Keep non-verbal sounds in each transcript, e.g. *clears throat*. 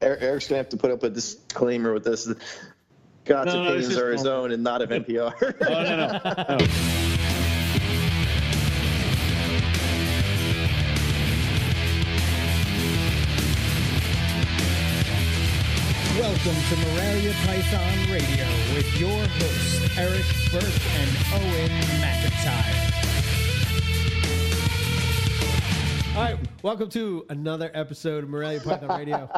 Eric- Eric's gonna have to put up a disclaimer with this. God's No, no, opinions are his own and not of NPR. Oh no no. no. Welcome to Morelia Python Radio with your hosts, Eric Burke and Owen McIntyre. All right, welcome to another episode of Morelia Python Radio.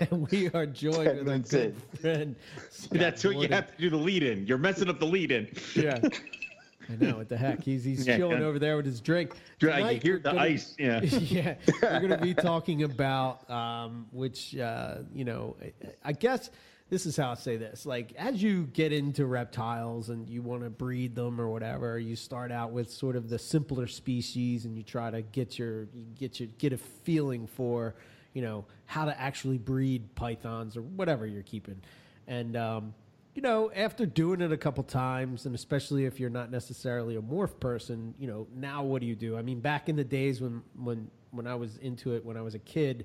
and *laughs* *laughs* we are joined Ten with our good in. friend. Scott That's what you have to do the lead in. You're messing up the lead in. Yeah. *laughs* I know, what the heck? He's, he's Yeah, chilling yeah. over there with his drink. I can hear the gonna- ice. Yeah. yeah, we're going to be talking about um, which, uh, you know, I- I guess this is how I say this. Like, as you get into reptiles and you want to breed them or whatever, you start out with sort of the simpler species, and you try to get your get your get a feeling for, you know, how to actually breed pythons or whatever you're keeping, and um, you know, after doing it a couple times, and especially if you're not necessarily a morph person, you know, now what do you do? I mean, back in the days when when when I was into it, when I was a kid,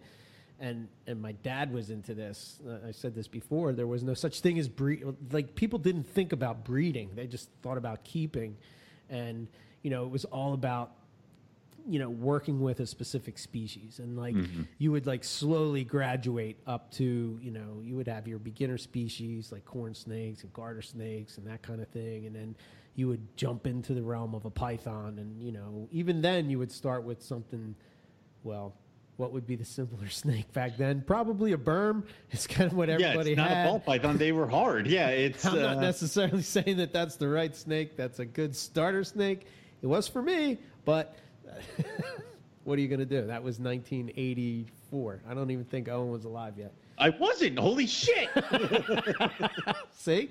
and and my dad was into this, I said this before. There was no such thing as breed. Like people didn't think about breeding; they just thought about keeping, and you know, it was all about you know working with a specific species. And like mm-hmm. you would like slowly graduate up to you know you would have your beginner species like corn snakes and garter snakes and that kind of thing. And then you would jump into the realm of a python. And you know even then you would start with something well what would be the simpler *laughs* snake back then probably a berm It's kind of what everybody Yeah, it's not had a ball python. They were hard. Yeah, it's. *laughs* I'm not uh, necessarily *laughs* saying that that's the right snake. That's a good starter snake. It was for me, but what are you going to do? That was 1984. I don't even think Owen was alive yet. I wasn't. Holy shit. See,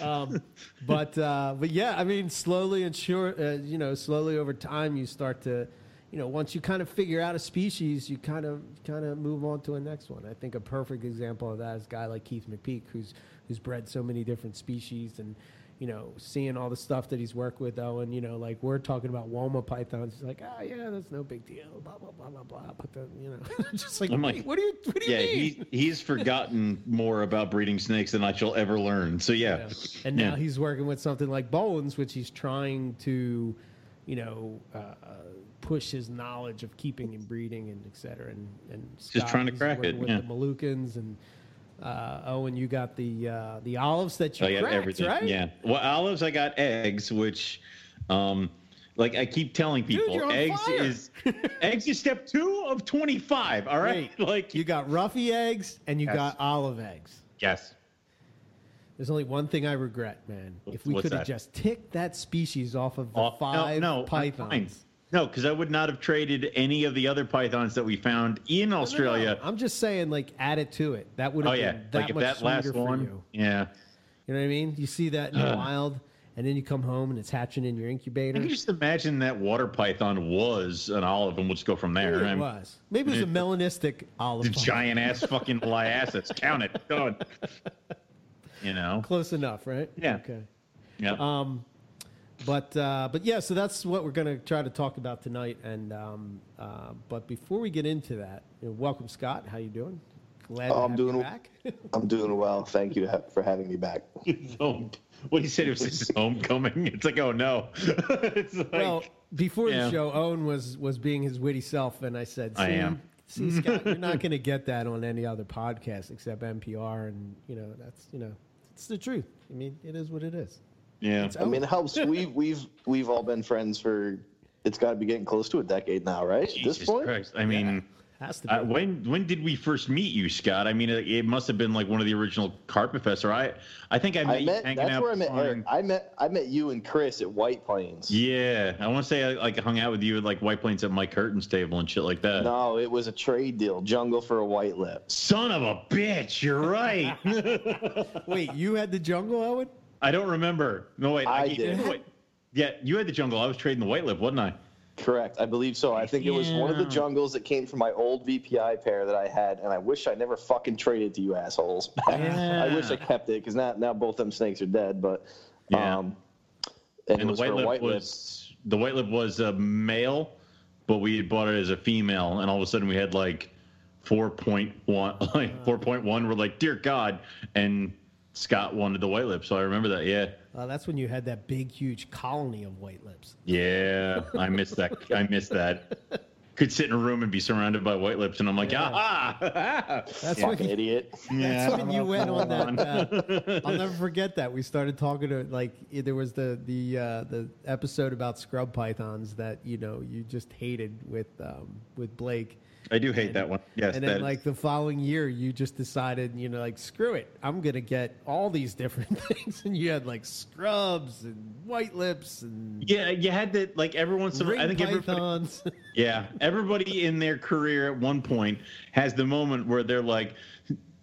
um, but uh, but yeah, I mean, slowly and sure, uh, you know, slowly over time, you start to, you know, once you kind of figure out a species, you kind of kind of move on to a next one. I think a perfect example of that is a guy like Keith McPeak, who's who's bred so many different species and. You know, seeing all the stuff that he's worked with, and you know, like we're talking about Woma pythons. He's like, oh yeah, that's no big deal. Blah blah blah blah blah. But then, you know, *laughs* just like, I'm like, what do you what do you yeah, mean? he, he's forgotten more about breeding snakes than I shall ever learn. So yeah. Yeah. And now Yeah. he's working with something like Bones, which he's trying to, you know, uh, uh, push his knowledge of keeping and breeding and et cetera. And, and Scott trying to crack it, with yeah. the Moluccans and uh, Owen, you got the uh, the olives that you I got cracked, everything. right? Yeah. Well, olives, I got eggs, which, um, like I keep telling people, you're eggs fire. is *laughs* eggs is step two of twenty five. All right. Wait, like you got roughy eggs and you Yes. got olive eggs. yes. There's only one thing I regret, man. If we could have just ticked that species off of the Off- five no, no, pythons. No, because I would not have traded any of the other pythons that we found in No, no, no. Australia. I'm just saying, like, add it to it. That would have Oh yeah, been that like much that last for one, you. yeah. You know what I mean? You see that in the Uh. *sighs* wild, and then you come home and it's hatching in your incubator. I can just imagine that water python was an olive, and we'll just go from there. Maybe it was. Maybe it was a melanistic olive. The giant ass *laughs* fucking liasis. Count it. Done. *laughs* You know. Close enough, right? Yeah. Okay. Yeah. Um, but uh, but yeah, so that's what we're going to try to talk about tonight. And um, uh, but before we get into that, you know, welcome Scott. How you doing? Glad Oh, to I'm doing- you back. *laughs* I'm doing well. Thank you for having me back. *laughs* His home. What he said it was his homecoming. It's like, oh no. *laughs* it's like, well, before yeah. the show, Owen was was being his witty self, and I said, "See, I am. see, Scott, you're not going to get that on any other podcast except NPR, and you know that's you know it's the truth. I mean, it is what it is. Yeah. It's I mean, it helps. *laughs* We've we've we've all been friends for. It's got to be getting close to a decade now, right? At this point, Christ. I mean, Has to be. uh, when when did we first meet you, Scott? I mean, it, it must have been like one of the original Cart Professor. I I think I met I you met. hanging That's out. where I met on- Eric. I met I met you and Chris at White Plains. Yeah, I want to say I like hung out with you at like White Plains at Mike Curtin's table and shit like that. No, it was a trade deal. Jungle for a white lip. Son of a bitch, you're right. *laughs* Wait, you had the jungle, Owen? I don't remember. No wait, I can't- did. no, wait. Yeah, you had the jungle. I was trading the white lip, wasn't I? Correct. I believe so. I think it was one of the jungles that came from my old VPI pair that I had, and I wish I never fucking traded to you assholes. *laughs* Yeah. I wish I kept it because now now both them snakes are dead. But Yeah. um, and, And the white lip white lip. was the white lip was a male, but we had bought it as a female, and all of a sudden we had like 4.1, *laughs* like 4.1 We're like, dear God. And Scott wanted the white lips, So I remember that. Yeah. Uh, that's when you had that big, huge colony of white lips. Yeah. I missed that. *laughs* I missed that. Could sit in a room and be surrounded by white lips. And I'm like, Yeah. ah. That's when Fucking you, idiot. *laughs* that's when you went on that. Uh, I'll never *laughs* forget that. We started talking to like there was the the uh, the episode about scrub pythons that you know you just hated with um, with Blake. I do hate that one. Yes. and that- then like the following year you just decided you know like screw it i'm gonna get all these different *laughs* things and you had like scrubs and white lips and yeah, you had to like every once in a. I think everybody, pythons *laughs* Yeah, everybody in their career at one point has the moment where they're like,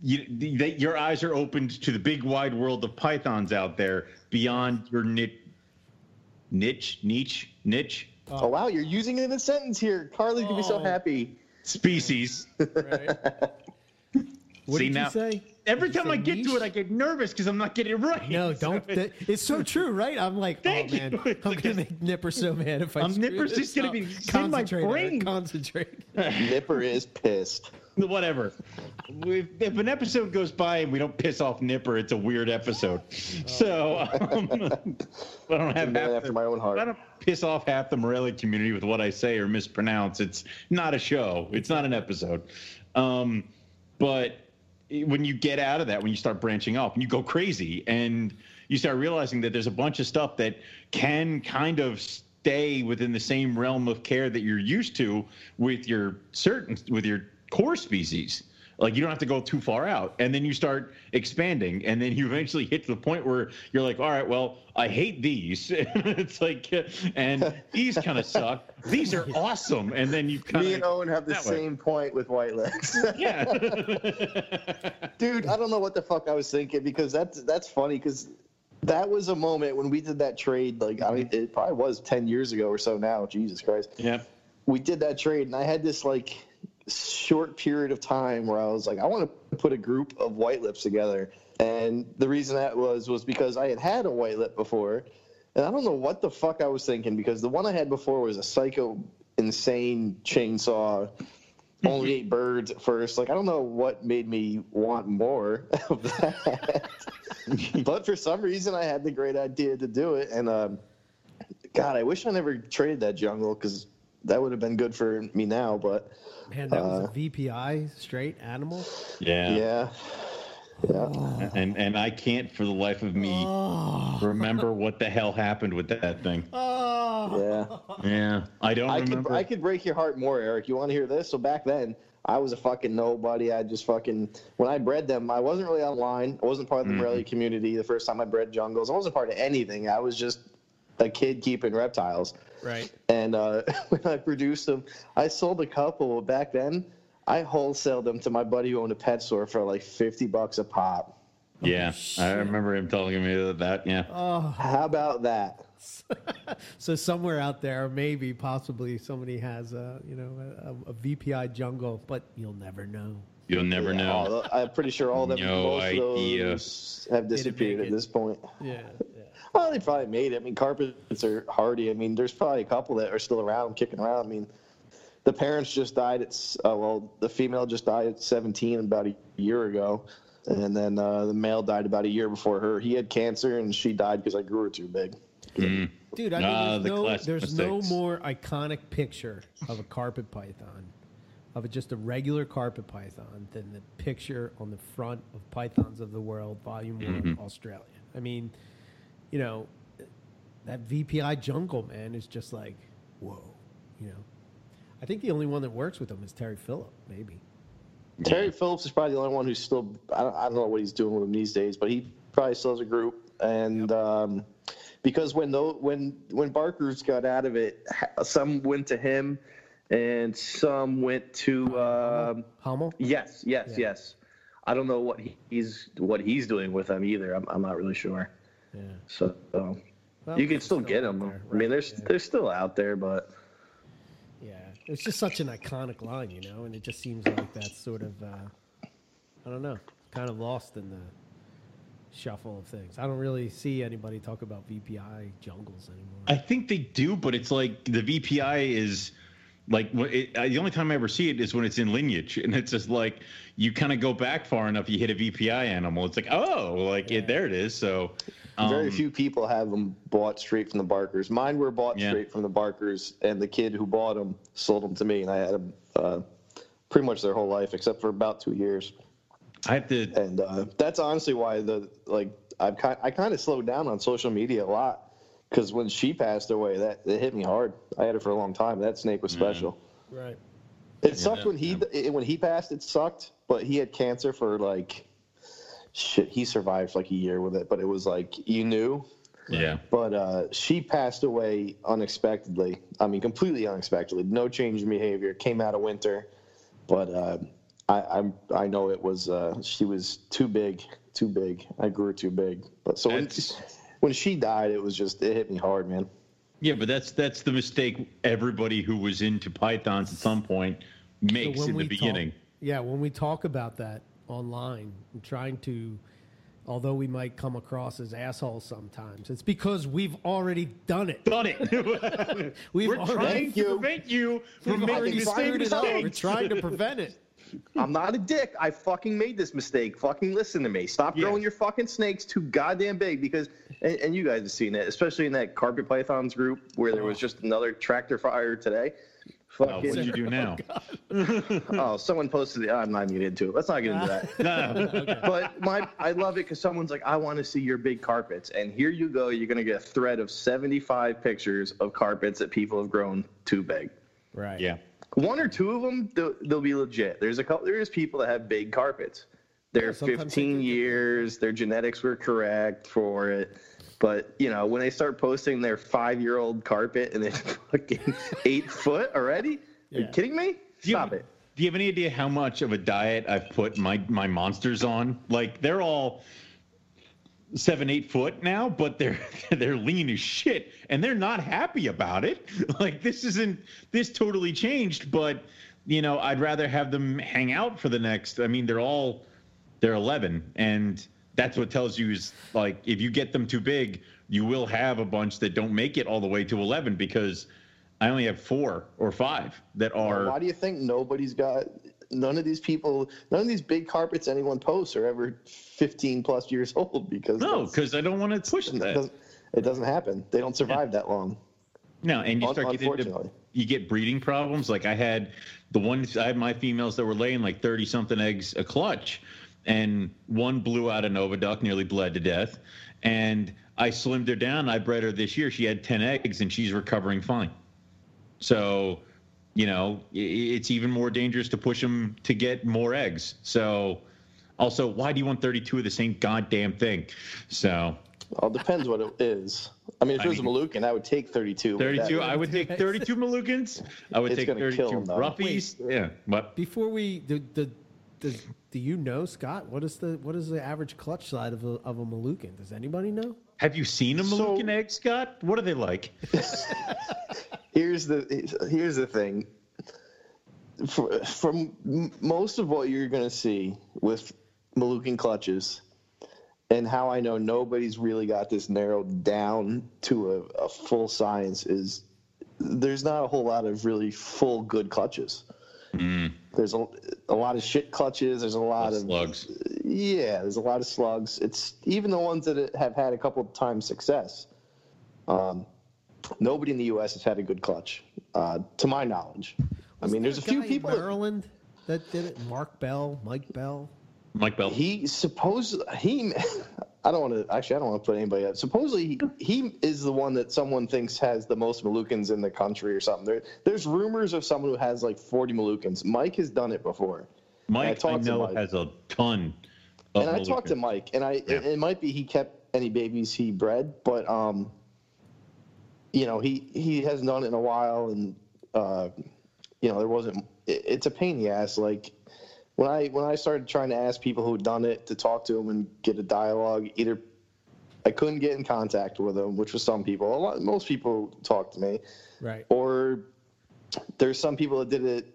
you, they, your eyes are opened to the big wide world of pythons out there beyond your niche, niche, niche, niche Oh wow, you're using it in a sentence here. Carly's gonna be so Oh. happy. Species. right what See, did now- you say Every Did time say I get to it, I get nervous because I'm not getting it right. no don't it- *laughs* that- it's so true right i'm like oh, Thank oh man you. It's i'm like gonna make nipper so mad if i screw Nipper's this just gonna be- it's in my concentrate Eric, brain. concentrate *laughs* *laughs* Nipper is pissed. *laughs* whatever. If, if an episode goes by and we don't piss off Nipper, it's a weird episode. *laughs* So um, *laughs* I don't have half after the- my own heart. I don't piss off half the Morelia community with what I say or mispronounce. It's not a show. It's not an episode. Um, but when you get out of that, when you start branching off and you go crazy and you start realizing that there's a bunch of stuff that can kind of stay within the same realm of care that you're used to with your certain with your core species like you don't have to go too far out and then you start expanding and then you eventually hit to the point where you're like all right well i hate these *laughs* it's like and these kind of suck these are awesome and then you kind of. Me and Owen have the that way. same point with white legs. *laughs* yeah *laughs* Dude, I don't know what the fuck I was thinking because that's that's funny because that was a moment when we did that trade. Like I mean, it probably was ten years ago or so now. Jesus Christ, yeah we did that trade, and I had this like short period of time where I was like, I want to put a group of white lips together, and the reason that was was because I had had a white lip before, and I don't know what the fuck I was thinking because the one I had before was a psycho, insane chainsaw only ate birds at first. Like I don't know what made me want more *laughs* of that, *laughs* but for some reason I had the great idea to do it. And um, God, I wish I never traded that jungle because that would have been good for me now. But man that was Uh, a vpi straight animal yeah yeah, yeah, ah. and and i can't for the life of me oh, remember what the hell happened with that thing oh. *laughs* yeah. yeah i don't I could remember I could break your heart more, Eric. You want to hear this? So back then. I was a fucking nobody. I just fucking when I bred them, I wasn't really online. I wasn't part of the. Mm-hmm. Morelia community the first time I bred jungles. I wasn't part of anything. I was just a kid keeping reptiles. Right And uh, *laughs* when I produced them, I sold a couple. Back then, I wholesaled them to my buddy who owned a pet store for like fifty bucks a pop. yeah i remember him telling me that, that yeah oh How about that? *laughs* so somewhere out there, maybe, possibly, somebody has a you know a, a VPI jungle, but you'll never know. you'll never Yeah, know I'm pretty sure all of them, No most of those have disappeared at this point. Yeah, yeah. Well, they probably made it. I mean, carpets are hardy. I mean, there's probably a couple that are still around, kicking around. I mean, the parents just died at, s- uh, well, the female just died at 17 about a year ago. And then uh, the male died about a year before her. He had cancer and she died because I grew her too big. Mm. Dude, I mean, Ah, there's, the no, classic there's no more iconic picture of a carpet python, of a, just a regular carpet python, than the picture on the front of Pythons of the World, Volume One, Mhm. Australia. I mean, you know, that VPI jungle man is just like, whoa, you know. I think the only one that works with them is Terry Phillip, maybe. Terry Phillips is probably the only one who's still, I don't, I don't know what he's doing with him these days, but he probably still has a group. And um, because when, tho- when, when Barker's got out of it, some went to him and some went to. Um, Hummel. Yes, yes, Yeah. yes. I don't know what he's what he's doing with them either. I'm, I'm not really sure. Yeah. So uh, Well, you can still still get them. there, I mean, they're yeah. they're still out there, but Yeah, it's just such an iconic line, you know, and it just seems like that's sort of, uh, I don't know, kind of lost in the shuffle of things. I don't really see anybody talk about VPI jungles anymore. I think they do, but it's like the VPI is Like it, uh, the only time I ever see it is when it's in lineage, and it's just like you kind of go back far enough, you hit a VPI animal. It's like oh, like it, there it is. So Very um, few people have them bought straight from the Barkers. Mine were bought Yeah. straight from the Barkers, and the kid who bought them sold them to me, and I had them uh, pretty much their whole life, except for about two years. I have to. And uh, that's honestly why the like I've kind I kind of slowed down on social media a lot because when she passed away, that it hit me hard. I had her for a long time. That snake was special. Right. It sucked when he it, when he passed. It sucked, but he had cancer for like shit. He survived like a year with it, but it was like you knew. Yeah. But uh, she passed away unexpectedly. I mean, completely unexpectedly. No change in behavior. Came out of winter, but uh, I I'm, I know it was uh, she was too big, too big. I grew too big. But so when, when she died, it was just it hit me hard, man. Yeah, but that's that's the mistake everybody who was into pythons at some point makes in the beginning. Talk, yeah, when we talk about that online, and trying to, although we might come across as assholes sometimes, it's because we've already done it. Done it. *laughs* We've We're already, trying to you. prevent you from we've making already the same screwed it. We're trying to prevent it. I'm not a dick. I fucking made this mistake. Fucking listen to me. Stop Yeah. growing your fucking snakes too goddamn big because, and, and you guys have seen it, especially in that carpet pythons group where there oh. was just another tractor fire today. Oh, Fucking, what did you do *laughs* now? oh, someone posted it. I'm not even getting into it. Let's not get into that. *laughs* No. But my, I love it because someone's like, I want to see your big carpets, and here you go. You're gonna get a thread of 75 pictures of carpets that people have grown too big. Right. Yeah. One or two of them, they'll, they'll be legit. There's a couple. There's people that have big carpets. They're Yeah, sometimes they 15 years. Their genetics were correct for it. But you know, when they start posting their five-year-old carpet and it's *laughs* fucking eight foot already, are you kidding me? Do you, Stop it. Do you have any idea how much of a diet I've put my my monsters on? Like they're all seven, eight foot now, but they're *laughs* they're lean as shit, and they're not happy about it. *laughs* Like this isn't this totally changed, but you know I'd rather have them hang out for the next. I mean they're all they're 11, and that's what tells you is like if you get them too big, you will have a bunch that don't make it all the way to 11 because. I only have four or five that are. Why do you think nobody's got? None of these people, none of these big carpets anyone posts are ever 15 plus years *laughs* old because No, because I don't want to push it that. doesn't, it doesn't happen. They don't survive that long. No, and you start getting into, you get breeding problems. Like I had the ones I had my females that were laying like thirty something eggs a clutch, and one blew out an oviduct, nearly bled to death. And I slimmed her down. I bred her this year. She had ten eggs, and she's recovering fine. So, you know, it's even more dangerous to push them to get more eggs. So, also, why do you want thirty-two of the same goddamn thing? So. Well, it depends what it is. I mean, if I it was mean- a Moluccan, I would take 32. but that 32. I would take 32 Moluccans. I would It's take gonna 32 kill 'em, though. Roughies. Yeah, but Before we the do, does, do you know Scott? What is the what is the average clutch size of a, of a Moluccan? Does anybody know? have you seen a So- Moluccan egg, Scott? What are they like? *laughs* here's the here's the thing. For, from most of what you're going to see with Moluccan clutches, and how I know nobody's really got this narrowed down to a, a full science is there's not a whole lot of really full good clutches. There's a, a lot of shit clutches. There's a lot of Slugs. yeah, there's a lot of slugs. It's even the ones that have had a couple of times success. Um, nobody in the U.S. has had a good clutch, uh, to my knowledge. I mean, there's a few people. in that- Maryland that did it. Mark Bell, Mike Bell. Mike Bell. He supposed he. *laughs* I don't want to actually. I don't want to put anybody up. Supposedly, he, he is the one that someone thinks has the most Moluccans in the country or something. There, there's rumors of someone who has like 40 Moluccans. Mike has done it before. Mike, I, to know, Mike. has a ton of and I talked to Mike, and I Yeah. it, it might be he kept any babies he bred, but um, you know he he hasn't done it in a while, and uh, you know there wasn't. It, it's a pain in the ass. Like when I when I started trying to ask people who'd done it to talk to them and get a dialogue, either I couldn't get in contact with them, which was some people. A lot, most people talked to me, Right. or there's some people that did it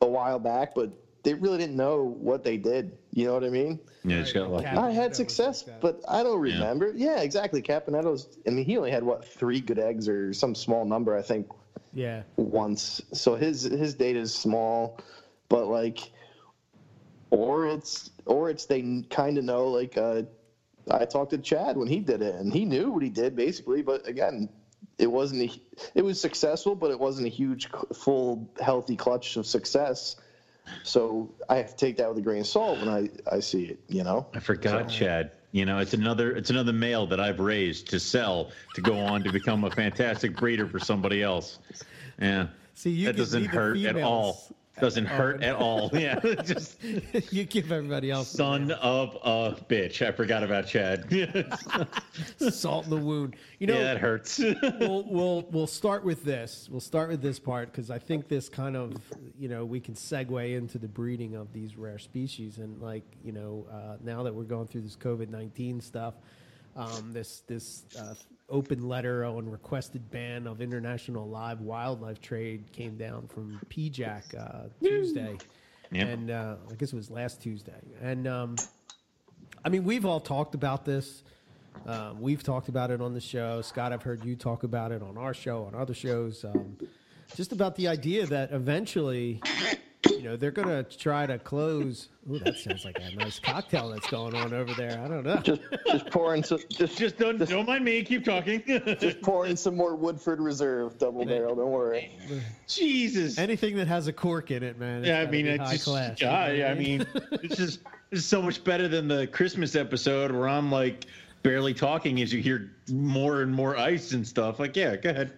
a while back, but they really didn't know what they did. You know what I mean? Yeah, just got lucky. Cap- I had was success, but I don't Yeah. remember. Yeah, exactly. Caponetto's. I mean, he only had what three good eggs or some small number. I think Yeah. once. So his his data is small, but like, or it's or it's they kind of know. Like, uh, I talked to Chad when he did it, and he knew what he did basically. But again, it wasn't. A, it was successful, but it wasn't a huge, full, healthy clutch of success. So I have to take that with a grain of salt when I I see it. You know. I forgot, Chad. You know, it's another it's another male that I've raised to sell to go on to become a fantastic breeder for somebody else. Yeah. See, you that doesn't hurt at all. Doesn't hurt at all. *laughs* Yeah. *laughs* Just you give everybody else son of a bitch. I forgot about Chad. *laughs* salt in the wound. You know, that hurts. we'll we'll we'll start with this. We'll start with this part because I think this kind of you know we can segue into the breeding of these rare species and like you know uh, now that we're going through this COVID nineteen stuff, um, this this uh, open letter on requested ban of international live wildlife trade came down from PIJAC uh, Tuesday, Yep. and uh, I guess it was last Tuesday, and um, I mean we've all talked about this. Um, we've talked about it on the show. Scott, I've heard you talk about it on our show, on other shows. Um, just about the idea that eventually, you know, they're going to try to close. Ooh, that sounds like a nice cocktail that's going on over there. I don't know. Just just pouring some just Just don't don't mind me. Keep talking. *laughs* just pouring some more Woodford Reserve double barrel. Don't worry. Jesus. Anything that has a cork in it, man. Yeah, I mean, it's high just, class. yeah, you know what I mean, it's just it's so much better than the Christmas episode where I'm like barely talking as you hear more and more ice and stuff. Like, yeah, go ahead.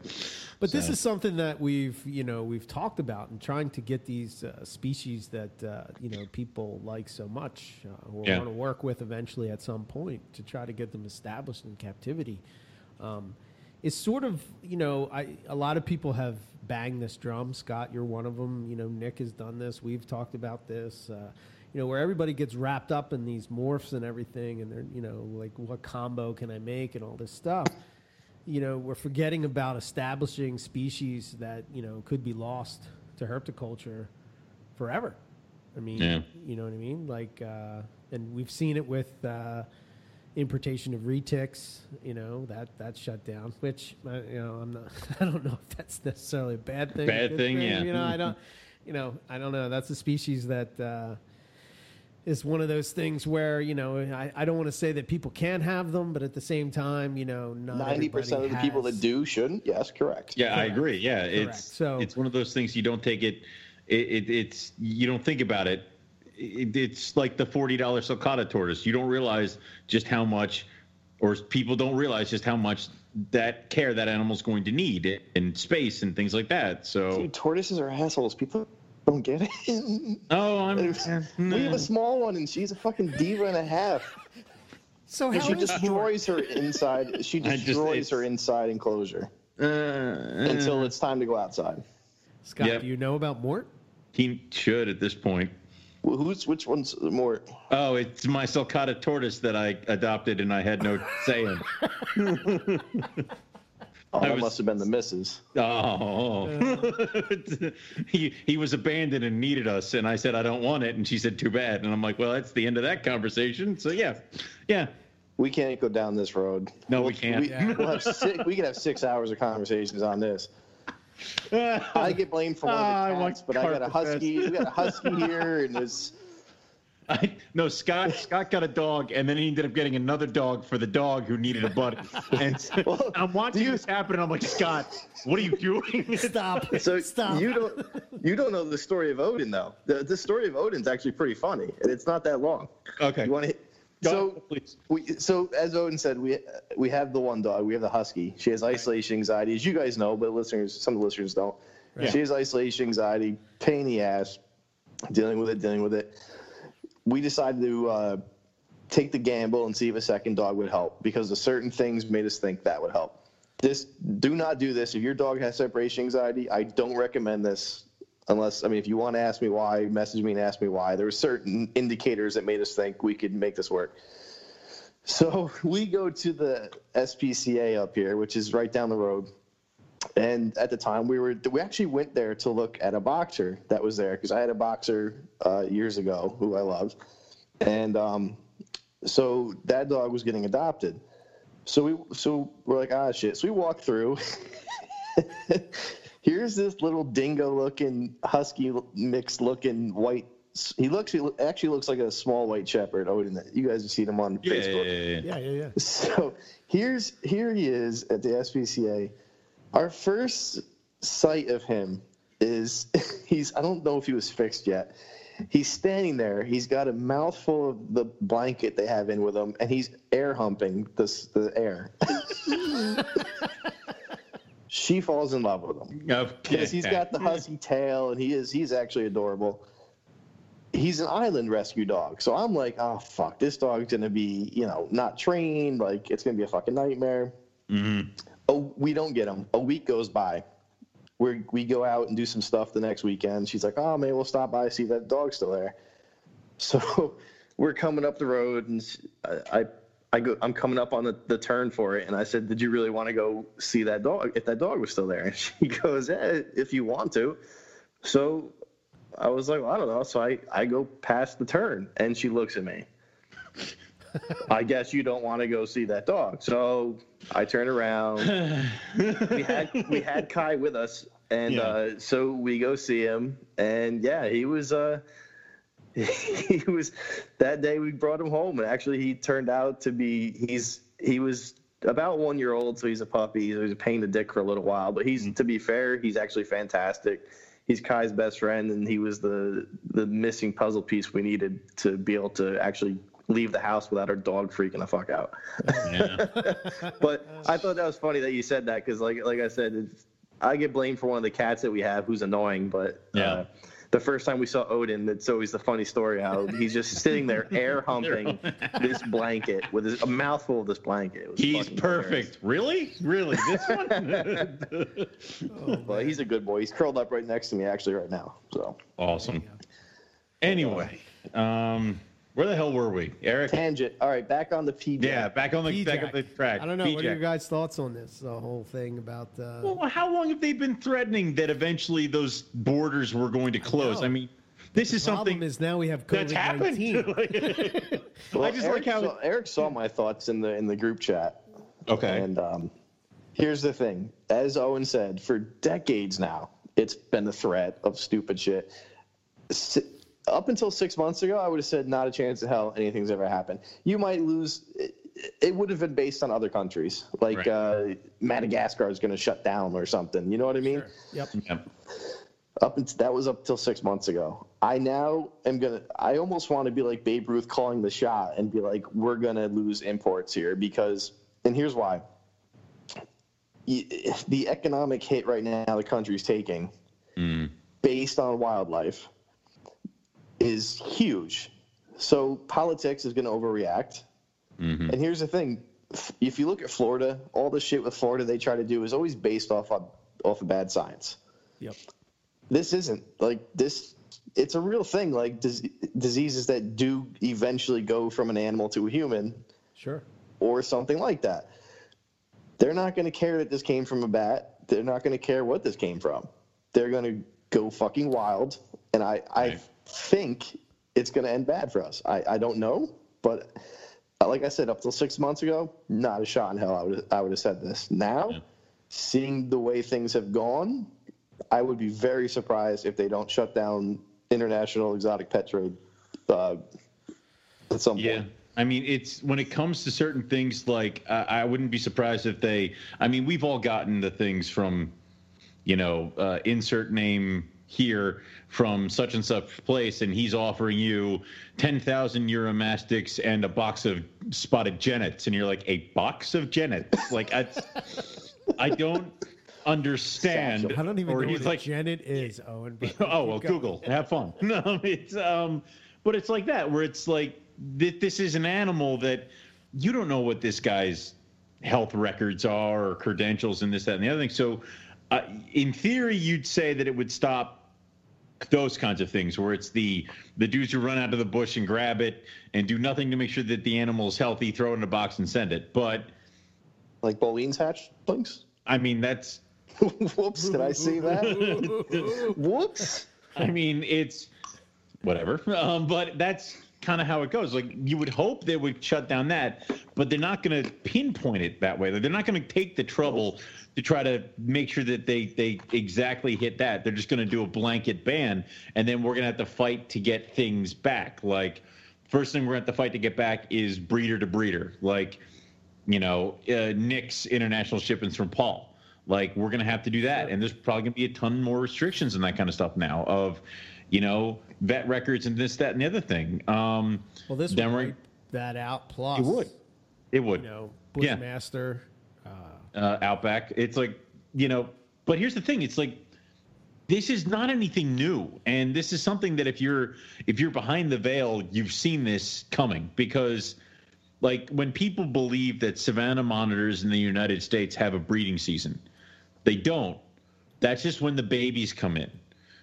But this is something that we've, you know, we've talked about and trying to get these uh, species that uh, you know people like so much uh, or Yeah. want to work with eventually at some point to try to get them established in captivity. Um, it's sort of, you know, I a lot of people have banged this drum. Scott, you're one of them. You know, Nick has done this. We've talked about this. Uh, you know, where everybody gets wrapped up in these morphs and everything, and they're, you know, like what combo can I make and all this stuff you know, we're forgetting about establishing species that, you know, could be lost to herpetoculture forever. I mean, Yeah. you know what I mean? Like, uh, and we've seen it with uh, importation of retics, you know, that that's shut down, which, uh, you know, I'm not, *laughs* I don't know if that's necessarily a bad thing. Bad good thing, yeah. You know, I don't, you know, I don't know. That's a species that, uh, is one of those things where you know I, I don't want to say that people can have them, but at the same time, you know, Ninety percent of the everybody people that do shouldn't. Yes, correct. Yeah, I agree. Yeah, Correct. it's So- it's one of those things you don't take it. It, it it's you don't think about it. it it's like the forty dollar sulcata tortoise. You don't realize just how much, or people don't realize just how much that care that animal's going to need and space and things like that. So, Dude, tortoises are assholes. People don't get it. oh, I'm. we have a small one, and she's a fucking diva and a half. So And how she does destroys her inside. She *laughs* I just- destroys her inside enclosure Uh, until it's time to go outside. Scott? Yep. Do you know about Mort? he should at this point. Wh- Who's which one's more? Oh, it's my sulcata tortoise that I adopted and I had no say in. *laughs* Oh, I that was- must have been the missus. Oh, *laughs* he he was abandoned and needed us, and I said I don't want it, and she said too bad, and I'm like, well, that's the end of that conversation. So yeah, yeah, We can't go down this road. No, we We'll- can't. We, will have six, we can have six hours of conversations on this. *laughs* I get blamed for one Ah, of the want cats, but I got a husky. We got a husky here, and it's I, no, Scott Scott got a dog, and then he ended up getting another dog for the dog who needed a buddy. And so Well, *laughs* I'm watching you- this happen, and I'm like, Scott, what are you doing? *laughs* Stop. *laughs* so Stop. you don't you don't know the story of Odin though. The the story of Odin's actually pretty funny, and it's not that long. okay, You want to? Go, So please. we so as Odin said, we we have the one dog. We have the husky. She has isolation anxiety, as you guys know, but listeners, some of the listeners don't. Right. She has isolation anxiety, pain in the ass, dealing with it, dealing with it. We decided to uh, take the gamble and see if a second dog would help because of certain things made us think that would help. This do not do this if your dog has separation anxiety. I don't recommend this unless I mean if you want to ask me why, message me and ask me why. There were certain indicators that made us think we could make this work. So *laughs* we go to the SPCA up here, which is right down the road. And at the time, we were we actually went there to look at a boxer that was there because I had a boxer uh, years ago who I loved, and um, so that dog was getting adopted. So we so we're like ah shit. So we walk through. *laughs* here's this little dingo looking husky mixed looking white he looks he actually looks like a small white shepherd odin you guys have seen him on Yeah, facebook yeah, yeah, Yeah, yeah. yeah, yeah. so here's here he is at the SPCA. Our first sight of him is *laughs* he's I don't know if he was fixed yet. He's standing there. He's got a mouthful of the blanket they have in with him, and he's air humping this the air. *laughs* she falls in love with him Okay. because he's got the husky tail, and he is he's actually adorable. He's an island rescue dog, so I'm like, oh fuck, this dog's gonna be you know not trained, like it's gonna be a fucking nightmare. Mhm. Oh, we don't get him. A week goes by. We we go out and do some stuff the next weekend. She's like, oh man, we'll stop by see if that dog's still there. *laughs* So we're coming up the road, and I I go, I'm coming up on the, the turn for it, and I said, "Did you really want to go see that dog? If that dog was still there?" *laughs* And she goes, "Eh, if you want to." So I was like, well, "I don't know." So I I go past the turn, and she looks at me. *laughs* I guess you don't want to go see that dog. So I turn around. *laughs* we had we had Kai with us, and Yeah. uh, so we go see him, and yeah, he was uh, *laughs* he was that day we brought him home, and actually he turned out to be he's he was about one year old, so he's a puppy. He was a pain in the dick for a little while, but he's to be fair, he's actually fantastic. He's Kai's best friend, and he was the the missing puzzle piece we needed to be able to actually leave the house without our dog freaking the fuck out. Yeah. *laughs* but I thought that was funny that you said that because, like, like I said, it's, I get blamed for one of the cats that we have who's annoying. But Yeah. uh, the first time we saw Odin, it's always the funny story how he's just sitting there *laughs* air humping *laughs* this blanket with his, a mouthful of this blanket. It was He's fucking hilarious. perfect. Really? Really? This one? oh, But he's a good boy. He's curled up right next to me actually right now. So awesome. Anyway, um, where the hell were we, Eric? tangent. All right, back on the PJ. Yeah, back on the back on PIJAC. the track. I don't know. What are your guys' thoughts on this? The whole thing about. Uh, Well, how long have they been threatening that eventually those borders were going to close? know. I, mean, this is problem something is now we have COVID happened. nineteen. *laughs* *laughs* Well, I just Eric like how. saw, Eric saw my thoughts in the in the group chat. okay. And um, here's the thing: as Owen said, for decades now, it's been the threat of stupid shit. Si- up until six months ago, I would have said not a chance in hell anything's ever happened. You might lose. It, it would have been based on other countries, like Right. uh, Madagascar is going to shut down or something. You know what I mean? yep. Yep. Up until, that was up till six months ago. I now am gonna. I almost want to be like Babe Ruth calling the shot and be like, we're gonna lose imports here because, and here's why. The economic hit right now the country's taking, Mm. based on wildlife, is huge. So politics is going to overreact. Mhm. And here's the thing: if you look at Florida, all the shit with Florida they try to do is always based off of off of bad science Yep. this isn't like this it's a real thing like dis- diseases that do eventually go from an animal to a human Sure. or something like that they're not going to care that this came from a bat they're not going to care what this came from they're going to go fucking wild and i i Right. Think it's going to end bad for us i i don't know but uh, like i said up till six months ago not a shot in hell i would i would have said this now Yeah. seeing the way things have gone I would be very surprised if they don't shut down international exotic pet trade uh, at some Yeah. point. I mean, it's when it comes to certain things, like I I wouldn't be surprised if they. I mean, we've all gotten the things from, you know, uh, insert name here from such and such place, and he's offering you ten thousand Uromastyx and a box of spotted genets, and you're like, a box of genets? Like, I, I don't understand. I don't even Or know he's what like, a genet is, Owen. *laughs* Oh well, going. Google. Have fun. *laughs* No, it's um, but it's like that where it's like th- this is an animal that you don't know what this guy's health records are or credentials and this that and the other thing. So, uh, in theory, you'd say that it would stop those kinds of things where it's the the dudes who run out of the bush and grab it and do nothing to make sure that the animal's healthy, throw it in a box and send it. But Like Boelen's hatchlings? I mean, that's *laughs* Whoops, did I say that? *laughs* Whoops. I mean, it's whatever. Um, but that's kind of how it goes. Like you would hope they would shut down that, but they're not going to pinpoint it that way. They're not going to take the trouble to try to make sure that they they exactly hit that. They're just going to do a blanket ban, and then we're going to have to fight to get things back. Like first thing we're going to have to fight to get back is breeder to breeder. Like you know, uh, Nick's international shipments from Paul. Like we're gonna have to do that, and there's probably gonna be a ton more restrictions and that kind of stuff now. Of, you know, vet records and this, that, and the other thing. Um, well, this would wipe that out. Plus, it would, it would. You know, Yeah. Bushmaster. uh, Outback. It's like you know, but here's the thing: it's like this is not anything new, and this is something that if you're if you're behind the veil, you've seen this coming because. Like when people believe that Savannah monitors in the United States have a breeding season, they don't. That's just when the babies come in.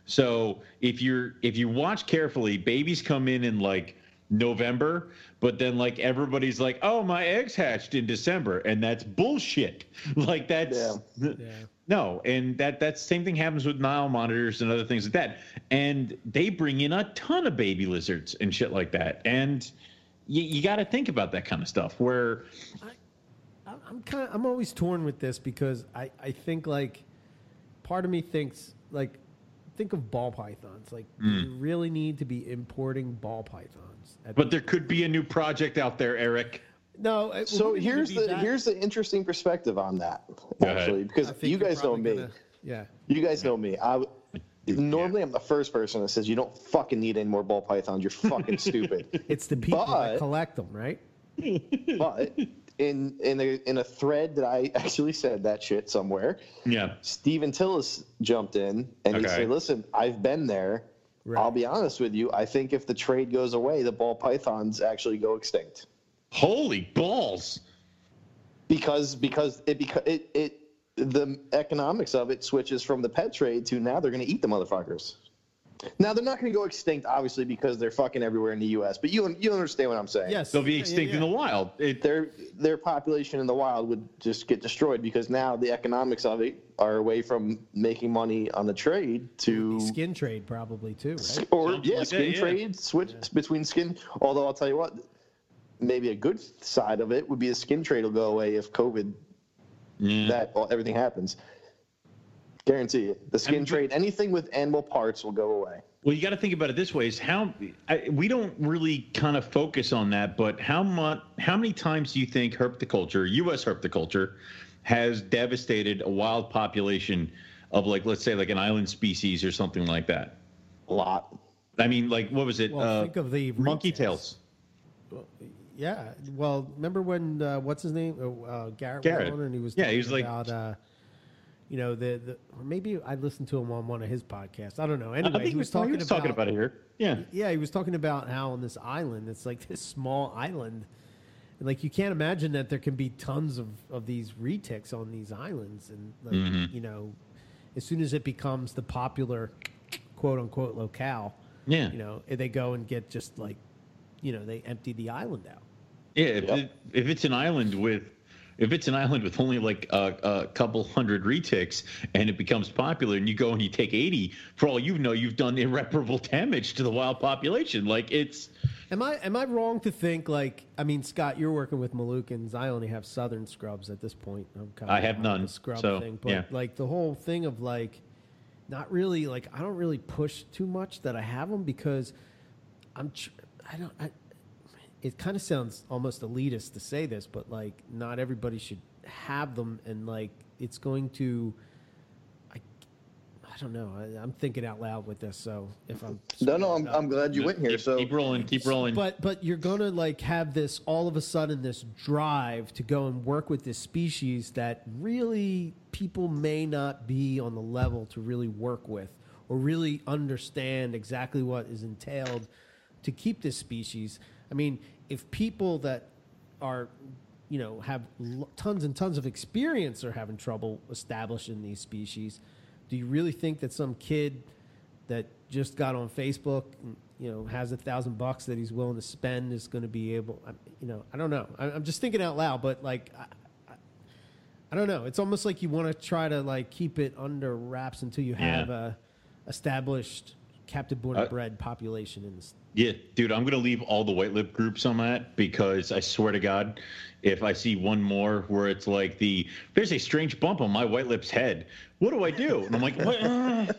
So if you're if you watch carefully, babies come in in like November, but then like everybody's like, "Oh, my eggs hatched in December," and that's bullshit. *laughs* Like that's Yeah. Yeah. no, and that that same thing happens with Nile monitors and other things like that. And they bring in a ton of baby lizards and shit like that. And you, you got to think about that kind of stuff. Where I'm- I'm kind of I'm always torn with this because I I think like part of me thinks like think of ball pythons like do you hmm. really need to be importing ball pythons but there could be a new project out there, Eric. no it So here's the that- here's the interesting perspective on that, actually, because you guys know me. gonna- yeah You guys know me. I normally I'm the first person that says you don't fucking need any more ball pythons. You're fucking stupid. *laughs* it's the people that collect them right *laughs* but in in a in a thread that I *laughs* actually said that shit somewhere, Yeah. Stephen Tillis jumped in and he said, "Listen, I've been there. Right. I'll be honest with you. I think if the trade goes away, the ball pythons actually go extinct Holy balls. because because it because it it the economics of it switches from the pet trade to now they're going to eat the motherfuckers." Now they're not going to go extinct, obviously, because they're fucking everywhere in the U.S. But you you understand what I'm saying? yes They'll be Yeah, yeah, extinct in the wild. It, their their population in the wild would just get destroyed because now the economics of it are away from making money on the trade to skin trade probably too right or Something yeah like that, skin yeah. trade switch between skin. Although I'll tell you what, maybe a good side of it would be the skin trade will go away if COVID yeah. that well, everything happens. Guarantee it. The skin mean, trade, anything with animal parts will go away. Well, you got to think about it this way: is how I, we don't really kind of focus on that, but how much, how many times do you think herpetoculture, U.S. herpetoculture, has devastated a wild population of like, let's say, like an island species or something like that? A lot. I mean, like, what was it? well uh, think of the monkey retails. tails. Yeah. Well, remember when uh, what's his name? Uh, uh, Garrett. Garrett. Was on and he was Yeah, he talking was like- about. You know the, the or maybe I listened to him on one of his podcasts. I don't know. I Anyway, think he was talking, he was talking about it here. Yeah. Yeah, he was talking about how on this island, it's like this small island, and like you can't imagine that there can be tons of of these retics on these islands, and like Mm-hmm. you know, as soon as it becomes the popular quote unquote locale, Yeah. you know, they go and get just like, you know, they empty the island out. Yeah, if, Yep. it, if it's an island with if it's an island with only like a, a couple hundred retics and it becomes popular and you go and you take 80 for all you know you've done irreparable damage to the wild population like it's Am I am I wrong to think like I mean Scott, you're working with Moluccans. I only have Southern scrubs at this point. I'm kind I have none, scrub so, thing, but yeah. like the whole thing of like not really like I don't really push too much that I have them because I'm tr- I don't I, it kind of sounds almost elitist to say this, but like not everybody should have them, and like it's going to. I, I don't know. I, I'm thinking out loud with this, so if I'm *laughs* No, no, I'm, I'm glad you went here. keep, So keep rolling keep rolling but but you're gonna like have this all of a sudden this drive to go and work with this species that really people may not be on the level to really work with or really understand exactly what is entailed to keep this species. I mean, if people that are you know have l- tons and tons of experience are having trouble establishing these species, do you really think that some kid that just got on Facebook, and, you know, has a thousand bucks that he's willing to spend is going to be able, I- you know, I don't know. I- I'm just thinking out loud, but like, I, I, I don't know. It's almost like you want to try to like keep it under wraps until you have Yeah. a established captive born and bred population in this. Yeah, dude, I'm gonna leave all the white lip groups on that because I swear to God, if I see one more where it's like the there's a strange bump on my white lip's head, what do I do? And I'm like, *laughs* what? Uh,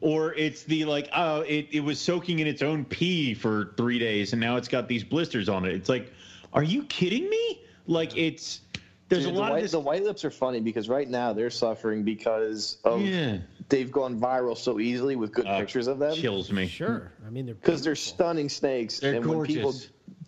or it's the like, oh, it, it was soaking in its own pee for three days and now it's got these blisters on it. It's like, are you kidding me? Like it's there's Dude, a lot the, white, of this. the white lips are funny because right now they're suffering because of Yeah. They've gone viral so easily with good Uh, pictures of them. chills me. Sure, I mean they're Because they're stunning snakes, They're and when people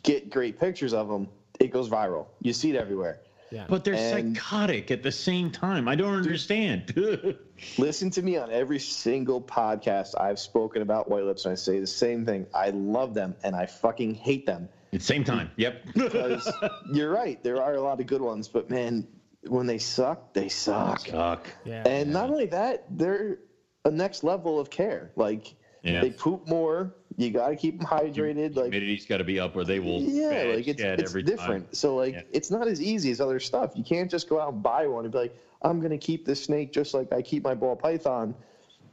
get great pictures of them, it goes viral. You see it everywhere. Yeah. But they're And- psychotic at the same time. I don't understand. *laughs* Listen to me on every single podcast I've spoken about white lips, and I say the same thing. I love them, and I fucking hate them. At the same time. Yep. *laughs* Because you're right, there are a lot of good ones, but man, when they suck, they suck. Suck. yeah. And not only that, they're a next level of care. Like Yeah. they poop more. You got to keep them hydrated. Like Humidity's got to be up, or they will. yeah, like it's it's every different. Time. So like Yeah. it's not as easy as other stuff. You can't just go out and buy one and be like, I'm gonna keep this snake just like I keep my ball python.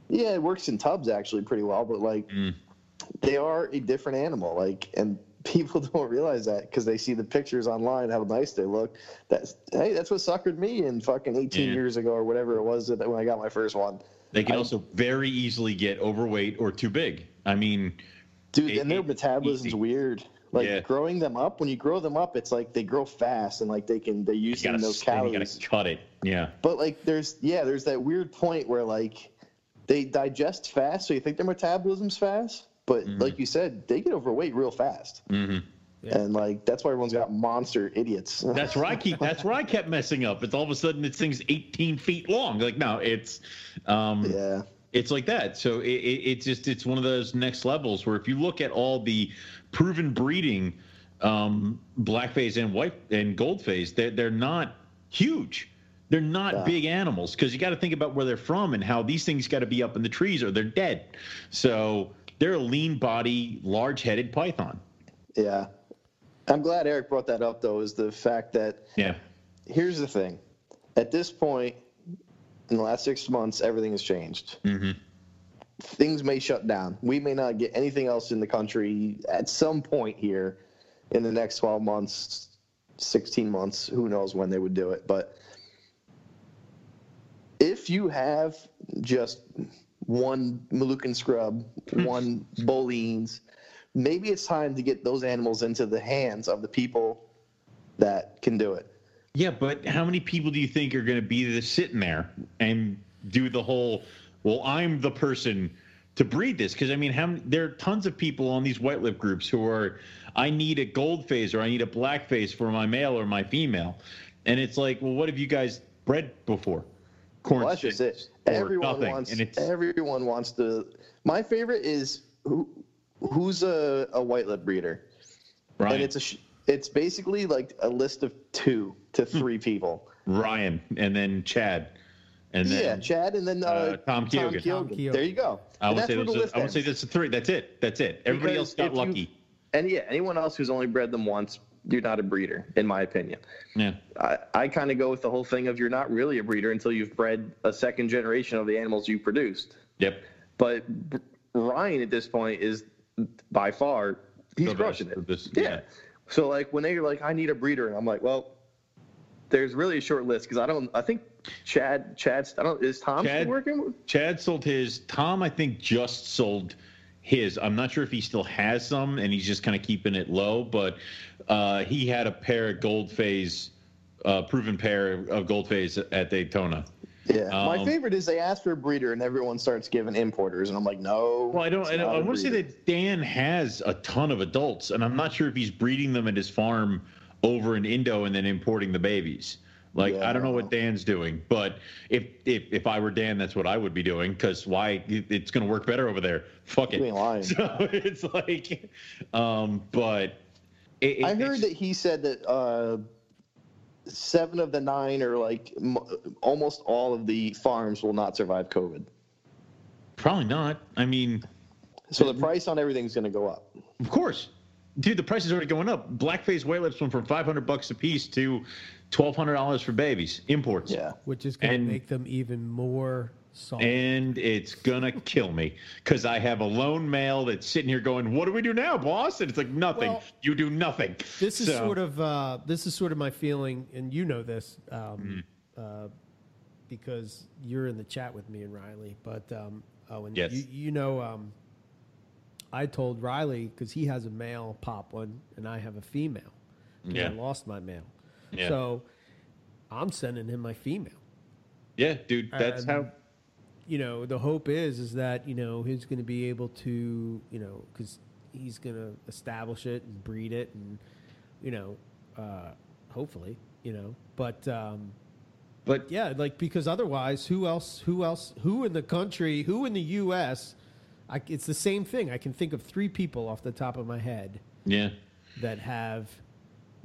Yeah, it works in tubs actually pretty well, but like Mm. they are a different animal. Like and people *laughs* don't realize that because they see the pictures online how nice they look. That's hey, that's what suckered me in fucking 18 Yeah. years ago or whatever it was that when I got my first one. They can I- also very easily get overweight or too big. I mean, Dude, It- and their metabolism's easy. weird. Like Yeah. growing them up, when you grow them up, it's like they grow fast and like they can they're you using gotta, those you calories. gotta cut it. Yeah. But like there's yeah, there's that weird point where like they digest fast, so you think their metabolism's fast, but Mm-hmm. like you said, they get overweight real fast. hmm Yeah. And like that's why everyone's got monster idiots. *laughs* That's where I keep. That's where I kept messing up. It's all of a sudden this thing's 18 feet long. Like no, it's, um, yeah. it's like that. So it, it, it's just it's one of those next levels where if you look at all the proven breeding, um, black phase and white and gold phase, they're they're not huge. They're not Yeah. big animals because you got to think about where they're from and how these things got to be up in the trees or they're dead. So they're a lean body, large headed python. Yeah. I'm glad Eric brought that up though, is the fact that Yeah. here's the thing. At this point, in the last six months, everything has changed. hmm things may shut down. We may not get anything else in the country at some point here in the next 12 months, 16 months. Who knows when they would do it. But if you have just one Moluccan scrub, hmm. one Boelen's, maybe it's time to get those animals into the hands of the people that can do it. Yeah, but how many people do you think are going to be sitting there and do the whole? Well, I'm the person to breed this because I mean, how many, there are tons of people on these white lip groups who are, I need a gold phase or I need a black phase for my male or my female, and it's like, well, what have you guys bred before? Corn Well, that's just it. Sticks or Everyone nothing, wants. and it's Everyone wants to. My favorite is who, who's a, a white lip breeder, Ryan. and it's a. It's basically like a list of two to Hmm. three people. Ryan, and then Chad, and then yeah, Chad, and then uh, uh, Tom Keoghan. Tom Keoghan. There you go. I And would say where those are, I would say ends. that's the three. That's it. That's it. Everybody Because else got if you- lucky. And yeah, anyone else who's only bred them once, you're not a breeder, in my opinion. Yeah. I, I kind of go with the whole thing of you're not really a breeder until you've bred a second generation of the animals you produced. Yep. But Ryan at this point is by far he's The crushing it. this- yeah. yeah. So like when they're like, I need a breeder, and I'm like, well, there's really a short list because I don't. I think Chad, Chad's. I don't. Is Tom Chad- still working? With Chad sold his. Tom, I think, just sold his. I'm not sure if he still has some, and he's just kind of keeping it low. But uh, he had a pair of gold phase, uh, proven pair of gold phase at Daytona. Yeah. My Um, favorite is they ask for a breeder, and everyone starts giving importers, and I'm like, no. Well, I don't. I, don't- I want to say that Dan has a ton of adults, and I'm not sure if he's breeding them at his farm over in Indo and then importing the babies. Like Yeah, I don't know what Dan's doing, but if if if I were Dan, that's what I would be doing. Because why? It's going to work better over there. Fuck it. lying. *laughs* So it's like, um, but it, it, I heard that he said that uh, seven of the nine, or like m- almost all of the farms, will not survive COVID. probably not. I mean, So the price on everything's going to go up. Of course, dude. The price is already going up. Blackface white lips went from five hundred bucks a piece to twelve hundred dollars for babies imports. Yeah. which is going to make them even more Solid. and it's gonna kill me because I have a lone male that's sitting here going, "What do we do now, boss?" And it's like nothing. Well, you do nothing. this is So- sort of uh, this is sort of my feeling, and you know this Mm. um, uh, because you're in the chat with me and Riley. But um, oh, and Yes. you, you know, um, I told Riley because he has a male Papuan, and I have a female. Yeah. I lost my male, Yeah. so I'm sending him my female. yeah, dude. That's And, how. you know the hope is is that you know he's going to be able to you know because he's going to establish it and breed it and you know uh, hopefully you know but um, But yeah like because otherwise who else who else who in the country who in the U.S. I, it's the same thing. I can think of three people off the top of my head yeah, that have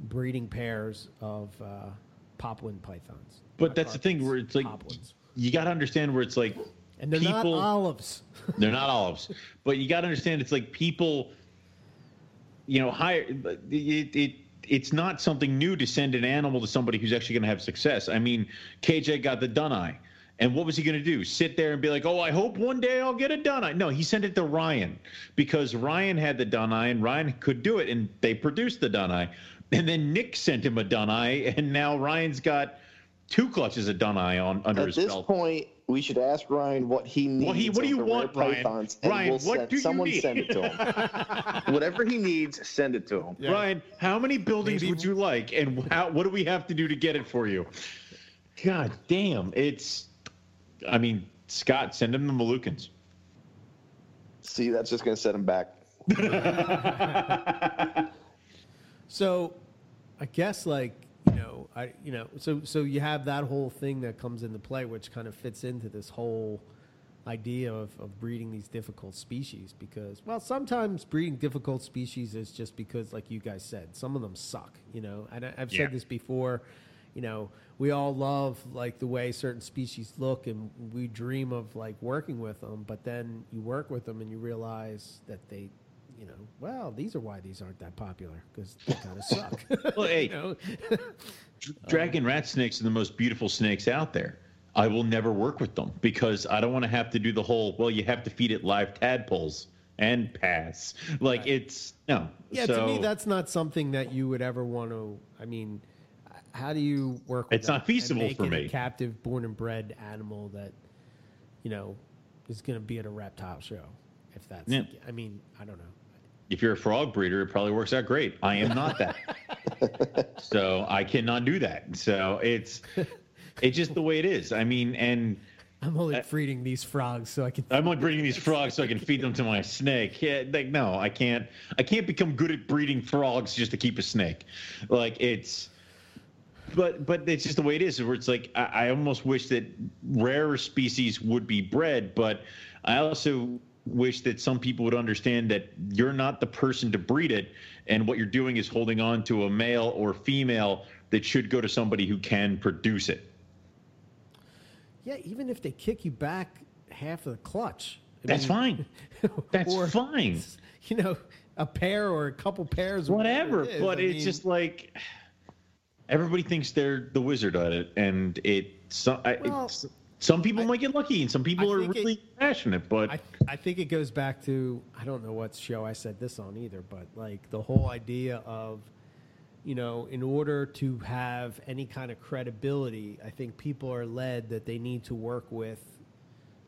breeding pairs of uh, Papuan pythons. but that's the thing where it's like Papuans. you got to understand where it's like and they're people. not olives. *laughs* They're not olives, but you got to understand it's like people, you know, hire it. it it's not something new to send an animal to somebody who's actually going to have success. I mean, KJ got the dun eye. And what was he going to do? Sit there and be like, "Oh, I hope one day I'll get a dun eye." No, he sent it to Ryan because Ryan had the dun eye and Ryan could do it, and they produced the dun eye. And then Nick sent him a dun and now Ryan's got two clutches of dun on under At his belt. At this point, we should ask Ryan what he needs. What he- what do you want, rare Ryan? pythons, Ryan, we'll what send, do you someone need? send it to him. *laughs* Whatever he needs, send it to him. Yeah. Ryan, how many buildings Maybe- would you like, and how, what do we have to do to get it for you? God damn, it's. I mean, Scott, send him the Moluccans. See, that's just going to set him back. *laughs* So, I guess like you know, I you know, so so you have that whole thing that comes into play, which kind of fits into this whole idea of, of breeding these difficult species because well sometimes breeding difficult species is just because like you guys said some of them suck you know and I, i've Yeah. said this before you know we all love like the way certain species look and we dream of like working with them but then you work with them and you realize that they you know well these are why these aren't that popular because they kind of suck *laughs* Well, hey. *laughs* you know? Dragon rat snakes are the most beautiful snakes out there. I will never work with them because I don't want to have to do the whole. Well, you have to feed it live tadpoles and pass. Like Right. it's no. yeah so to me that's not something that you would ever want to i mean how do you work with It's not feasible for me. a captive born and bred animal that you know is going to be at a reptile show if that's Yeah. i mean i don't know if you're a frog breeder, it probably works out great. I am not that. *laughs* so I cannot do that. So it's it's just the way it is. I mean, and i'm only breeding these frogs so i can I'm only breeding these frogs so I can feed them to my snake. Yeah, like no, I can't. I can't become good at breeding frogs just to keep a snake. Like it's, but but it's just the way it is. Where it's like I, I almost wish that rarer species would be bred, but I also wish that some people would understand that you're not the person to breed it, and what you're doing is holding on to a male or female that should go to somebody who can produce it. yeah even if they kick you back half of the clutch I That's fine. *laughs* That's or, fine. you know a pair or a couple pairs whatever it but I it's mean, just like everybody thinks they're the wizard at it and it some I, Well, it's, some people might get lucky and some people are think it- really passionate but I, I think it goes back to I don't know what show I said this on either, but like the whole idea of you know, in order to have any kind of credibility, I think people are led that they need to work with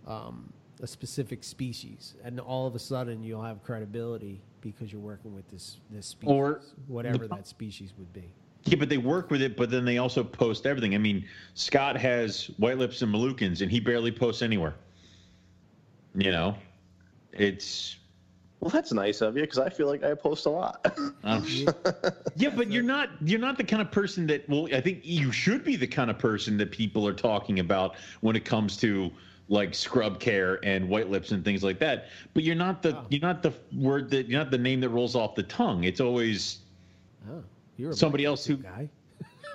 um, a specific species, and all of a sudden you'll have credibility because you're working with this this species, Or whatever that species would be. Yeah but they work with it but then they also post everything i mean scott has white lips and Moluccans, and he barely posts anywhere you know it's Well, that's nice of you because I feel like I post a lot. Um, *laughs* yeah, but you're not you're not the kind of person that well I think you should be the kind of person that people are talking about when it comes to like scrub care and white lips and things like that. But you're not the Oh. you're not the word that you're not the name that rolls off the tongue. It's always Oh, you're Somebody else who- guy.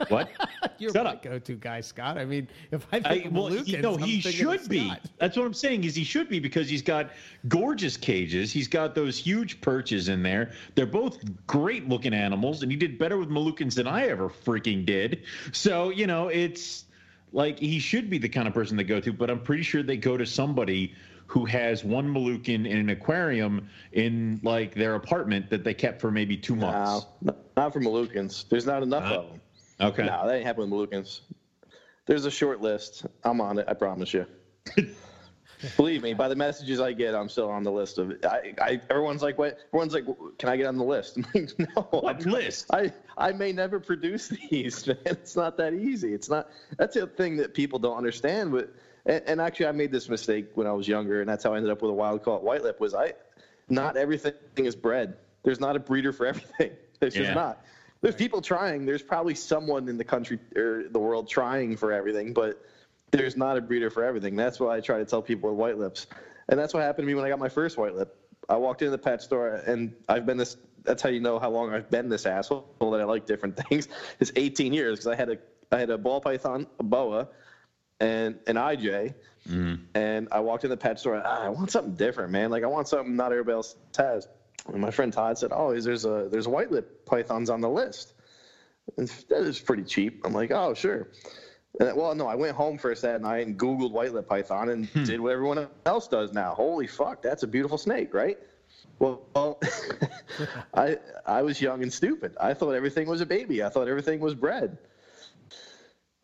*laughs* what? *laughs* You're Shut up. go-to guy, Scott. I mean, if I I, think of well, no, he should be. Scott. That's what I'm saying. Is he should be because he's got gorgeous cages. He's got those huge perches in there. They're both great looking animals, and he did better with Moluccans than I ever freaking did. So you know, it's like he should be the kind of person they go to, but I'm pretty sure they go to somebody who has one Moluccan in an aquarium in like their apartment that they kept for maybe two months. No, not for Moluccans. There's not enough Huh? of them. Okay. No, that ain't happening with Moluccans. There's a short list. I'm on it. I promise you. *laughs* Believe me, by the messages I get, I'm still on the list of. I, I everyone's like, "What?" Everyone's like, "Can I get on the list?" *laughs* I'm like, "No." What I, list? I I may never produce *laughs* these, man. It's not that easy. It's not. That's the thing that people don't understand. But and, and actually, I made this mistake when I was younger, and that's how I ended up with a wild caught white lip. Was I? Not everything is bred. There's not a breeder for *laughs* everything. There's Yeah. just not. There's people trying. There's probably someone in the country or the world trying for everything, but there's not a breeder for everything. That's why I try to tell people with white lips. And that's what happened to me when I got my first white lip. I walked into the pet store and I've been this that's how you know how long I've been this asshole that I like different *laughs* things. It's 18 years because I had a I had a ball python, a boa, and an IJ. And I walked in the pet store. Ah, I want something different, man. Like I want something not everybody else has. And my friend Todd said, "Oh, is there's a there's white lip pythons on the list." And that is pretty cheap. I'm like, "Oh, sure." And, well, no, I went home first that night and Googled white lip python and did what everyone else does now. Holy fuck, that's a beautiful snake, right? Well, well *laughs* I I was young and stupid. I thought everything was a baby. I thought everything was bred.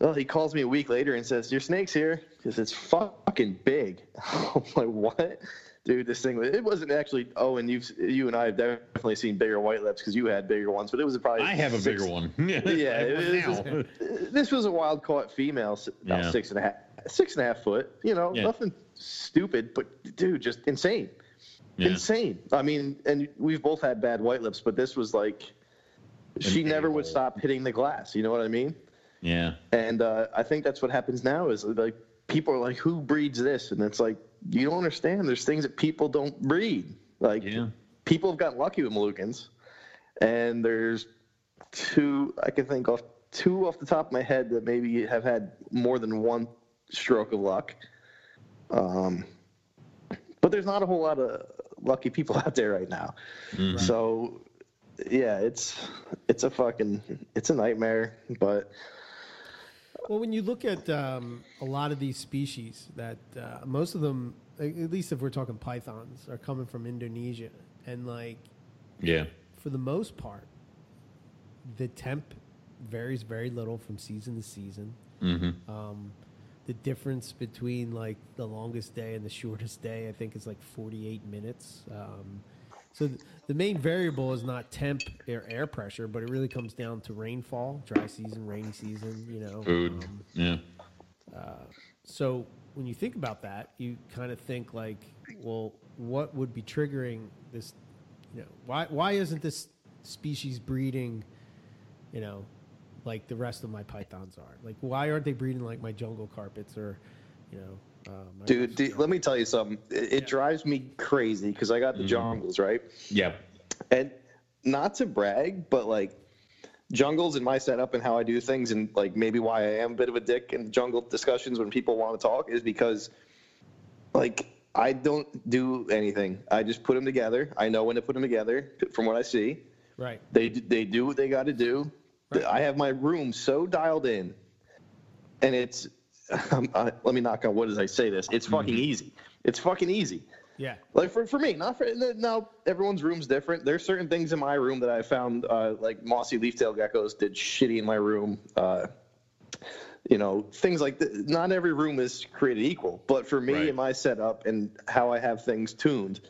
Well, he calls me a week later and says, "Your snake's here because it's fucking big." *laughs* I'm like, "What?" Dude, this thing it wasn't actually. Oh, and you've you and I have definitely seen bigger white lips because you had bigger ones, but it was probably. I have a six- bigger one. *laughs* Yeah, it was- now. *laughs* Uh, this was a wild caught female, about Yeah. six and a half, six and a half foot. You know, Yeah. nothing stupid, but dude, just insane, Yeah. insane. I mean, and we've both had bad white lips, but this was like, she never would stop hitting the glass. You know what I mean? Yeah. And uh, I think that's what happens now is like people are like, who breeds this? And it's like you don't understand. There's things that people don't breed. Like Yeah. people have gotten lucky with Moluccans, and there's two I can think of two off the top of my head that maybe have had more than one stroke of luck. Um, but there's not a whole lot of lucky people *laughs* out there right now. So yeah, it's it's a fucking it's a nightmare. But Well, when you look at um, a lot of these species, that uh, most of them, at least if we're talking pythons, are coming from Indonesia, and like Yeah. for the most part, the temp varies very little from season to season. Mm-hmm. Um, the difference between like the longest day and the *laughs* shortest day, I think, is like 48 minutes. Um, so th- the main variable is not temp or air pressure, but it really comes down to rainfall, dry season, rainy season. You know, Food. Um, yeah. so when you think about that, you kind of think like, well, what would be triggering this? You know, why why isn't this species breeding? You know, like the rest of my pythons are. Like, why aren't they breeding like my jungle carpets or, you know, uh, dude, dude let me tell you something. It, it drives me crazy because I got the jungles right. Yeah. and not to brag, but like jungles in my setup and how I do things, and like maybe why I am a bit of a dick in jungle discussions when people want to talk is because like I don't do anything. I just put them together. I know when to put them together from what I see. right. They they do what they got to do. Right. I have my room so dialed in, and it's. *laughs* Um, I, let me knock on wood as I say this. It's fucking easy. It's fucking easy. Yeah. Like for, for me, not for now. Everyone's room's different. There's certain things in my room that I found, uh, like mossy leaf-tailed geckos did shitty in my room. Uh, you know, things like that. Not every room is created equal, but for me Right. and my setup and how I have things tuned,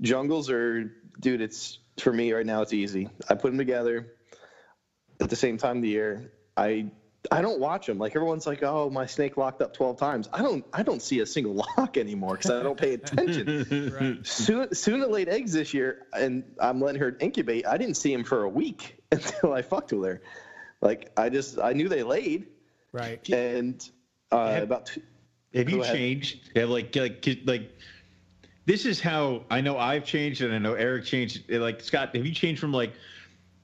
jungles are, dude. It's for me right now. It's easy. I put them together at the same time of the year. I I don't watch them. Like everyone's like, "Oh, my snake locked up 12 times." I don't I don't see a single *laughs* lock anymore because I don't pay *laughs* attention. Right. Soon, soon it laid eggs this year, and I'm letting her incubate. I didn't see him for a week *laughs* until I fucked with her. Like I just I knew they laid, Right. and uh, Have- about two, Have you ahead. changed? Have like like like this is how I know I've changed and I know Eric changed. Like Scott, have you changed from like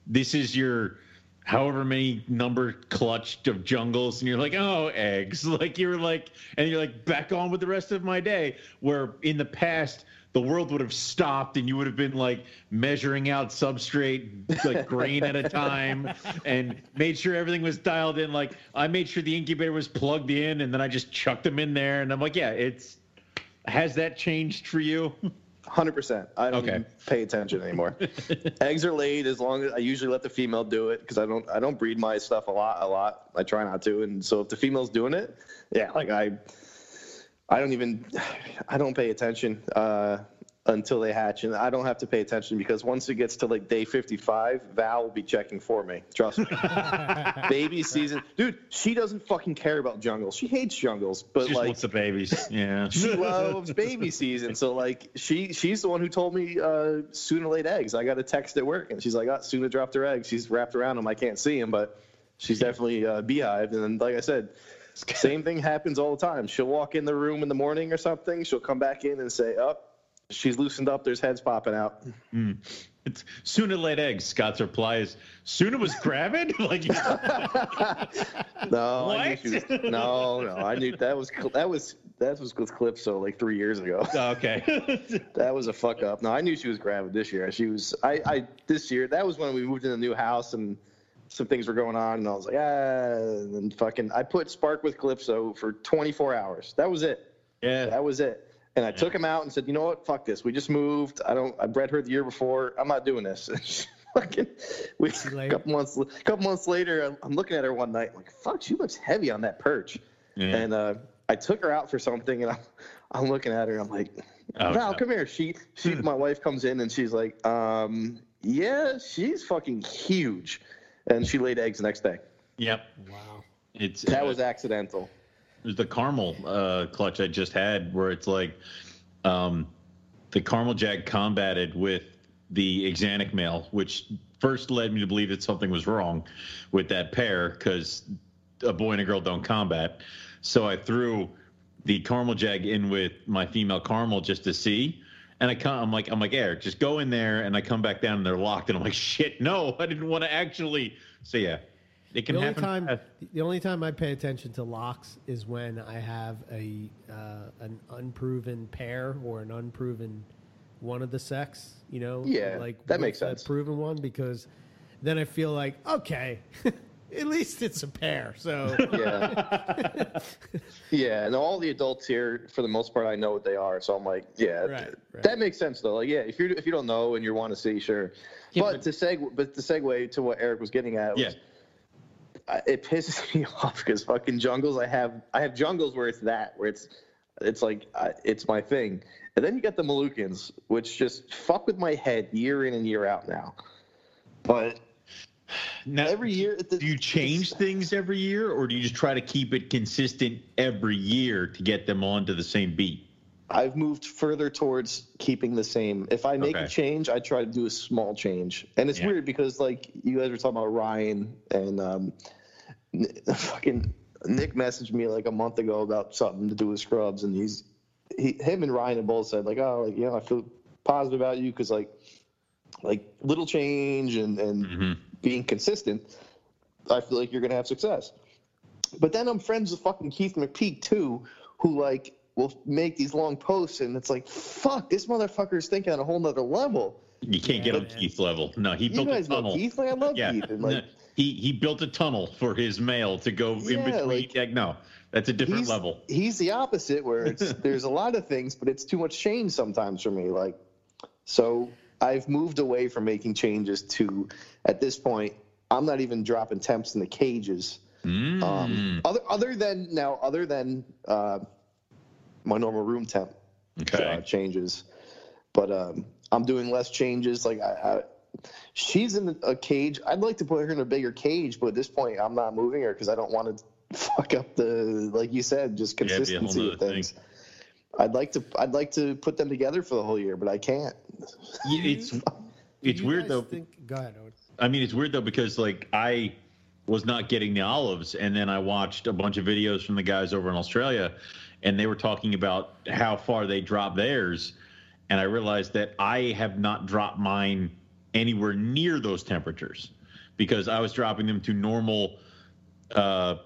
this is your however many number clutched of jungles and you're like oh eggs *laughs* like you're like and you're like back on with the rest of my day where in the past the world would have stopped and you would have been like measuring out substrate like grain at a *laughs* time and made sure everything was dialed in. Like I made sure the incubator was plugged in and then I just chucked them in there. And I'm like, yeah, it's has that changed for you? *laughs* Hundred percent. I don't Okay. pay attention anymore. *laughs* Eggs are laid as long as I usually let the female do it because I don't I don't breed my stuff a lot a lot. I try not to, and so if the female's doing it, yeah, like I I don't even *sighs* I don't pay attention uh, until they hatch, and I don't have to pay attention because once it gets to like day fifty five, Val will be checking for me. Trust me. *laughs* Baby season, dude. She doesn't fucking care about jungles. She hates jungles, but Just like wants the babies. Yeah. *laughs* she loves baby season. So like she she's the one who told me uh, Suna laid eggs. I got a text at work and she's like, oh, Suna dropped her eggs. She's wrapped around them. I can't see them, but she's definitely uh, beehived. And then, like I said, same thing happens all the time. She'll walk in the room in the morning or something. She'll come back in and say, "Up, she's loosened up. There's heads popping out." It's Suna laid eggs. Scott's reply is Suna was gravid? *laughs* like *laughs* No, I knew she was, no, no. I knew that was that was that was with Calypso like three years ago. okay. *laughs* That was a fuck up. No, I knew she was gravid this year. She was. I. I this year. That was when we moved in a new house and some things were going on, and I was like, ah, and then fucking. I put Spark with Calypso for 24 hours. That was it. yeah. That was it. And I took him out and said, you know what? Fuck this. We just moved. I don't. I bred her the year before. I'm not doing this. *laughs* Fucking. We, a couple months. A couple months later, I'm, I'm looking at her one night. I'm like, fuck. She looks heavy on that perch. Yeah. And uh, I took her out for something, and I'm, I'm looking at her. I'm like, Oh, no. come here. She, she, my wife comes in and she's like, um, yeah, she's fucking huge, and she laid eggs the next day. Yep. Wow. It's That uh, was accidental. The caramel uh, clutch I just had, where it's like um, the caramel jag combated with the axanthic male, which first led me to believe that something was wrong with that pair because a boy and a girl don't combat. So I threw the caramel jag in with my female caramel just to see. And I come, I'm like, I'm like, Eric, just go in there. And I come back down and they're locked. And I'm like, shit, no, I didn't want to actually. So yeah, it can The only happen. time the only time I pay attention to locks is when I have a uh, an unproven pair or an unproven one of the sex. You know, Yeah, like that with makes a sense. proven one because then I feel like okay, *laughs* at least it's a pair. So Yeah. *laughs* yeah, and all the adults here, for the most part, I know what they are. So I'm like, yeah, Right, th- right. that makes sense though. Like, yeah, if you if you don't know and you want to see, sure. Yeah, but but- to seg, but to segue to what Eric was getting at, was, Yeah. It pisses *laughs* me off because fucking jungles. I have I have jungles where it's that where it's it's like uh, it's my thing, and then you got the Moluccans, which just fuck with my head year in and year out now. But Now, every year, it- do you change things every year, or do you just try to keep it consistent every year to get them onto the same beat? I've moved further towards keeping the same. If I make a change, I try to do a small change. And it's Yeah. weird because like you guys were talking about Ryan and um, *laughs* fucking Nick messaged me like a month ago about something to do with Scrubs, and he's he him and Ryan have both said like, oh, like you know, I feel positive about you because like like little change and and Mm-hmm. being consistent, I feel like you're gonna have success. But then I'm friends with fucking Keith McPeak too, who like will make these long posts, and it's like, fuck, this motherfucker's thinking on a whole nother level. You can't get Yeah, on. Keith level. No, he You built a guys know. Keith, like I love *laughs* yeah, Keith, and like *laughs* he he built a tunnel for his mail to go in between. like- Like, no, that's a different he's, level. He's the opposite, where it's *laughs* there's a lot of things, but it's too much change sometimes for me. Like, so I've moved away from making changes to, at this point, I'm not even dropping temps in the cages. Mm. Um, other other than now, other than uh, my normal room temp okay. uh, changes, but um, I'm doing less changes. Like I, I, she's in a cage. I'd like to put her in a bigger cage, but at this point, I'm not moving her because I don't want to fuck up the like you said, just Yeah, it'd be a whole consistency of nother things. I'd like to I'd like to put them together for the whole year, but I can't. It's *laughs* it's you weird though. Think, go ahead. Owen. I mean, it's weird though because like I was not getting the olives, and then I watched a bunch of videos from the guys over in Australia, and they were talking about how far they dropped theirs, and I realized that I have not dropped mine anywhere near those temperatures because I was dropping them to normal uh,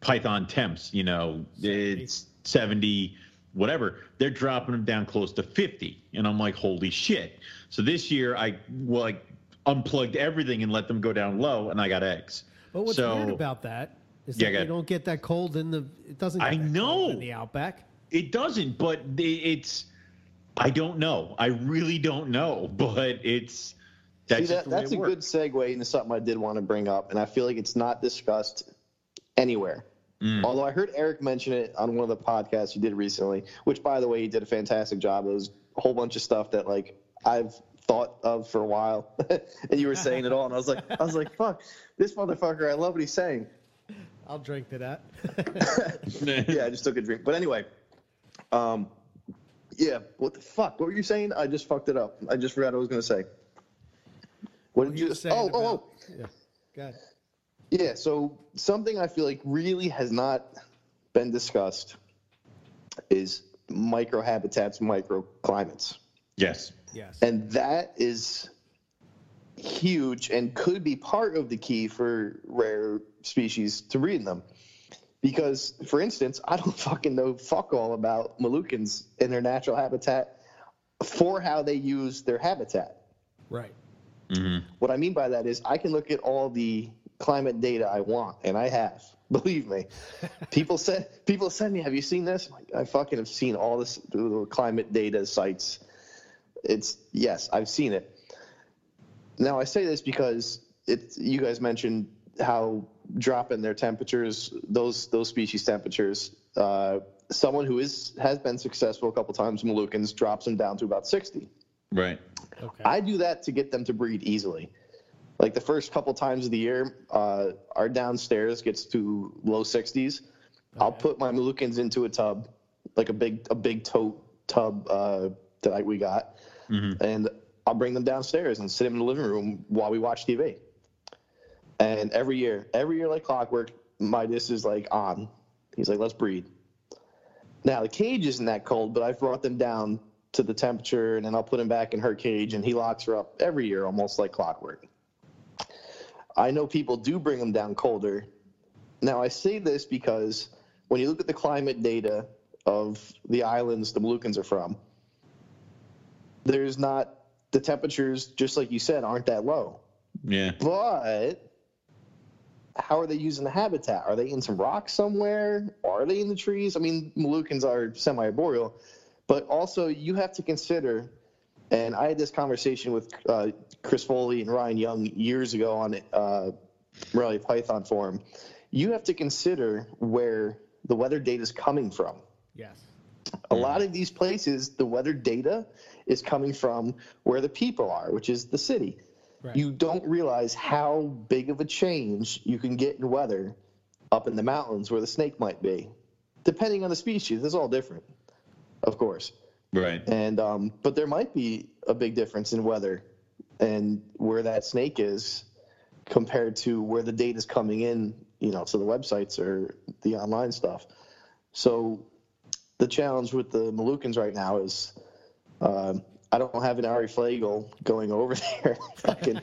Python temps. You know, it's 70, whatever, they're dropping them down close to 50. And I'm like, holy shit. So this year I well, like unplugged everything and let them go down low, and I got eggs. But what's so, weird about that is Yeah, that go you don't get that cold in the. It doesn't. Get I know. in the outback. It doesn't, but it's. I don't know. I really don't know, *laughs* but it's. That's See, that, that's it a works. good segue into something I did want to bring up, and I feel like it's not discussed anywhere. Mm. Although I heard Eric mention it on one of the podcasts he did recently, which, by the way, he did a fantastic job. It was a whole bunch of stuff that like I've thought of for a while, *laughs* and you were saying it all, and I was like, I was like, fuck, this motherfucker, I love what he's saying. I'll drink to that. *laughs* yeah, I just took a drink. But anyway, um, yeah, what the fuck? What were you saying? I just fucked it up. I just forgot what I was going to say. What did What you? were saying oh, oh, oh, Yeah. Go ahead. yeah. So something I feel like really has not been discussed is microhabitats, microclimates, yes. Yes. and that is huge and could be part of the key for rare species to breed in them. Because, for instance, I don't *laughs* fucking know fuck all about Moluccans in their natural habitat for how they use their habitat. right. hmm What I mean by that is I can look at all the climate data I want, and I have. *laughs* Believe me, people *laughs* said people send me, "Have you seen this?" I'm like, I fucking have seen all this the climate data sites. It's yes, I've seen it. Now I say this because it's you guys mentioned how dropping their temperatures, those those species temperatures. Uh, someone who is has been successful a couple times, Moluccans, drops them down to about sixty. Right. Okay. I do that to get them to breed easily. Like the first couple times of the year, uh, our downstairs gets to low 60s. I'll put my Moluccans into a tub, like a big a big tote tub uh, that I, we got, Mhm. and I'll bring them downstairs and sit them in the living room while we watch TV. And every year, every year like clockwork, Midas is like on. He's like, let's breed. Now the cage isn't that cold, but I've brought them down to the temperature, and then I'll put him back in her cage, and he locks her up every year, almost like clockwork. I know people do bring them down colder. Now I say this because when you look at the climate data of the islands the Moluccans are from, there's not the temperatures, just like you said, aren't that low. Yeah. But how are they using the habitat? Are they in some rocks somewhere? Are they in the trees? I mean, Moluccans are semi-arboreal, but also you have to consider. And I had this conversation with uh, Chris Foley and Ryan Young years ago on uh, Morelia Python forum. You have to consider where the weather data is coming from yes. a lot of these places the weather data is coming from where the people are which is the city Right. you don't realize how big of a change you can get in weather up in the mountains where the snake might be depending on the species it's all different of course Right. and um, but there might be a big difference in weather and where that snake is compared to where the data is coming in you know to the websites or the online stuff so the challenge with the Moluccans right now is um, I don't have an Ari Flagel going over *laughs* there. Fucking,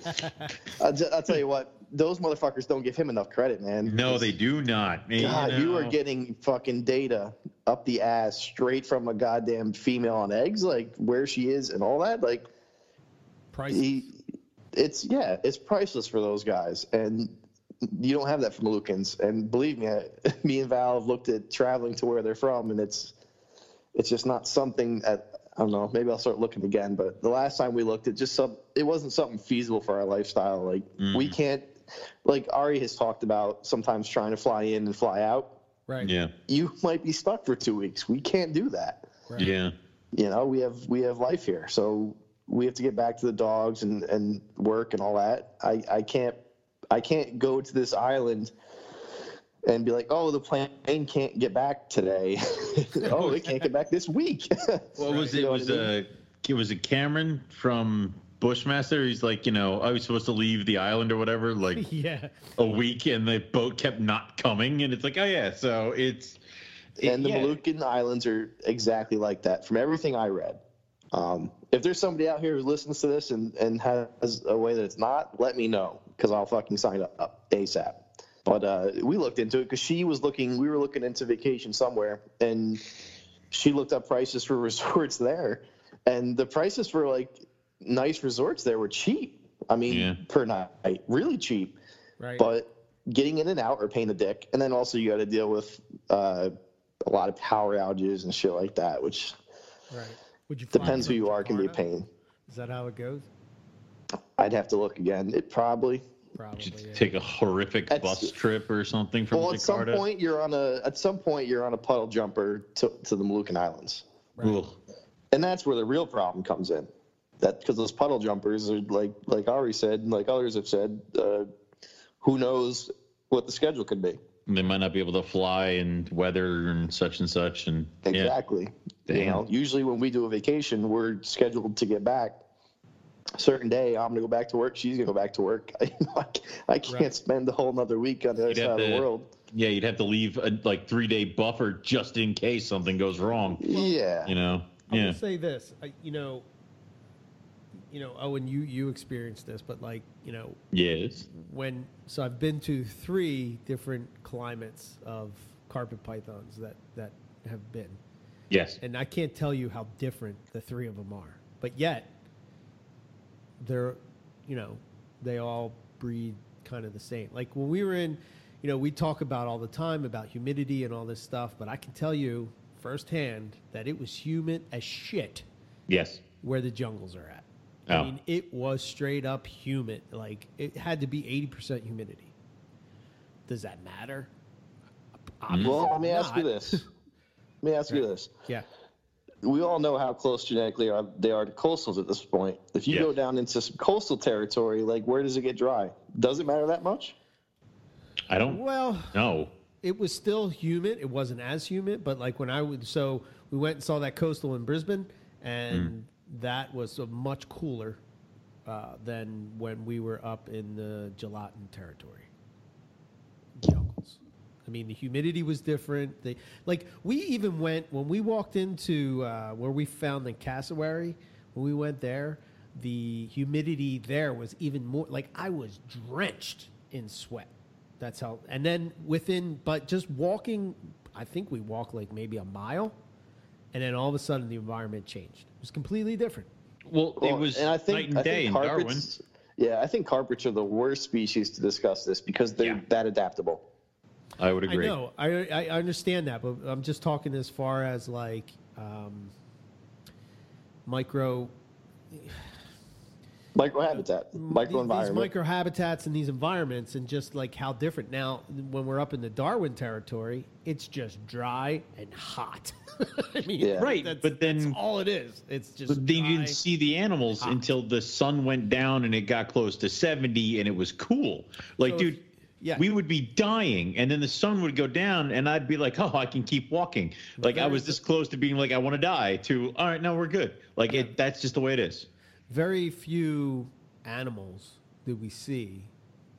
I'll, ju- I'll tell you what, those motherfuckers don't give him enough credit, man. No, they do not. I mean, God, you are getting fucking data up the ass straight from a goddamn female on eggs, like where she is and all that. Like, Price. he, it's yeah, it's priceless for those guys, and you don't have that from Moluccans. And believe me, I, *laughs* me and Val have looked at traveling to where they're from, and it's it's just not something that I don't know. Maybe I'll start looking again. But the last time we looked, it just some it wasn't something feasible for our lifestyle. Like we mm-hmm. can't. Like Ari has talked about, sometimes trying to fly in and fly out. right. Yeah. You might be stuck for two weeks. We can't do that Right. Yeah. you know we have we have life here so we have to get back to the dogs and and work and all that i i can't i can't go to this island and be like oh the plane can't get back today *laughs* oh it can't get back this week *laughs* What was You it? know Was I mean? uh, it was it Cameron from Bushmaster? He's like, you know, I was supposed to leave the island or whatever, *laughs* like Yeah. a week, and the boat kept not coming, and it's like, oh yeah, so it's and the yeah. Moluccan Islands are exactly like that from everything I read. Um, if there's somebody out here who listens to this and, and has a way that it's not, let me know because I'll fucking sign up ASAP. But uh, we looked into it because she was looking, we were looking into vacation somewhere, and she looked up prices for *laughs* resorts there, and the prices for like nice resorts there were cheap. I mean, Yeah. per night, really cheap. Right. But getting in and out are paying in the dick, and then also you got to deal with uh, a lot of power outages and shit like that, which right. Would you depends who you are can be a pain. Is that how it goes? I'd have to look again. It probably. Probably. Just yeah. take a horrific That's- bus trip or something from Well, at some Jakarta. point you're on a at some point you're on a puddle jumper to, to the Moluccan Islands, Ugh. and that's where the real problem comes in. That because those puddle jumpers are like like Ari said, and like others have said, uh, who knows what the schedule could be. They might not be able to fly and weather and such and such. And yeah, Exactly. You know, usually when we do a vacation, we're scheduled to get back a certain day. I'm gonna go back to work. She's gonna go back to work. *laughs* I, I can't Right. spend the whole another week on the other You'd side have of the world. yeah, you'd have to leave a like three day buffer just in case something goes wrong. Yeah. You know, I yeah, will say this. I, you know. You know, Owen, you you experienced this, but like you know, yes, when so I've been to three different climates of carpet pythons that that have been, yes. and I can't tell you how different the three of them are. But yet, they're, you know, they all breed kind of the same. Like when we were in, you know, we talk about all the time about humidity and all this stuff, but I can tell you firsthand that it was humid as shit Yes. where the jungles are at. Oh. I mean, it was straight up humid. Like it had to be 80% humidity. Does that matter? Obviously Well, let me ask you this. Let me ask you *laughs* this. Yeah. We all know how close genetically are, they are to coastals at this point. If you Yeah. go down into some coastal territory, like where does it get dry? Does it matter that much? I don't Well, no. it was still humid. It wasn't as humid, but like when I would, so we went and saw that coastal in Brisbane, and that was a much cooler uh, than when we were up in the Julatten territory jungles. I mean, the humidity was different. The like we even went when we walked into uh, where we found the cassowary. When we went there, the humidity there was even more. Like I was drenched in sweat. That's how. And then within, but just walking, I think we walked like maybe a mile, and then all of a sudden the environment changed. It was completely different. Well, it was and I think, night and I day think in carpets, Darwin. Yeah, I think carpets are the worst species to discuss this because they're Yeah. that adaptable. I would agree. I know. I, I I understand that, but I'm just talking as far as like um, micro *sighs* Microhabitat, these microenvironment. micro habitats and these environments, and just like how different. Now, when we're up in the Darwin territory, it's just dry and hot. *laughs* I mean, Yeah. Right, that's- but then- that's all it is. It's just But then you didn't see the animals hot. until the sun went down and it got close to 70 and it was cool. Like, So dude, yeah. we would be dying and then the sun would go down and I'd be like, oh, I can keep walking. Like, I was this close to being like, I want to die to, all right, no, we're good. Like, it, that's just the way it is. very few animals do we see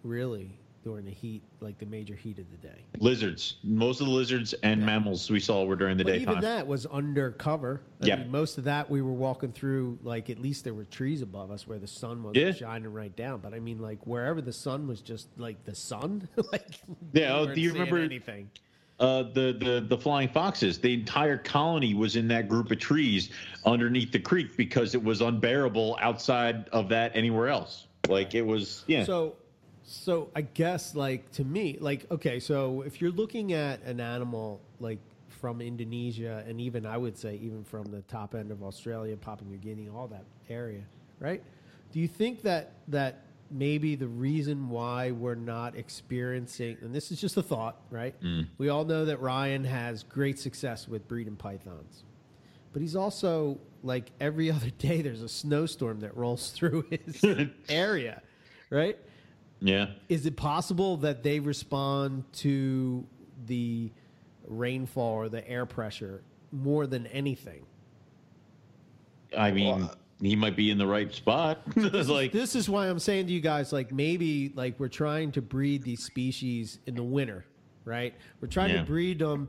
really during the heat, like the major heat of the day. Lizards. Most of the lizards and mammals we saw were during the But daytime. even that was under cover. I Yeah. mean, most of that we were walking through, like at least there were trees above us where the sun was Yeah. shining right down. But I mean, like wherever the sun was just like the sun, *laughs* like Yeah, oh, do you remember- anything? uh, the, the the flying foxes. The entire colony was in that group of trees underneath the creek because it was unbearable outside of that anywhere else. Like it was, yeah. So, so I guess like to me, like okay, so if you're looking at an animal like from Indonesia, and even I would say even from the top end of Australia, Papua New Guinea, all that area, right? Do you think that that maybe the reason why we're not experiencing, and this is just a thought, right? Mm. We all know that Ryan has great success with breeding pythons. But he's also like every *laughs* other day there's a snowstorm that rolls through his *laughs* area, right? Yeah. Is it possible that they respond to the rainfall or the air pressure more than anything? I mean, Well, he might be in the right spot. *laughs* Like, this is why I'm saying to you guys, like maybe like we're trying to breed these species in the winter, right? We're trying Yeah. to breed them,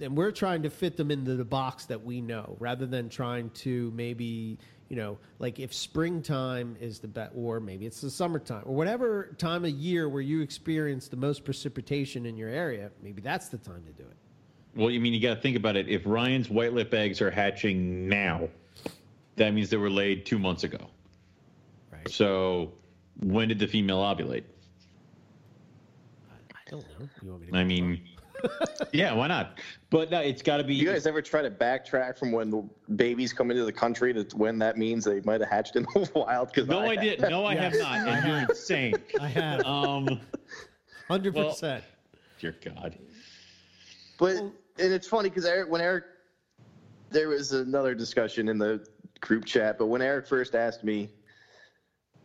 and we're trying to fit them into the box that we know, rather than trying to maybe you know like if springtime is the best, or maybe it's the summertime, or whatever time of year where you experience the most precipitation in your area, maybe that's the time to do it. Well, you mean you got to think about it. If Ryan's white lip eggs are hatching now, that means they were laid two months ago. Right. So, when did the female ovulate? I don't know. You want me to I mean, yeah, why not? But no, it's got to be. You guys ever try to backtrack from when the babies come into the country to when that means they might have hatched in the *laughs* wild? Because no, I did. No, I have not. And you're insane. I have Um, hundred well- percent. dear God. But and it's funny because Eric, when Eric, there was another discussion in the group chat. But when Eric first asked me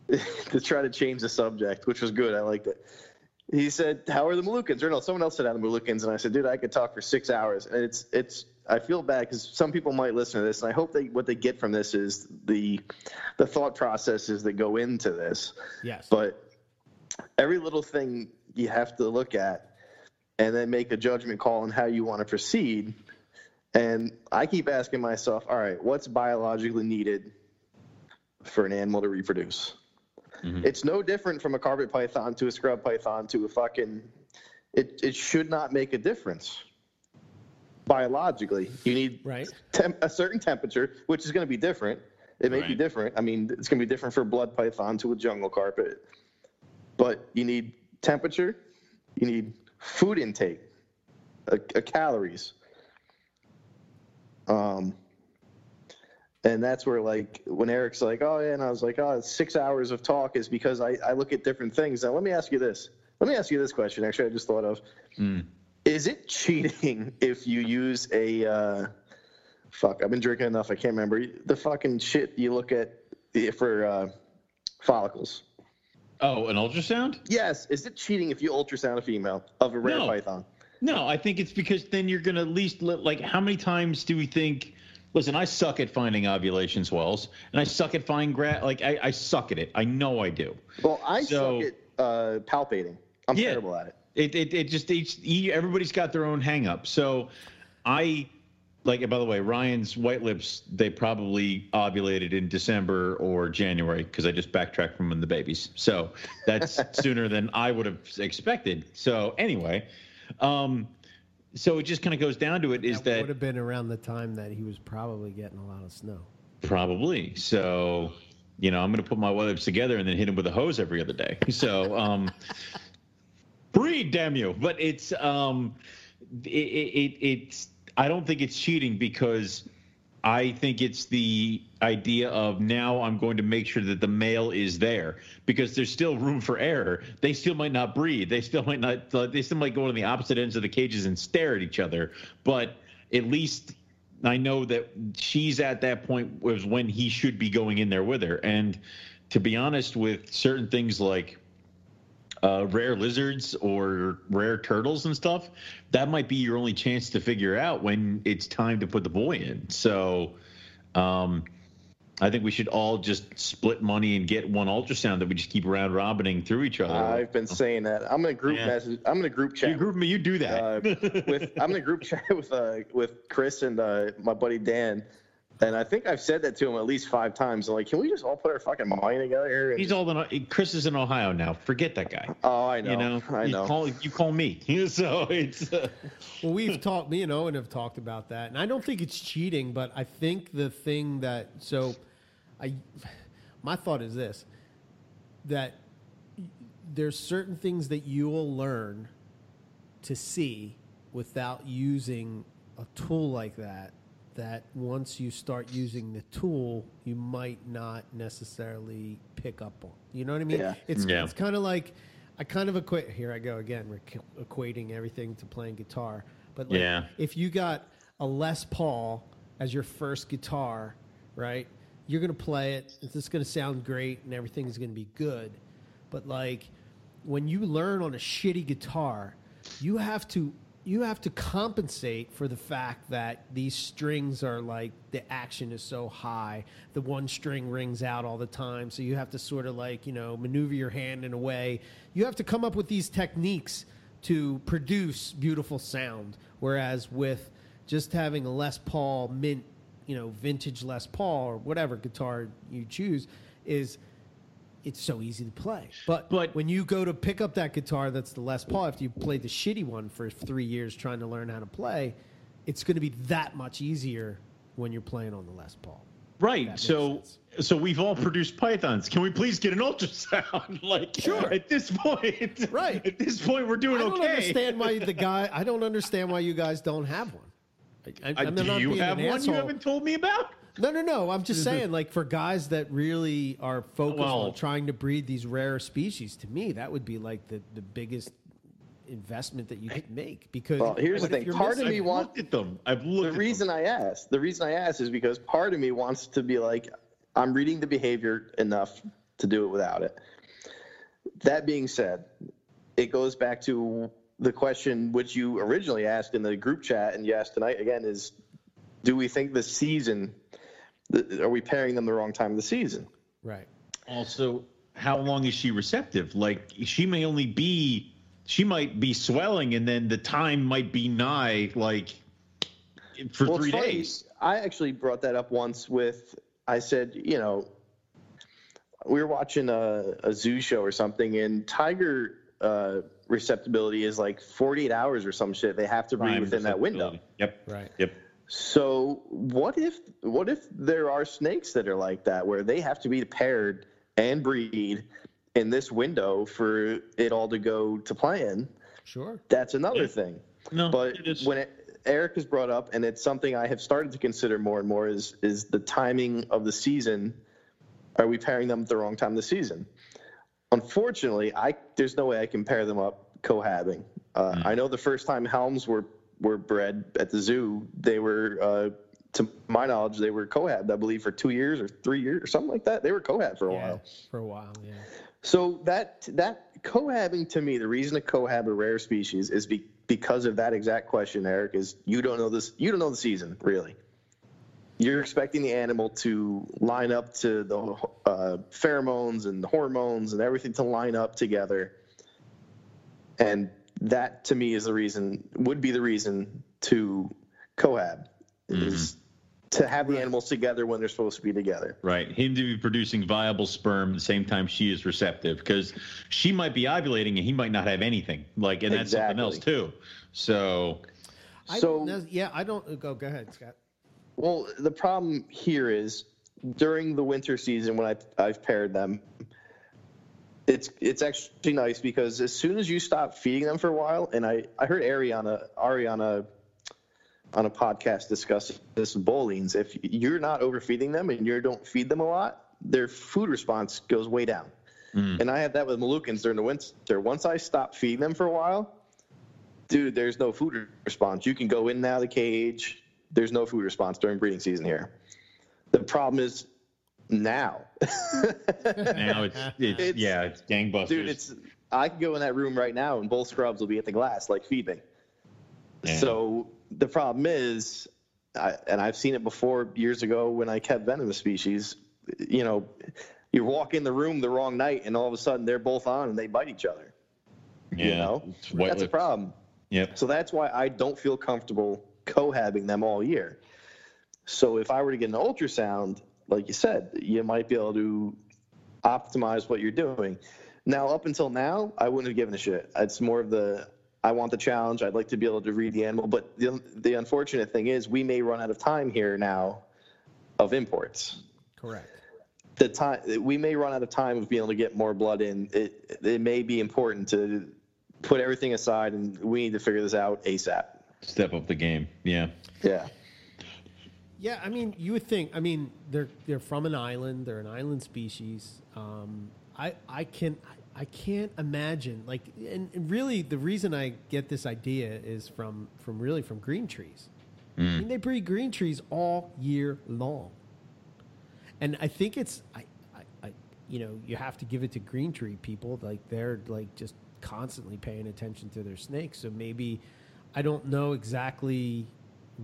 *laughs* to try to change the subject, which was good, I liked it. He said, "How are the Moluccans?" Or no, someone else said, "How are the Moluccans?" And I said, "Dude, I could talk for six hours." And it's it's. I feel bad because some people might listen to this, and I hope they what they get from this is the the thought processes that go into this. Yes. But every little thing you have to look at and then make a judgment call on how you want to proceed. And I keep asking myself, all right, what's biologically needed for an animal to reproduce? Mhm. It's no different from a carpet python to a scrub python to a fucking. It, it should not make a difference. Biologically, you need Right. temp, a certain temperature, which is going to be different. It may be different. I mean, it's going to be different for a blood python to a jungle carpet. But you need temperature, you need food intake, a, a calories. Um, and that's where like when Eric's like, oh yeah, and I was like, oh, six hours of talk is because I, I look at different things. Now let me ask you this. Let me ask you this question. Actually, I just thought of. Mm. Is it cheating *laughs* if you use a uh, fuck? I've been drinking enough. I can't remember the fucking shit you look at for uh, follicles. Oh, an ultrasound? Yes. Is it cheating if you ultrasound a female of a rare No. python? No, I think it's because then you're going to at least let, like, how many times do we think? Listen, I suck at finding ovulation swells, and I suck at finding gra- like I, I suck at it. I know I do. Well, I So- suck at uh, palpating. I'm Yeah. terrible at it. It it, it just each everybody's got their own hang up. So I like by the way, Ryan's white lips they probably ovulated in December or January because I just backtracked from when the babies. So that's *laughs* sooner than I would have expected. So anyway, um so it just kind of goes down to it is that, that would have been around the time that he was probably getting a lot of snow. Probably. So, you know, I'm going to put my lips together and then hit him with a hose every other day. So, um, *laughs* breed, damn you. But it's, um, it, it, it's, I don't think it's cheating because I think it's the idea of now I'm going to make sure that the male is there because there's still room for error. They still might not breed. They still might not, they still might go on the opposite ends of the cages and stare at each other. But at least I know that she's at that point was when he should be going in there with her. And to be honest, with certain things like uh, rare lizards or rare turtles and stuff, that might be your only chance to figure out when it's time to put the boy in. So, um, I think we should all just split money and get one ultrasound that we just keep round robining through each other. I've been saying that. I'm gonna group Yeah. message. I'm gonna group chat. you group me, you do uh, that. with I'm in a group chat *laughs* with uh, with Chris and uh, my buddy Dan, and I think I've said that to him at least five times. I'm like, can we just all put our fucking money together here? He's just- all in. Chris is in Ohio now. Forget that guy. oh, I know, You know, I you know. call you call me. *laughs* so it's uh, Well, we've talked, me and Owen have talked about that, and I don't think it's cheating, but I think the thing that so, I, my thought is this, that there's certain things that you will learn to see without using a tool like that. That once you start using the tool, you might not necessarily pick up on. You know what I mean? Yeah. It's Yeah. it's kind of like I kind of equate. Here I go again. We're equating everything to playing guitar. But like, Yeah. if you got a Les Paul as your first guitar, right? You're gonna play it. It's just gonna sound great, and everything is gonna be good. But like when you learn on a shitty guitar, you have to you have to compensate for the fact that these strings are like the action is so high. The one string rings out all the time so you have to sort of like you know maneuver your hand in a way. You have to come up with these techniques to produce beautiful sound whereas with just having a Les Paul mint you know vintage Les Paul or whatever guitar you choose is it's so easy to play. But, But- when you go to pick up that guitar that's the Les Paul after you played the shitty one for three years trying to learn how to play, it's going to be that much easier when you're playing on the Les Paul. Right. So sense. so we've all produced pythons. Can we please get an ultrasound? *laughs* like Sure. at this point. Right. At this point we're doing okay. I don't okay. understand why the *laughs* guy. I don't understand why you guys don't have one. I, I, I'm do you have one asshole. you haven't told me about? No, no, no. I'm just saying, like for guys that really are focused Well- on trying to breed these rare species, to me, that would be like the, the biggest investment that you could make. Because Well, here's the what if thing. you're Part of missing- me I've want- looked at them. I've looked the at them. reason I asked, the reason I asked is because part of me wants to be like, I'm reading the behavior enough to do it without it. That being said, it goes back to the question which you originally asked in the group chat and you asked tonight again is, do we think the season, th- are we pairing them the wrong time of the season? right. Also, how long is she receptive? Like she may only be she might be swelling and then the time might be nigh like for Well, three days. I actually brought that up once with, I said, you know, we were watching a, a zoo show or something, and tiger uh, receptibility is like 48 hours or some shit. They have to be Time within that window. Yep. Right. Yep. So what if what if there are snakes that are like that, where they have to be paired and breed in this window for it all to go to plan? Sure. That's another Yeah. thing. No, But it is. when it, Eric has brought up, and it's something I have started to consider more and more, is is the timing of the season. Are we pairing them at the wrong time of the season? Unfortunately, I there's no way I can pair them up cohabbing. Uh, Hmm. I know the first time Helms were were bred at the zoo, they were, uh, to my knowledge, they were cohabbed. I believe for two years or three years or something like that. They were cohab for a Yeah, while. for a while. Yeah. So that that cohabbing to me, the reason to cohab a rare species is be, because of that exact question, Eric. Is you don't know this, you don't know the season really. You're expecting the animal to line up to the uh, pheromones and the hormones and everything to line up together, and that to me is the reason would be the reason to cohab mm-hmm. is to have the animals together when they're supposed to be together. Right. Him to be producing viable sperm at the same time she is receptive because she might be ovulating and he might not have anything. Like, and that's something else too. So, I So- yeah, I don't go. Go ahead, Scott. Well, the problem here is during the winter season when I, I've paired them, it's it's actually nice because as soon as you stop feeding them for a while, and I, I heard Ariana Ariana on a podcast discuss this with Boelen's. If you're not overfeeding them and you don't feed them a lot, their food response goes way down. Mm. And I had that with Moluccans during the winter. Once I stopped feeding them for a while, dude, there's no food response. You can go in and out of the cage. There's no food response during breeding season here. The problem is now. now it's, *laughs* it's, It's- yeah, it's gangbusters. Dude, it's I could go in that room right now and both scrubs will be at the glass like feeding. Yeah. So the problem is, I, and I've seen it before years ago when I kept venomous species. You know, you walk in the room the wrong night and all of a sudden they're both on and they bite each other. yeah, You know, that's a problem. Yep. So that's why I don't feel comfortable cohabbing them all year. So if I were to get an ultrasound, like you said, you might be able to optimize what you're doing. Now, up until now, I wouldn't have given a shit. It's more of the I want the challenge. I'd like to be able to read the animal. But the the unfortunate thing is, we may run out of time here now of imports. Correct. The time we may run out of time of being able to get more blood in. It it may be important to put everything aside, and we need to figure this out asap. Step up the game. Yeah. Yeah. Yeah, I mean, you would think. I mean, they're they're from an island. They're an island species. Um, I I can I can't imagine like, and, and really the reason I get this idea is from from really from green trees. I mean, they breed green trees all year long, and I think it's I, I, I you know you have to give it to green tree people like they're like just constantly paying attention to their snakes. So maybe I don't know exactly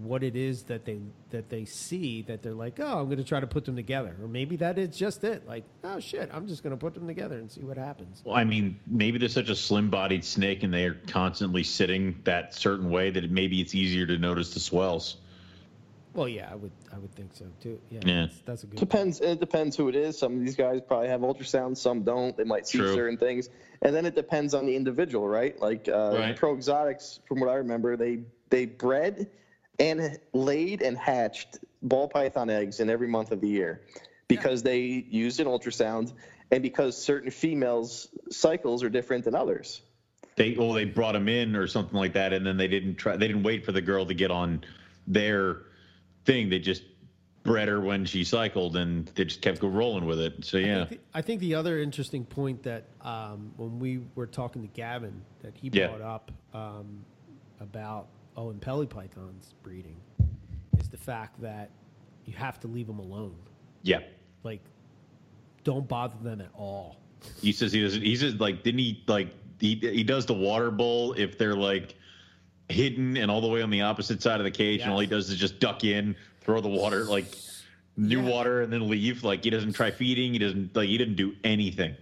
what it is that they that they see that they're like, oh, I'm going to try to put them together, or maybe that is just it. Like, oh shit, I'm just going to put them together and see what happens. Well, I mean, maybe they're such a slim-bodied snake, and they're constantly sitting that certain way that maybe it's easier to notice the swells. Well, yeah, I would I would think so too. Yeah, Yeah. That's, that's a good. Depends. It depends who it is. Some of these guys probably have ultrasound. Some don't. They might see True. certain things, and then it depends on the individual, right? Like uh, Right. Pro Exotics, from what I remember, they they bred and laid and hatched ball python eggs in every month of the year because they used an ultrasound and because certain females' cycles are different than others. They well, they brought them in or something like that, and then they didn't try. They didn't wait for the girl to get on their thing. They just bred her when she cycled, and they just kept going rolling with it. So yeah, I think, the, I think the other interesting point that um, when we were talking to Gavin that he Yeah. brought up um, about oh and Pelly pythons breeding is the fact that you have to leave them alone. yeah. Like, don't bother them at all. He says he doesn't. He says like didn't he like he he does the water bowl if they're like hidden and all the way on the opposite side of the cage, and all he does is just duck in, throw the water like new Yeah. water, and then leave. Like he doesn't try feeding. He doesn't like he didn't do anything.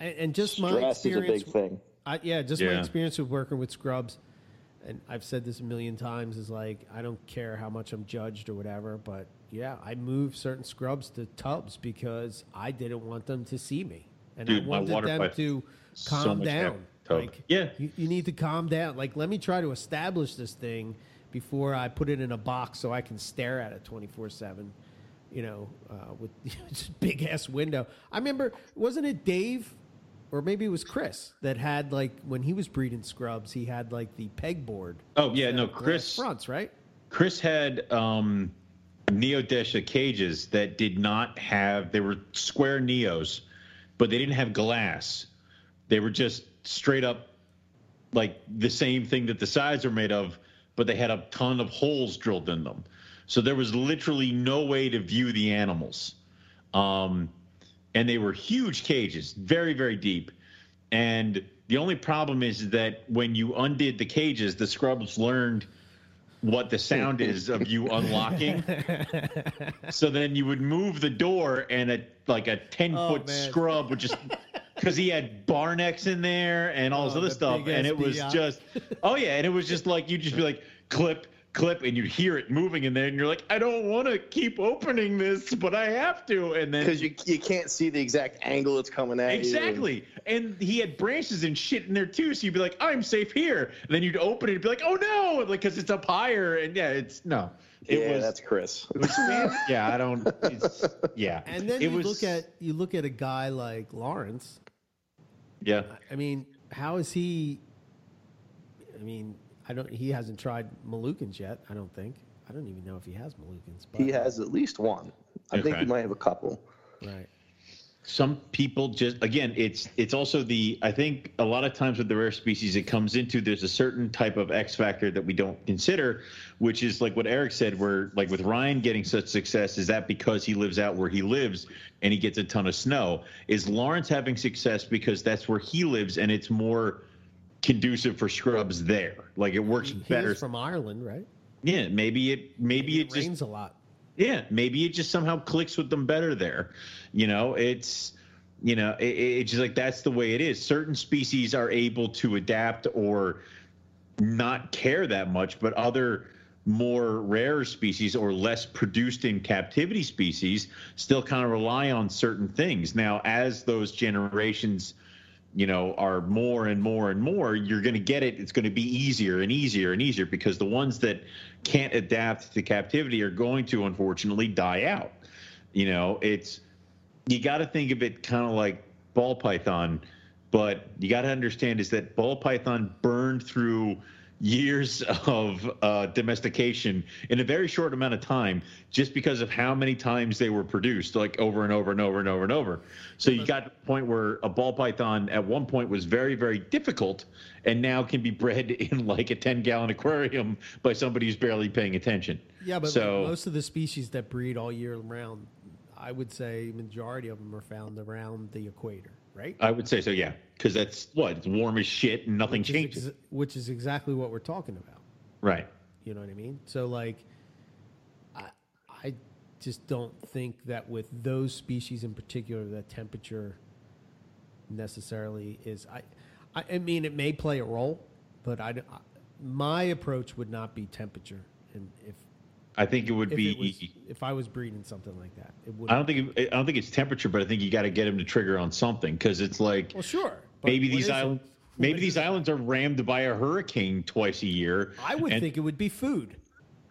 And, and just my Stress is a experience, big thing. I, yeah, just my experience with working with scrubs, and I've said this a million times, is like I don't care how much I'm judged or whatever, but yeah, I moved certain scrubs to tubs because I didn't want them to see me, and Dude, I wanted them to calm much down. Like, Yeah. you, you need to calm down. Like, let me try to establish this thing before I put it in a box so I can stare at it 24 seven. You know, uh, with *laughs* this big ass window. I remember, wasn't it Dave, or maybe it was Chris that had like when he was breeding scrubs, he had like the pegboard. Oh yeah, no, Chris. fronts, right? Chris had um, Neodesha cages that did not have. They were square Neos, but they didn't have glass. They were just straight up like the same thing that the sides are made of, but they had a ton of holes drilled in them. So there was literally no way to view the animals. Um, and they were huge cages, very, very deep. And the only problem is that when you undid the cages, the scrubs learned what the sound *laughs* is of you unlocking. *laughs* so then you would move the door, and a like a ten foot man. scrub would just *laughs* because he had bar necks in there and all this Oh, other stuff, and it was just oh yeah, and it was just like you'd just be like clip. Clip and you'd hear it moving in there, and you're like, I don't want to keep opening this, but I have to. And then Because you, you can't see the exact angle it's coming at you. Exactly. And he had branches and shit in there too. So you'd be like, I'm safe here. And then you'd open it and be like, oh no, like, cause it's up higher. And yeah, it's no. It yeah, was, that's Chris. was *laughs* yeah, I don't, it's, yeah. And then it you was, look at you look at a guy like Lawrence. yeah. I mean, how is he? I mean, I don't. He hasn't tried Moluccans yet. I don't think. I don't even know if he has Moluccans. But, He has at least one. I think he might have a couple. right. some people just again it's it's also the i think a lot of times with the rare species it comes into there's a certain type of x factor that we don't consider which is like what eric said where like with ryan getting such success is that because he lives out where he lives and he gets a ton of snow is lawrence having success because that's where he lives and it's more conducive for scrubs there like it works He better from Ireland, right? yeah maybe it maybe it, It just rains a lot. yeah, maybe it just somehow clicks with them better there. You know, it's you know, it, it's just like that's the way it is. Certain species are able to adapt or not care that much, but other more rare species or less produced in captivity species still kind of rely on certain things. Now, as those generations you know are more and more and more you're going to get it. It's going to be easier and easier and easier because the ones that can't adapt to captivity are going to unfortunately die out. You know it's you got to think of it kind of like ball python but you got to understand is that ball python burned through years of uh, domestication in a very short amount of time just because of how many times they were produced like over and over and over and over and over. So you got to the point where a ball python at one point was very very difficult and now can be bred *laughs* in like a 10 gallon aquarium by somebody who's barely paying attention. Yeah, but so like most of the species that breed all year round, I would say majority of them are found around the equator, right? i would say so yeah because that's what it's warm as shit and nothing Which is changes ex- which is exactly what we're talking about. right You know what I mean? So like, I I just don't think that with those species in particular, that temperature necessarily is. I I, I mean, it may play a role, but I, I- my approach would not be temperature, and if i think it would if be it was, if I was breeding something like that, it would. I don't think it, I don't think it's temperature, but I think you got to get them to trigger on something because it's like Well, sure. But maybe these is it? islands maybe these islands are rammed by a hurricane twice a year. I would and- think it would be food.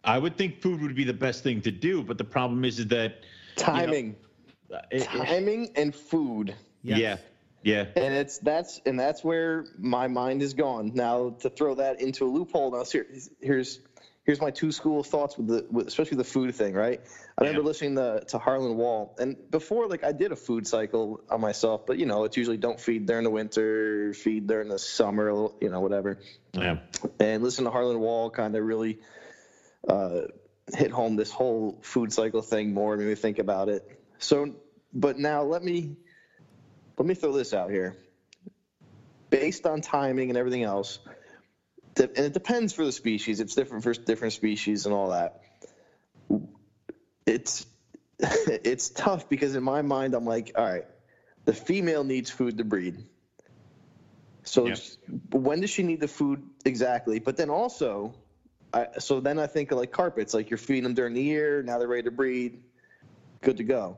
I would think food would be the best thing to do, but the problem is, is that Timing, uh, it- it- timing, and food. Yes. yeah, yeah, And it's that's and that's where my mind is gone. Now to throw that into a loophole. Now here, here's here's my two school thoughts with the with, especially the food thing. Right. I remember listening to to Harlan Wall, and before like I did a food cycle on myself, but you know it's usually don't feed during the winter, feed during the summer, you know whatever. yeah. And listen to Harlan Wall kind of really uh, hit home this whole food cycle thing more, made me think about it. So, but now let me let me throw this out here. Based on timing and everything else, de- and it depends for the species. It's different for different species and all that. It's *laughs* it's tough because in my mind I'm like, all right, the female needs food to breed. So Yeah. it's- when does she need the food exactly? But then also, I, so then I think of like carpets, like you're feeding them during the year. Now they're ready to breed, good to go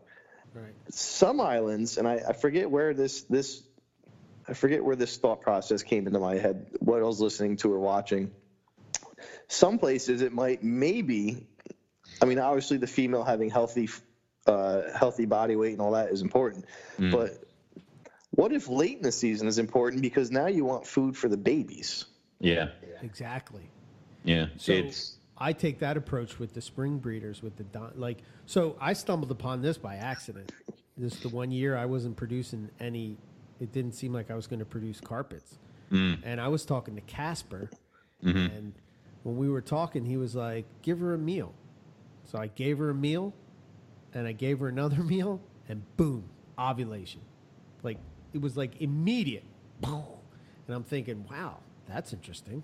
Right. some islands, and I, I forget where this this I forget where this thought process came into my head. What I was listening to or watching. Some places it might maybe, I mean, obviously the female having healthy, uh, healthy body weight and all that is important, but what if late in the season is important because now you want food for the babies? Yeah, Exactly. yeah. So it's I take that approach with the spring breeders with the don- like. So I stumbled upon this by accident. This the one year I wasn't producing any. It didn't seem like I was going to produce carpets, mm. and I was talking to Casper, mm-hmm. and when we were talking, he was like, "Give her a meal." So I gave her a meal, and I gave her another *laughs* meal, and boom, ovulation. Like it was like immediate. Boom. And I'm thinking, wow, that's interesting.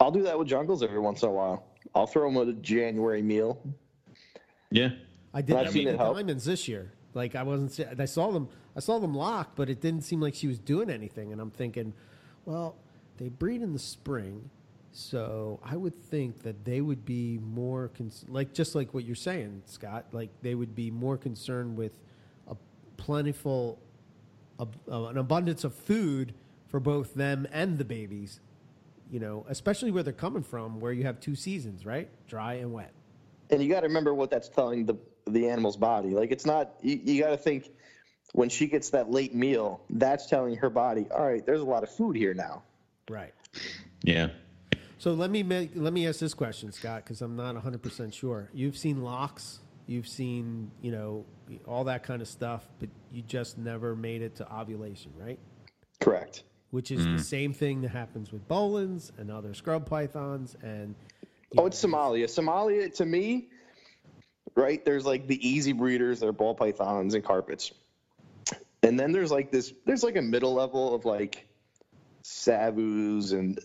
I'll do that with jungles every once in a while. I'll throw them a January meal. yeah, I did I've that seen with the help. diamonds this year. Like I wasn't. I saw them. I saw them locked, but it didn't seem like she was doing anything. And I'm thinking, well, they breed in the spring, so I would think that they would be more cons- like just like what you're saying, Scott. Like they would be more concerned with a plentiful, uh, an abundance of food for both them and the babies. You know, especially where they're coming from, where you have two seasons, right? Dry and wet. and you got to remember what that's telling the the animal's body. Like it's not you, you got to think when she gets that late meal, that's telling her body, all right, there's a lot of food here now. Right. yeah. So let me make, let me ask this question, Scott, because I'm not 100 percent sure. You've seen locks, you've seen you know all that kind of stuff, but you just never made it to ovulation, right? Correct. Which is the mm. same thing that happens with Boelen's and other scrub pythons, and you Oh, know, it's Somalia. Somalia to me, right? There's like the easy breeders, they're ball pythons and carpets. And then there's like this there's like a middle level of like savus and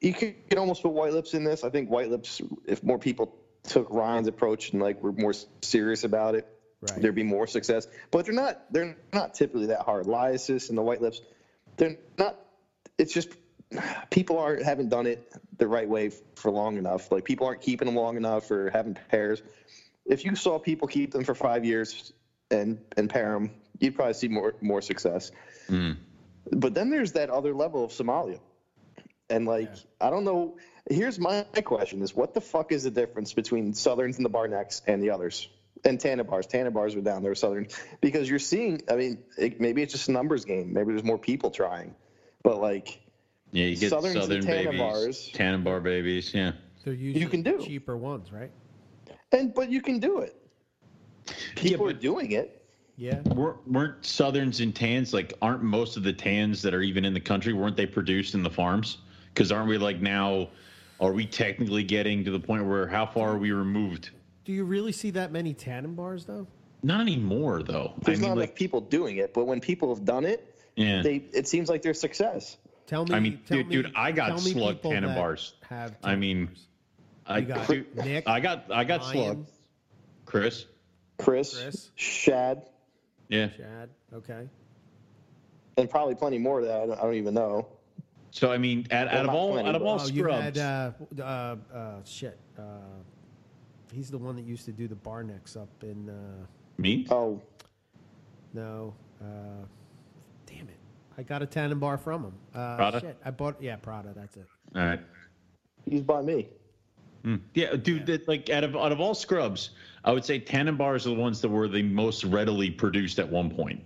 you could, you could almost put white lips in this. I think white lips if more people took Ryan's approach and like were more serious about it, Right. there'd be more success. But they're not they're not typically that hard. Liasis and the white lips, they're not it's just people aren't haven't done it the right way for long enough. Like people aren't keeping them long enough or having pairs. If you saw people keep them for five years and and pair them, you'd probably see more more success. Hmm. But then there's that other level of Somalia, and like I don't know. Here's my question: Is what the fuck is the difference between Southerns and the Barnecks and the others? And Tanimbars. Tanimbars were down there, Southern, because you're seeing. I mean, it, maybe it's just a numbers game. Maybe there's more people trying, but like Yeah, you get Southerns and southern babies, Tanimbars. Tanimbar babies. Yeah, they're usually can do. cheaper ones, right? And but you can do it. People but- are doing it. Yeah. Wer- weren't southerns and tans like? Aren't most of the tans that are even in the country weren't they produced in the farms? Because aren't we like now? Are we technically getting to the point where how far are we removed? Do you really see that many Tanimbars though? Not anymore, though. There's I mean, not like, people doing it, but when people have done it, yeah. they it seems like there's success. Tell me. I mean, tell dude, me- dude, I got tell me slug people tandem that bars. Have I mean, tandem I, got dude, Nick, I got, I got Ryan. slug. Chris. Chris, Chris. Shad, Yeah. bars. Chad. Okay. and probably plenty more that I don't, I don't even know. So I mean, out, Well, out of not all, plenty, out of all Oh, you scrubs, had uh, uh, uh, shit. Uh, he's the one that used to do the bar necks up in. Uh, me. Oh, no. Uh, damn it! I got a Tanimbar from him. Uh, Prada? Shit. I bought. Yeah, Prada. That's it. All right. he's by me. Yeah, dude. That, like out of out of all scrubs, I would say Tanimbars are the ones that were the most readily produced at one point,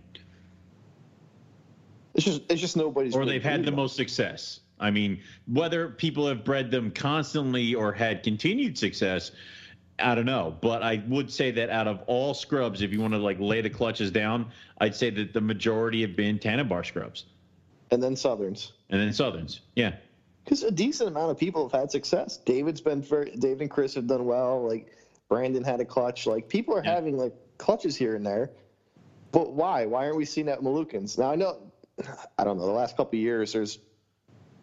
It's just it's just nobody's. or they've had the most success. I mean, whether people have bred them constantly or had continued success, I don't know. But I would say that out of all scrubs, if you want to like lay the clutches down, I'd say that the majority have been Tanimbar scrubs, and then Southerns. and then Southerns. Yeah. Because a decent amount of people have had success. David's been very. David and Chris have done well. Like Brandon had a clutch. Like people are Yeah. having like clutches here and there. But why? Why aren't we seeing that in Moluccans? Now I know. I don't know. The last couple of years, there's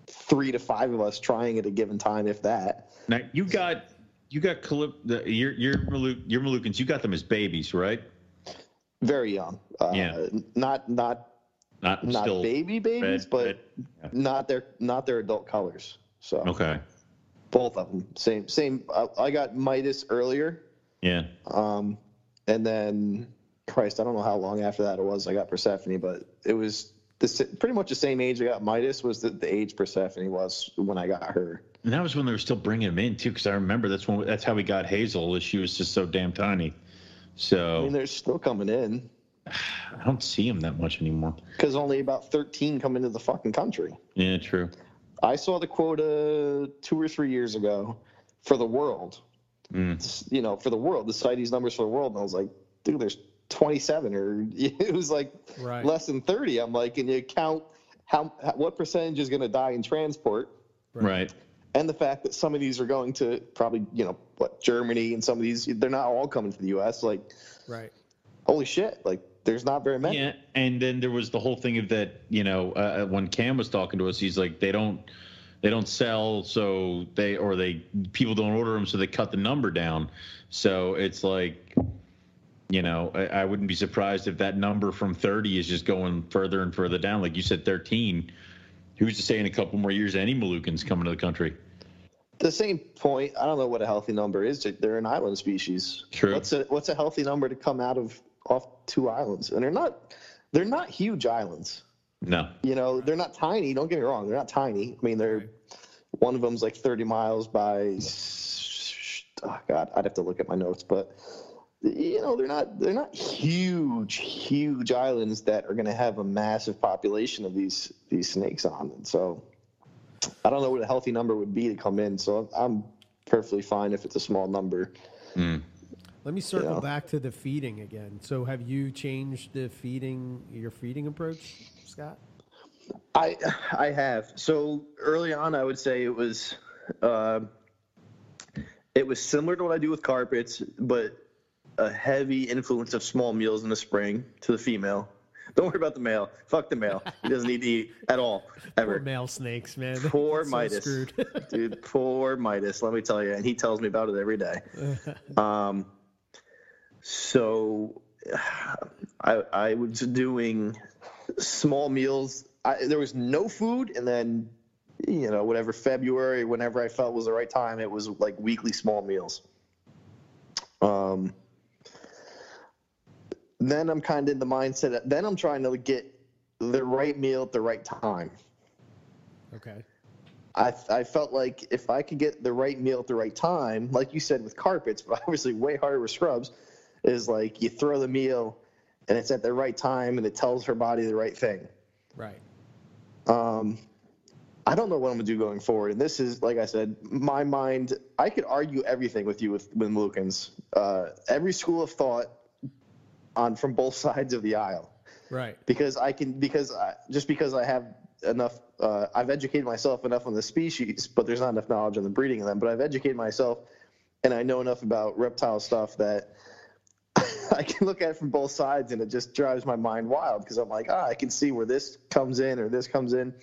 three to five of us trying at a given time, if that. Now you got you got Calip, the, your your Malu, your Moluccans. You got them as babies, right? Very young. Uh, Yeah. Not not Not, not still baby babies, red- but red. Yeah. not their not their adult colors. So Okay. Both of them same same. I, I got Midas earlier. Yeah. Um, and then, Christ, I don't know how long after that it was. I got Persephone, but it was the, pretty much the same age I got Midas was the, the age Persephone was when I got her. And that was when they were still bringing them in too, because I remember that's when that's how we got Hazel. Is she was just so damn tiny. I So mean, they're still coming in *sighs* I don't see them that much anymore. because only about 13 come into the fucking country. Yeah, true. I saw the quota two or three years ago for the world. Mm. You know, for the world, the CITES numbers for the world, and I was like, dude, there's 27 or *laughs* it was like Right. less than 30. I'm like, and you count how, how what percentage is going to die in transport, Right. and the fact that some of these are going to probably you know what Germany and some of these they're not all coming to the U.S. Like, Right. Holy shit, like there's not very many. Yeah, and then there was the whole thing of that. You know, uh, when Cam was talking to us, he's like, they don't, they don't sell, so they or they people don't order them, so they cut the number down. So it's like, you know, I, I wouldn't be surprised if that number from 30 is just going further and further down. Like you said, 13. Who's to say in a couple more years any Moluccans coming to the country? the same point, I don't know what a healthy number is. They're an island species. True. What's a what's a healthy number to come out of off two islands? And they're not they're not huge islands. No. You know, they're not tiny. Don't get me wrong. They're not tiny. I mean, they're one of them's like 30 miles by. Oh God, I'd have to look at my notes, but you know, they're not they're not huge, huge islands that are going to have a massive population of these these snakes on. And so, I don't know what a healthy number would be to come in. So I'm perfectly fine if it's a small number. Mm. Let me circle Yeah. back to the feeding again. So, have you changed the feeding your feeding approach, Scott? I I have. So early on, I would say it was uh, it was similar to what I do with carpets, but a heavy influence of small meals in the spring to the female. Don't worry about the male. Fuck the male. He doesn't need to eat at all *laughs* Poor ever. male snakes, man. *laughs* Poor So Midas, *laughs* dude. Poor Midas. Let me tell you, and he tells me about it every day. Um, so I I was doing small meals. I, there was no food, and then you know whatever February, whenever I felt was the right time, it was like weekly small meals. Um, then I'm kind of in the mindset. That, then I'm trying to get the right meal at the right time. okay. I, I felt like if I could get the right meal at the right time, like you said with carpets, but *laughs* obviously way harder with scrubs, is like you throw the meal and it's at the right time and it tells her body the right thing. Right. Um, I don't know what I'm gonna do going forward, and this is like I said, my mind. I could argue everything with you with with Lukens. Uh, every school of thought on from both *laughs* sides of the aisle Right. because I can because I, just because I have enough uh, I've educated myself enough on the species, but there's not enough knowledge on the breeding of them. But I've educated myself, and I know enough about reptile stuff that *laughs* I can look at it from both sides, and it just drives my mind wild because I'm like, ah, I can see where this comes in or this comes in.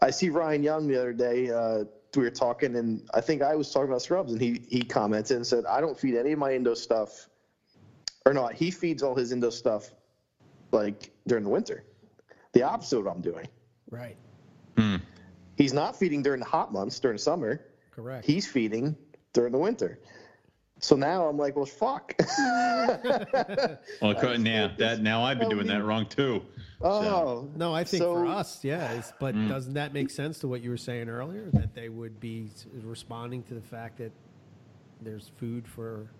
I see Ryan Young the other day. Uh, we were talking, and I think I was talking about scrubs, and he he commented and said, I don't feed any of my Indo stuff, or not. He feeds all his Indo stuff like during the winter. The opposite of what I'm doing. Right. Hmm. He's not feeding during the hot months during summer. Correct. He's feeding during the winter. So now I'm like, well, fuck. *laughs* Well, co- now that now I've been doing that wrong too. oh no, I think for us, yeah. It's, but Mm. doesn't that make sense to what you were saying earlier? That they would be responding to the fact that there's food for.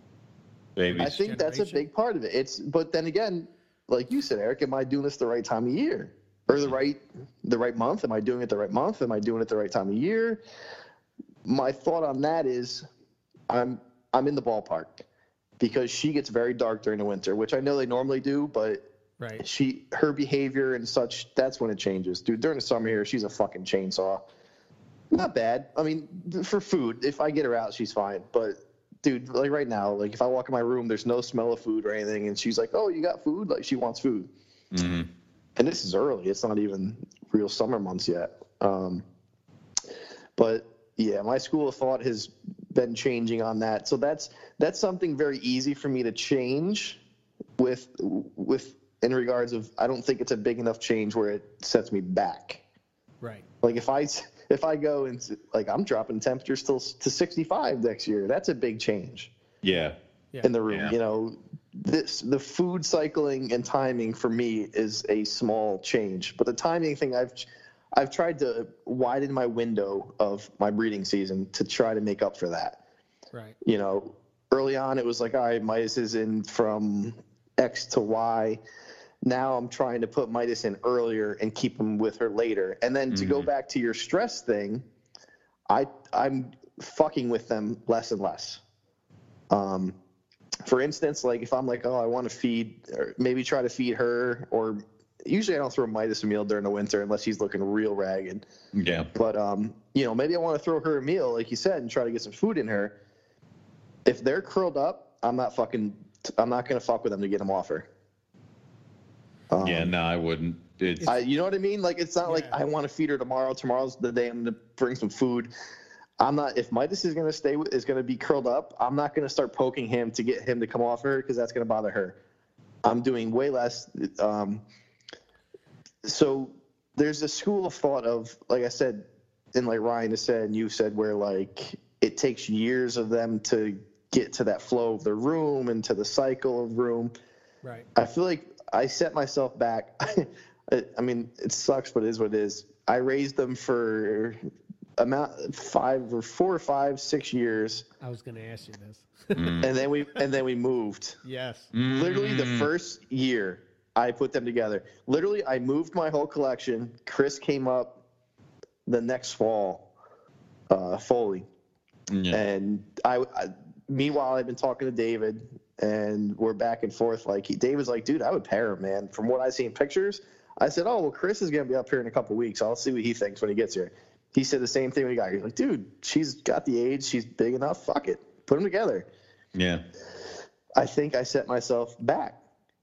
Babies. I think that's a big part of it. It's but then again, like you said, Eric, am I doing this the right time of year or the right the right month? Am I doing it the right month? Am I doing it the right time of year? My thought on that is, I'm I'm in the ballpark because she gets very dark during the winter, which I know they normally do, but Right. she her behavior and such that's when it changes. Dude during the summer here she's a fucking chainsaw. Not bad. I mean for food if i get her out she's fine. But dude like right now like if i walk in my room there's no smell of food or anything and she's like oh you got food? Like she wants food. Mhm. and this is early. It's not even real summer months yet. Um, but yeah my school of thought has been changing on that so that's that's something very easy for me to change with with in regards of i don't think it's a big enough change where it sets me back Right. like if i if i go and like i'm dropping temperatures till to 65 next year that's a big change Yeah. Yeah. in the room. Yeah. You know, this the food cycling and timing for me is a small change, but the timing thing I've I've tried to widen my window of my breeding season to try to make up for that. Right. You know, early on it was like, all right, Midas is in from X to Y. Now I'm trying to put Midas in earlier and keep him with her later. And then to go back to your stress thing, I I'm fucking with them less and less. Um, for instance, like if I'm like, oh, I want to feed, or maybe try to feed her, or usually I don't throw Midas a meal during the winter unless he's looking real ragged. Yeah. But um, you know, maybe I want to throw her a meal, like you said, and try to get some food in her. If they're curled up, I'm not fucking. I'm not gonna fuck with them to get them off her. Um, Yeah. No, I wouldn't. It's, I, you know what I mean? Like it's not like I want to feed her tomorrow. Tomorrow's the day I'm gonna bring some food. I'm not. If Midas is gonna stay with, is gonna be curled up, I'm not gonna start poking him to get him to come off her because that's gonna bother her. I'm doing way less. Um, so there's a school of thought of, like I said, and like Ryan has said, and you said, where like it takes years of them to get to that flow of the room and to the cycle of room. Right. I feel like I set myself back. *laughs* I, I mean, it sucks, but it is what it is. I raised them for amount five or four or five, six years, I was going to ask you this. Mm. and then we and then we moved. yes. Literally, the Mm. first year I put them together. Literally, I moved my whole collection. Chris came up the next fall, uh, Foley. Yeah. And I, I, meanwhile, I've been talking to David, and we're back and forth. Like he, David's like, dude, I would pair him, man. From what I see in pictures, I said, oh well, Chris is gonna be up here in a couple weeks. I'll see what he thinks when he gets here. He said the same thing when he got here. He's like, dude, she's got the age, she's big enough. Fuck it, put them together. Yeah. I think I set myself back.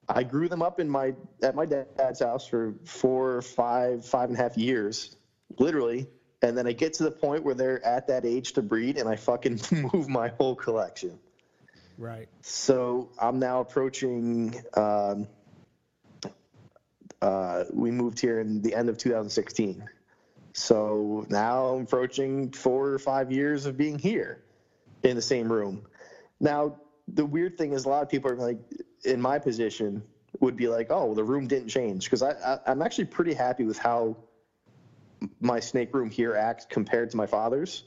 I grew them up in my at my dad's house for four, five, five and a half years, literally. And then I get to the point where they're at that age to breed, and I fucking *laughs* move my whole collection. Right. So I'm now approaching. Um, uh, we moved here in the end of 2016. So now I'm approaching four or five years of being here in the same room. Now, the weird thing is, a lot of people are like, in my position, would be like, oh, well, the room didn't change. Because I, I, I'm actually pretty happy with how my snake room here acts compared to my father's.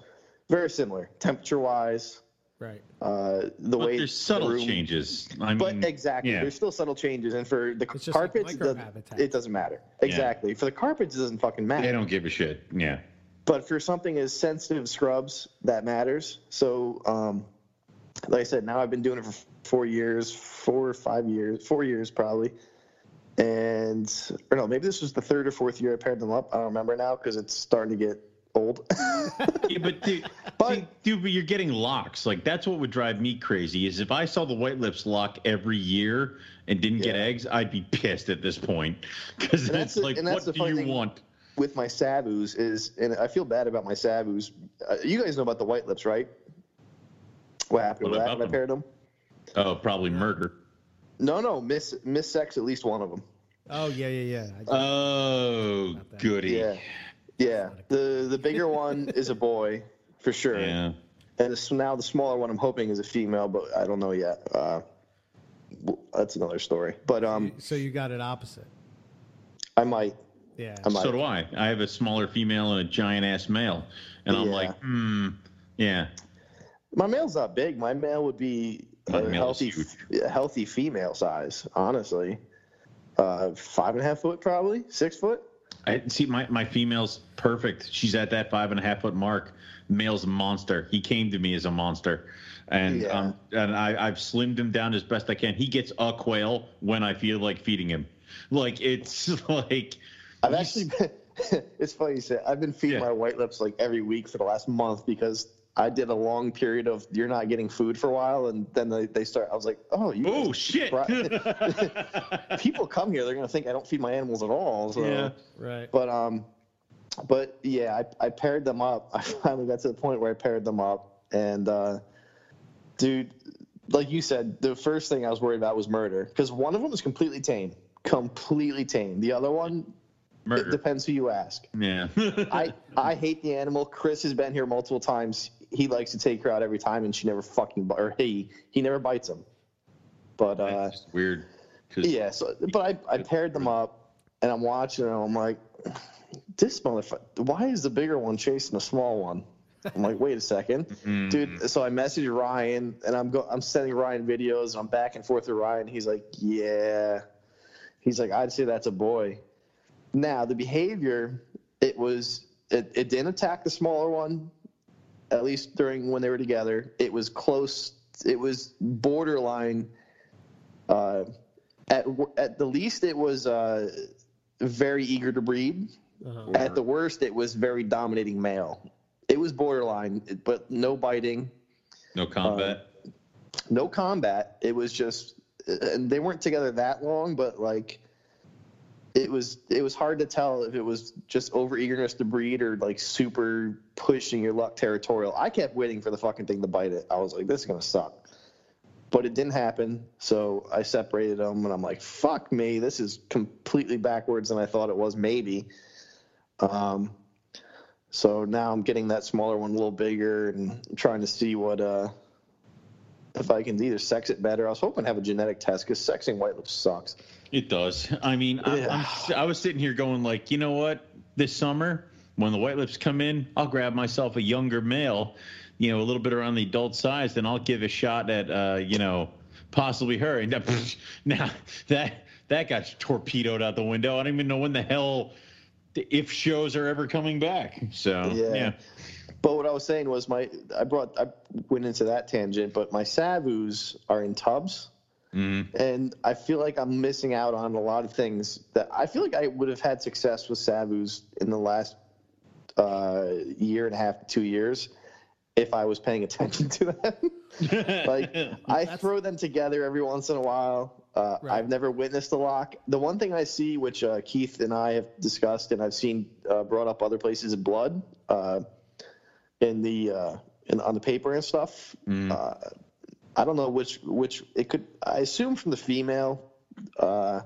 Very similar, temperature wise, Right. uh, the But way there's the subtle room- changes. I But mean, exactly, yeah. there's still subtle changes, and for the It's just like carpets, the, microhabitat. it doesn't matter. Exactly, for the carpets, it doesn't fucking matter. They don't give a shit. Yeah. But for something as sensitive as scrubs, that matters. So, um, like I said, now I've been doing it for four years, four or five years, four years probably. And, or no, maybe this was the third or fourth year I paired them up. I don't remember now because it's starting to get old. *laughs* Yeah, but dude, *laughs* But- see, dude, but you're getting locks. Like that's what would drive me crazy. Is if I saw the white lips lock every year and didn't get eggs, I'd be pissed at this point *laughs* because it's that's the- like, and what do you want? With my Savus is, and I feel bad about my Savus. Uh, you guys know about the white lips, right? What happened What with that about when I paired them? Oh, probably murder. No, no, miss miss sex at least one of them. Oh yeah, yeah, yeah. Oh, About goody. Yeah, yeah. The the bigger one *laughs* is a boy for sure, Yeah. and the, now the smaller one I'm hoping is a female, but I don't know yet. Uh, that's another story. But um, so you got it opposite. I might. Yeah. I might. So do I. I have a smaller female and a giant ass male, and I'm Yeah. like, hmm, yeah. My male's not big. My male would be Healthy, healthy female size. Honestly, uh, five and a half foot, probably six foot. I see my, my female's perfect. She's at that five and a half foot mark. Male's a monster. He came to me as a monster. And Yeah. um and I, I've slimmed him down as best I can. He gets a quail when I feel like feeding him. Like it's *laughs* like I've actually been, *laughs* it's funny you say I've been feeding Yeah. my white lips like every week for the last month because I did a long period of you're not getting food for a while and then they, they start I was like oh you Oh shit. *laughs* *laughs* People come here they're gonna think I don't feed my animals at all so Yeah. Right. but um but yeah I, I paired them up *laughs* I finally got to the point where I paired them up and uh dude like you said the first thing I was worried about was murder because one of them is completely tame completely tame the other one it Murder. depends who you ask Yeah. I I hate the animal. Chris has been here multiple times. He likes to take her out every time, and she never fucking or he he never bites him. But uh, That's weird. yeah, so but I I paired them up, and I'm watching, and I'm like, this motherfucker. Why is the bigger one chasing the small one? I'm like, wait a second, Mm. dude. So I message Ryan, and I'm go I'm sending Ryan videos, and I'm back and forth with Ryan. He's like, yeah. He's like, I'd say that's a boy. Now the behavior, it was it, it didn't attack the smaller one, at least during when they were together. It was close. It was borderline. Uh, at at the least, it was uh, very eager to breed. Uh-huh. At the worst, it was very dominating male. It was borderline, but no biting, No combat. no combat. It was just, and they weren't together that long, but like, it was it was hard to tell if it was just over eagerness to breed or like super pushing your luck territorial. I kept waiting for the fucking thing to bite it. I was like, this is gonna suck, but it didn't happen. So I separated them, and I'm like, fuck me, this is completely backwards than I thought it was. Maybe. Um, so now I'm getting that smaller one a little bigger and trying to see what uh if I can either sex it better. I was hoping to have a genetic test because sexing white lips sucks. It does. I mean, I, Yeah. I'm, I was sitting here going like, you know what? This summer, when the white lips come in, I'll grab myself a younger male, you know, a little bit around the adult size, then I'll give a shot at, uh, you know, possibly her. And *laughs* now that that got torpedoed out the window. I don't even know when the hell the if shows are ever coming back. So Yeah. yeah, But what I was saying was my I brought I went into that tangent, but my Savus are in tubs. Mhm. And I feel like I'm missing out on a lot of things that I feel like I would have had success with Savus in the last uh, year and a half two years if I was paying attention to them. *laughs* like I throw them together every once in a while. Uh, Right. I've never witnessed a lock. The one thing I see, which uh, Keith and I have discussed, and I've seen uh, brought up other places, is blood uh, in the uh, in, on the paper and stuff. Uh, I don't know which which it could. I assume from the female, uh,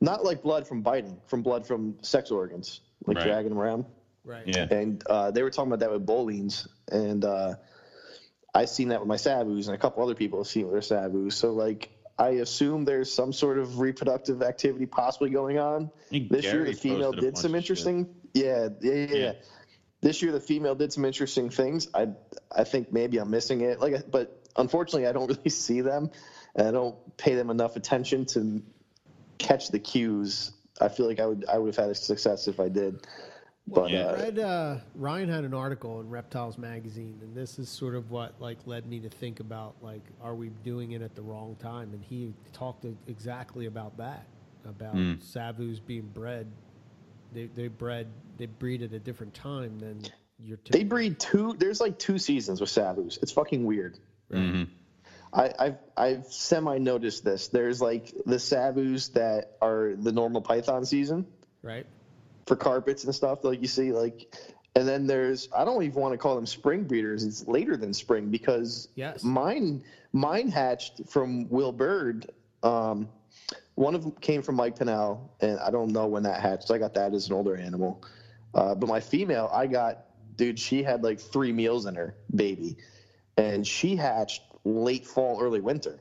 not like blood from biting, from blood from sex organs, like Right. dragging them around Right. yeah. and uh, they were talking about that with Boelen's, and uh, I seen that with my Savus, and a couple other people have seen it with their Savus. So like, I assume there's some sort of reproductive activity possibly going on. think This year, the female did some interesting. Yeah, yeah, yeah, Yeah. yeah. This year, the female did some interesting things. I I think maybe I'm missing it. Like, but unfortunately, I don't *laughs* really see them, and I don't pay them enough attention to catch the cues. I feel like I would I would have had a success if I did. But Yeah. uh, Read, uh, Ryan had an article in Reptiles magazine, and this is sort of what like led me to think about like, are we doing it at the wrong time? And he talked exactly about that, about Mm. Savus being bred. They they bred they breed at a different time than your. They breed two. There's like two seasons with Savus. It's fucking weird. Mhm. I, I've I've semi noticed this. There's like the Savus that are the normal Python season right. for carpets and stuff, like you see, like, and then there's I don't even want to call them spring breeders. It's later than spring because Yes. mine mine hatched from Will Bird. Um, one of them came from Mike Pinnell, and I don't know when that hatched. I got that as an older animal. Uh, but my female, I got, dude, she had like three meals in her baby, and she hatched late fall, early winter.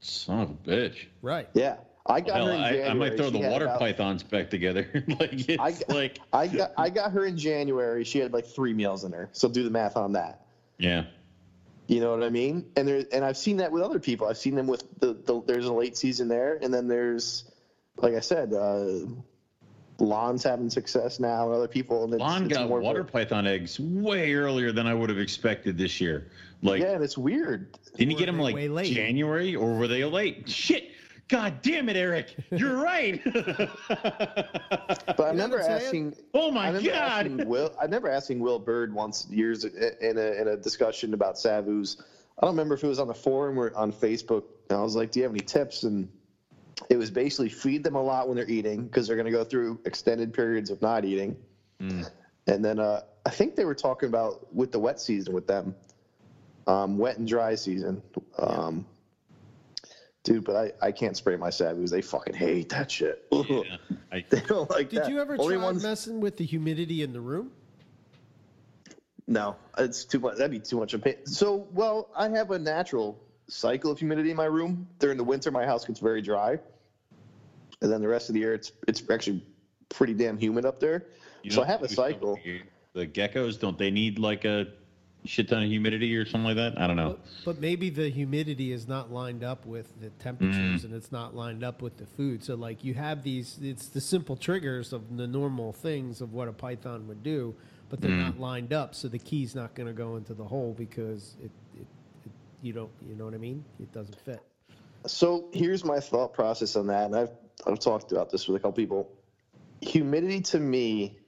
Son of a bitch. Right. Yeah, I got Hell, her in I, January. I might throw She the water about- pythons back together. *laughs* like it's I, like I got I got her in January. She had like three meals in her. So do the math on that. yeah. You know what I mean? And there, and I've seen that with other people. I've seen them with the, the there's a late season there, and then there's, like I said, uh, Lon's having success now, and other people. And it's, Lon it's got more of a- water python eggs way earlier than I would have expected this year. Like, yeah, and it's weird. didn't he Were get them like way late? January or were they late? Shit! God damn it, Eric! You're right. But I remember what I'm asking. oh my remember god! Will. I remember asking Will Bird once years in a in a discussion about Savus. I don't remember if it was on the forum or on Facebook. And I was like, "Do you have any tips?" And it was basically feed them a lot when they're eating because they're going to go through extended periods of not eating. Mm. And then uh, I think they were talking about with the wet season with them, um, wet and dry season. Um, Dude, but I, I can't spray my Savus. They fucking hate that shit. Yeah, *laughs* I, they don't like Did that. you ever Only try ones- messing with the humidity in the room? No, it's too much. That'd be too much of pain. So, well, I have a natural cycle of humidity in my room. During the winter, my house gets very dry, and then the rest of the year, it's it's actually pretty damn humid up there. you so I have a cycle. weird. The geckos don't they need like a shit ton of humidity or something like that? I don't know. But, but maybe the humidity is not lined up with the temperatures mm. and it's not lined up with the food. So, like, you have these, it's the simple triggers of the normal things of what a python would do, but they're mm. not lined up. So the key's not going to go into the hole because it, it, it, you don't, you know what I mean? It doesn't fit. So here's my thought process on that, and I've I've talked about this with a couple people. Humidity to me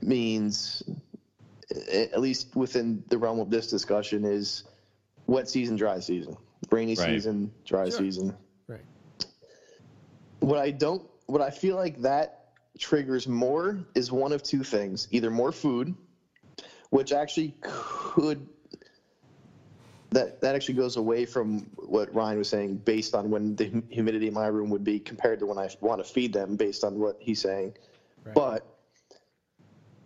means, at least within the realm of this discussion, is wet season, dry season, rainy Right. season, dry Sure. season. Right. What I don't, what I feel like that triggers more is one of two things: either more food, which actually could that that actually goes away from what Ryan was saying, based on when the humidity in my room would be compared to when I want to feed them, based on what he's saying. Right. But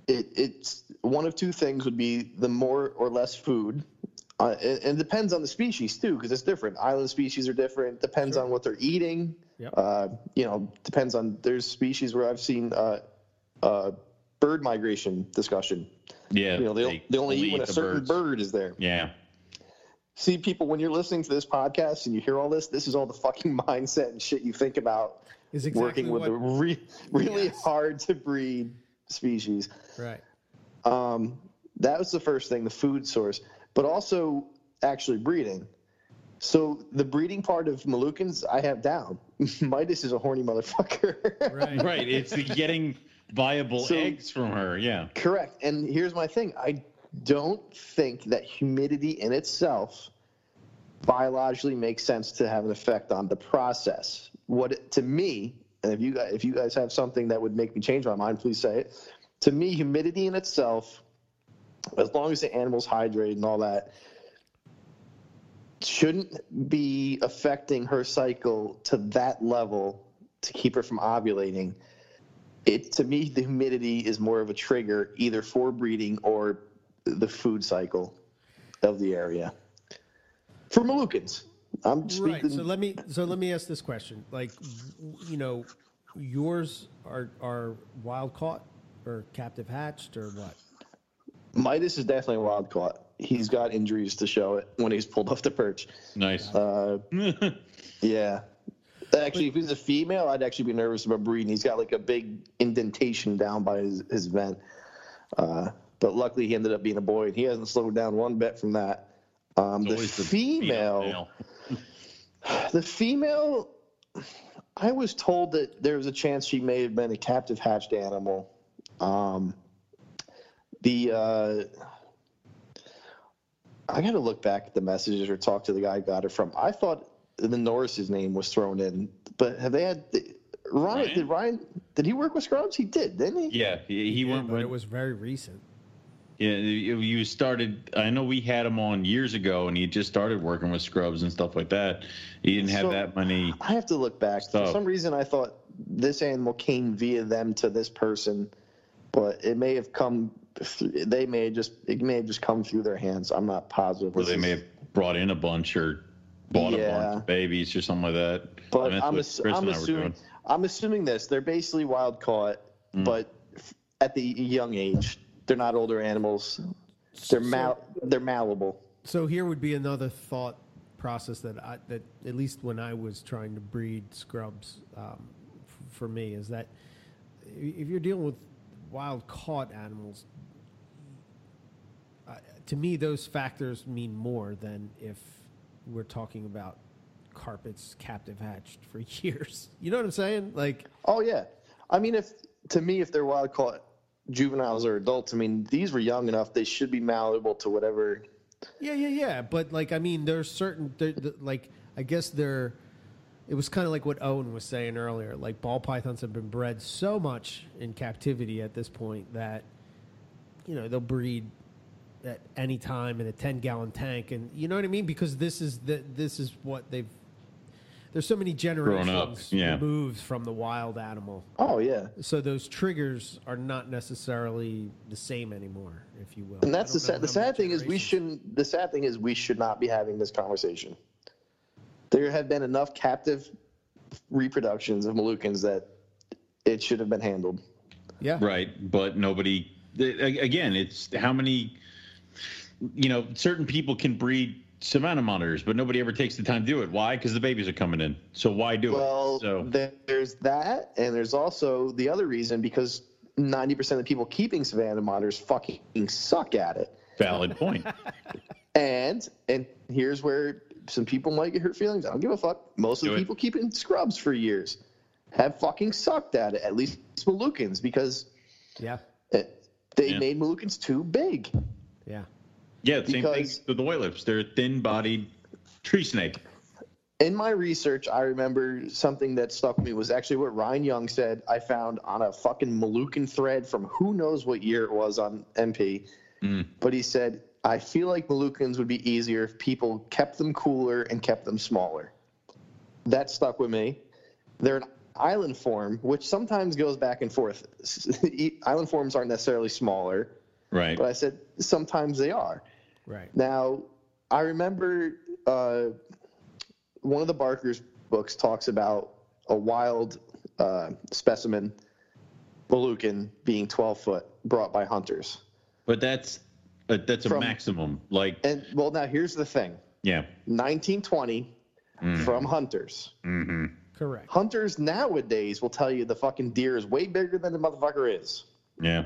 it, it's one of two things would be the more or less food. Uh, and, and it depends on the species too, because it's different. Island species are different. Depends Sure. on what they're eating. Yep. Uh, you know, depends on. There's species where I've seen uh, uh, bird migration discussion. Yeah, You know, they, they only eat when a certain birds. bird is there. Yeah, See, people, when you're listening to this podcast and you hear all this, this is all the fucking *laughs* mindset and shit you think about Is exactly working with what, a re- really Yes. hard to breed species. right. Um, that was the first thing, the food source, but also actually breeding. So the breeding part of Moluccans, I have down. *laughs* Midas is a horny motherfucker. *laughs* Right. right. It's the getting viable So- eggs from her. Yeah, Correct. And here's my thing. I don't think that humidity in itself biologically makes sense to have an effect on the process. What to me, and if you guys if you guys have something that would make me change my mind, please say it. To me, humidity in itself, as long as the animal's hydrated and all that, shouldn't be affecting her cycle to that level to keep her from ovulating it to me the humidity is more of a trigger either for breeding or the food cycle of the area for Moluccans. I'm speaking. Right. So let me so let me ask this question. Like, you know, yours are are wild caught or captive hatched or what? Midas is definitely wild caught. He's got injuries to show it when he's pulled off the perch. nice. Uh, *laughs* yeah. Actually, if he's a female, I'd actually be nervous about breeding. He's got like a big indentation down by his, his vent. Uh, but luckily, he ended up being a boy, and he hasn't slowed down one bit from that. Um, the Always the female, male. *sighs* the female, I was told that there was a chance she may have been a captive hatched animal. Um, the uh, I got to look back at the messages or talk to the guy I got it from. I thought the Norris's name was thrown in, but have they had Ryan? Ryan? Did Ryan? Did he work with Scrubs? He did, didn't he? Yeah, he, he Yeah, went. but went it was very recent. Yeah, you started. I know we had him on years ago, and he just started working with Scrubs and stuff like that. He didn't have So- that many. I have to look back. For some reason, I thought this animal came via them to this person, but it may have come. They may have just it may have just come through their hands. I'm not positive. Or they may have brought in a bunch or bought a Yeah. bunch of babies or something like that. But I mean, I'm, what ass- I'm and I were assuming. I'm assuming this. They're basically wild caught, Mm. but at the young age, they're not older animals. They're mal they're malleable. so here would be another thought process that I, that at least when I was trying to breed scrubs um, f- for me is that if you're dealing with wild caught animals, uh, to me those factors mean more than if we're talking about carpets captive hatched for *laughs* years. You know what I'm saying? Like, Oh yeah, I mean, if to me, if they're wild caught juveniles or adults, I mean, these were young enough; they should be malleable to whatever. yeah, yeah, yeah. But like, I mean, there's certain there- there- like I guess they're. It was kind of like what Owen was saying earlier. Like ball pythons have been bred so much in captivity at this point that you know they'll breed at any time in a 10 gallon tank and you know what i mean because this is the this is what they've there's so many generations yeah. removed from the wild animal Oh yeah, so those triggers are not necessarily the same anymore if you will and that's the sad. The sad thing is we shouldn't. The sad thing is we should not be having this conversation. There have been enough captive reproductions of Moluccans that it should have been handled. yeah Right, but nobody. Again, it's how many. You know, certain people can breed savannah monitors, but nobody ever takes the time to do it. Why? Because the babies are coming in. So why do Well, it? So there's that, and there's also the other reason because 90% of the people keeping Savannah monitors fucking suck at it. valid point. *laughs* And and here's where some people might get hurt feelings. I don't give a fuck. Most of the it. people keeping scrubs for years have fucking sucked at it. At least Moluccans because yeah it, they Yeah. made Moluccans too big. yeah Yeah, same thing with the white lips. They're a thin-bodied tree snake. In my research, I remember something that stuck with me was actually what Ryan Young said. I found on a fucking Moluccan thread from who knows what year it was on MP. Mm. But he said, I feel like Moluccans would be easier if people kept them cooler and kept them smaller. That stuck with me. They're an island form, which sometimes goes back and forth. *laughs* island forms aren't necessarily smaller, Right. but I said sometimes they are. Right Now, I remember uh, one of the Barker's books talks about a wild uh, specimen, Moluccan, being 12 foot, brought by hunters. But that's a, that's a From- maximum. Like, And well, now here's the thing: yeah. 1920 Mm. from hunters. hmm correct Hunters nowadays will tell you the fucking deer is way bigger than the motherfucker is. Yeah.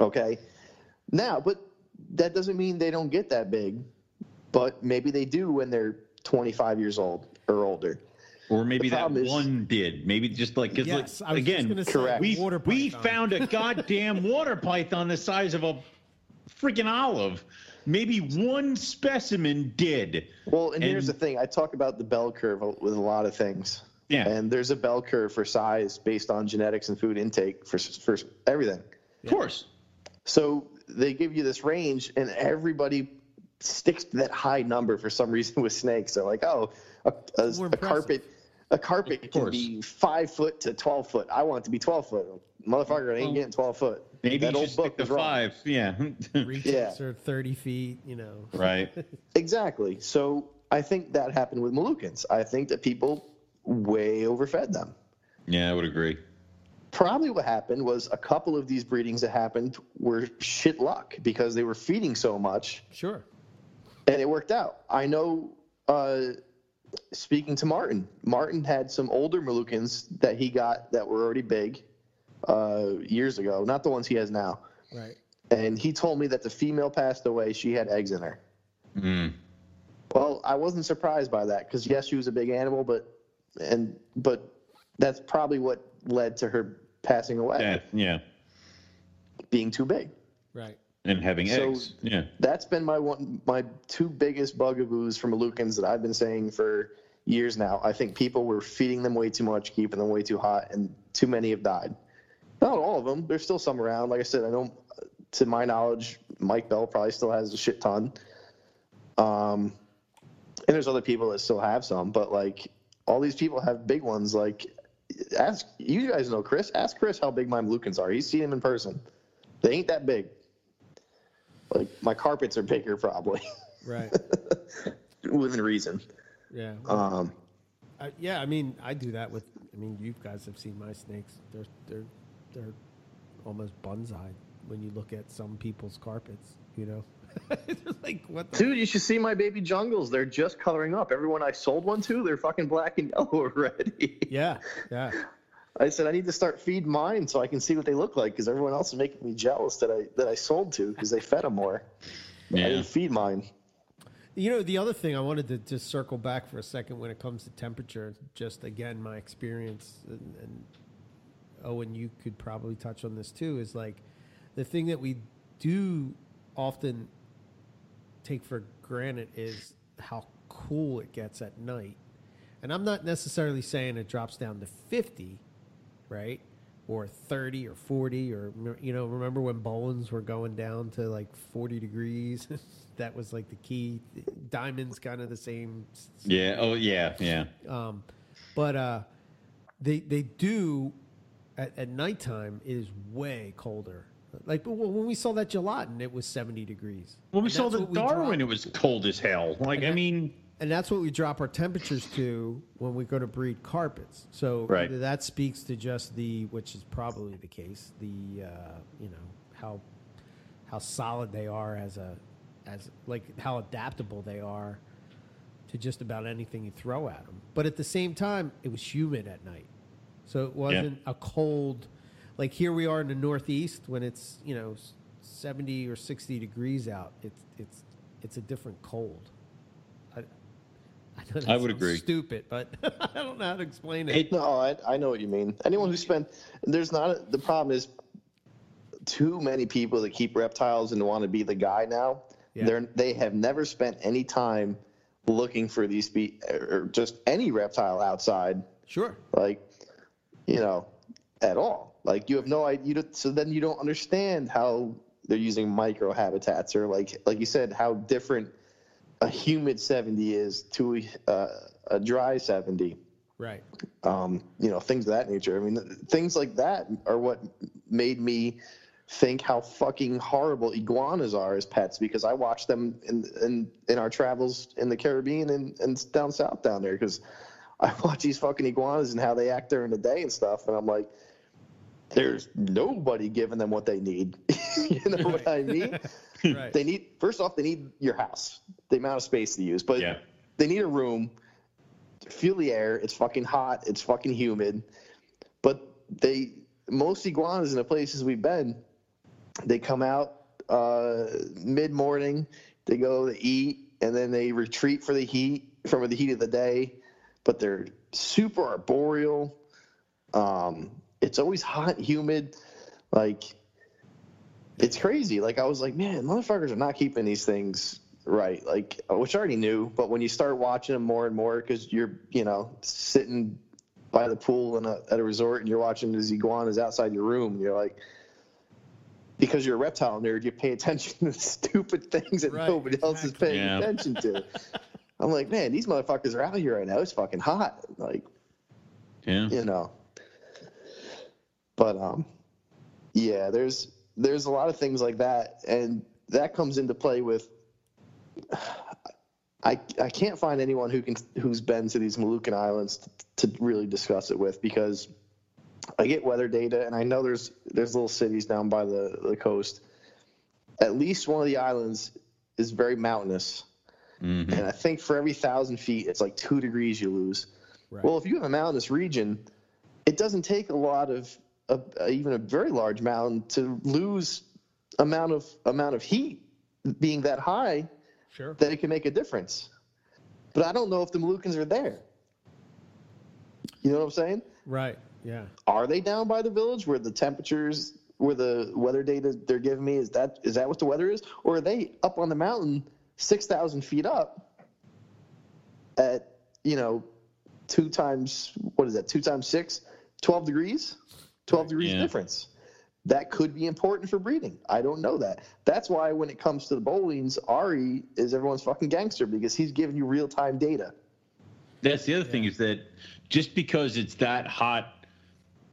Okay. Now, but that doesn't mean they don't get that big, but maybe they do when they're 25 years old or older. Or maybe The that problem is- one did. Maybe just like, 'cause, like, yes I was again, just correct. we water we found a *laughs* goddamn water python the size of a freaking olive. Maybe one specimen did. Well, and, here's the thing I talk about the bell curve with a lot of things. Yeah. And there's a bell curve for size based on genetics and food intake for, for everything. Of course. So they give you this range, and everybody sticks to that high number for some reason *laughs* with snakes. They're like, oh, a, a, a carpet, a carpet can be five foot to twelve foot. I want it to be twelve foot. Motherfucker, it ain't Well, getting twelve foot. Maybe that you old should stick book to was wrong. five. Yeah. *laughs* reaches Yeah. are 30 feet you know right. *laughs* Exactly. So I think that happened with Moluccans. I think that people way overfed them. Yeah, I would agree. Probably what happened was a couple of these breedings that happened were shit luck because they were feeding so much sure and it worked out. I know, uh, speaking to Martin, Martin had some older Moluccans that he got that were already big uh, years ago, not the ones he has now. right And he told me that the female passed away, she had eggs in her. Mm. Well, I wasn't surprised by that because yes, she was a big animal, but and but that's probably what led to her passing away, Yeah, yeah. being too big. right And having So- eggs. Yeah. That's been my one, my two biggest bugaboos from Moluccans that I've been saying for years now. I think people were feeding them way too much, keeping them way too hot, and too many have died. Not all of them. There's still some around. Like I said, I don't. To my knowledge, Mike Bell probably still has a shit ton. Um, and there's other people that still have some, but like all these people have big ones. Like, ask you guys know Chris. Ask Chris how big my Moluccans are. He's seen them in person. They ain't that big. Like my carpets are bigger probably *laughs* right within reason. yeah Um, I, yeah, I mean, I do that with. I mean, you guys have seen my snakes. They're they're they're almost bonsai when you look at some people's carpets. You know. *laughs* like what? The Dude, you should see my baby jungles. They're just coloring up. Everyone I sold one to, they're fucking black and *laughs* yellow already. Yeah, yeah. I said I need to start feeding mine so I can see what they look like because everyone else is making me jealous that I that I sold to because they fed them more. *laughs* I Yeah. didn't feed mine. You know, the other thing I wanted to just circle back for a second when it comes to temperature, just again, my experience, and, and Owen, you could probably touch on this too, is like the thing that we do often take for granted is how cool it gets at night. And I'm not necessarily saying it drops down to 50, right? Or 30 or 40 or you know, remember when Boelen's were going down to like 40 degrees? *laughs* that was like the key. Diamonds kind of the same Yeah. Oh, yeah. Yeah. um, but uh, they they do at, at nighttime. It is way colder. Like when we saw that Julatten, it was seventy degrees. When we And saw the Darwin, drop- it was cold as hell. Like, I mean, and that's what we drop our temperatures to when we go to breed carpets. So Right. that speaks to just the, which is probably the case, the uh, you know how how solid they are as a as like how adaptable they are to just about anything you throw at them. But at the same time, it was humid at night, so it wasn't a cold. Like here we are in the Northeast when it's you know seventy or sixty degrees out. It's it's it's a different cold. I, I, know I would agree. Stupid, but *laughs* I don't know how to explain it. it, No, I, I know what you mean. Anyone who spent there's not a, the problem is too many people that keep reptiles and want to be the guy now. Yeah. They're they have never spent any time looking for these spe- or just any reptile outside, sure. like you know, at all. Like you have no idea. You don't, so then you don't understand how they're using micro habitats or like like you said how different a humid 70 is to uh, a dry 70 Right. um, you know, things of that nature. I mean, things like that are what made me think how fucking horrible iguanas are as pets because I watch them in in, in our travels in the Caribbean and, and down south down there because I *laughs* watch these fucking iguanas and how they act during the day and stuff, and I'm like, there's nobody giving them what they need. *laughs* you know what I mean? *laughs* Right. They need first off, they need your house, the amount of space to use, but Yeah. they need a room. To feel the air. It's fucking hot. It's fucking humid. But they most iguanas in the places we've been, they come out uh, mid morning. They go to eat and then they retreat for the heat from the heat of the day. But they're super arboreal. Um, it's always hot, humid. Like it's crazy. Like I was like, man, motherfuckers are not keeping these things right. Like, which I already knew, but when you start watching them more and more, because you're, you know, sitting by the pool in a, at a resort and you're watching these iguanas outside your room, and you're like, because you're a reptile nerd, you pay attention to *laughs* the stupid things that Right, nobody else is paying Yeah. attention to. *laughs* I'm like, man, these motherfuckers are out here right now. It's fucking hot. Like, yeah. you know. But um, yeah, there's there's a lot of things like that, and that comes into play with. I I can't find anyone who can who's been to these Moluccan Islands to, to really discuss it with because I get weather data, and I know there's there's little cities down by the the coast. At least one of the islands is very mountainous, Mhm. and I think for every thousand feet, it's like two degrees you lose. Right. Well, if you have a mountainous region, it doesn't take a lot of, of even a very large mountain to lose amount of amount of heat being that high sure. that it can make a difference. But I don't know if the Moluccans are there. You know what I'm saying? Right. Yeah. Are they down by the village where the temperatures, where the weather data they're giving me is that is that what the weather is, or are they up on the mountain, six thousand feet up, at you know, two times what is that? Two times six, 12 degrees, twelve degrees Yeah. difference. That could be important for breeding. I don't know that. That's why when it comes to the Boelen's, Ari is everyone's fucking gangster because he's giving you real time data. That's the other thing is that just because it's that hot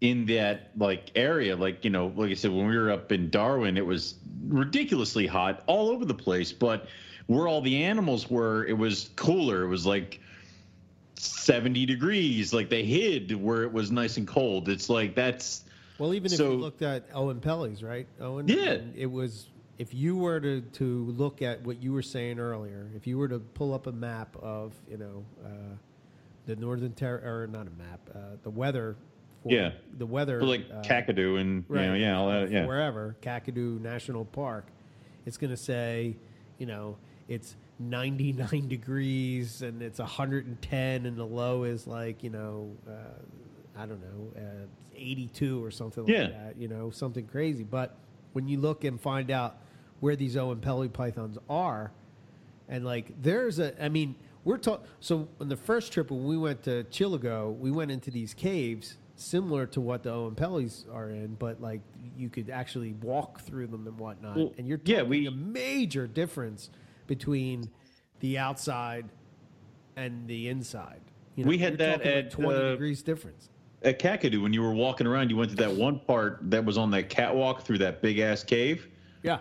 in that like area, like you know, like I said, when we were up in Darwin, it was ridiculously hot all over the place. But where all the animals were, it was cooler. It was like seventy degrees. Like they hid where it was nice and cold. It's like that's Well, even if you looked at Oenpelli's, right? Owen. Yeah. It was if you were to, to look at what you were saying earlier, if you were to pull up a map of you know uh, the northern ter- or not a map, uh, the weather, for Yeah. the weather, For like uh, Kakadu and you know, yeah, all that, yeah. wherever Kakadu National Park, it's going to say, you know, it's 99 *laughs* degrees and it's 110 and the low is like you know, uh, I don't know, uh, 82 or something Yeah. like that. You know, something crazy. But when you look and find out where these Oenpelli pythons are, and like there's a, I mean, we're talking. So on the first trip when we went to Chillagoe, we went into these caves similar to what the Oenpellis are in, but like you could actually walk through them and whatnot. Well, and you're yeah, talking we- a major difference between the outside and the inside. You We had that talking like at, 20 uh, degrees difference. At Kakadu, when you were walking around, you went to that one part that was on that catwalk through that big ass cave. Yeah,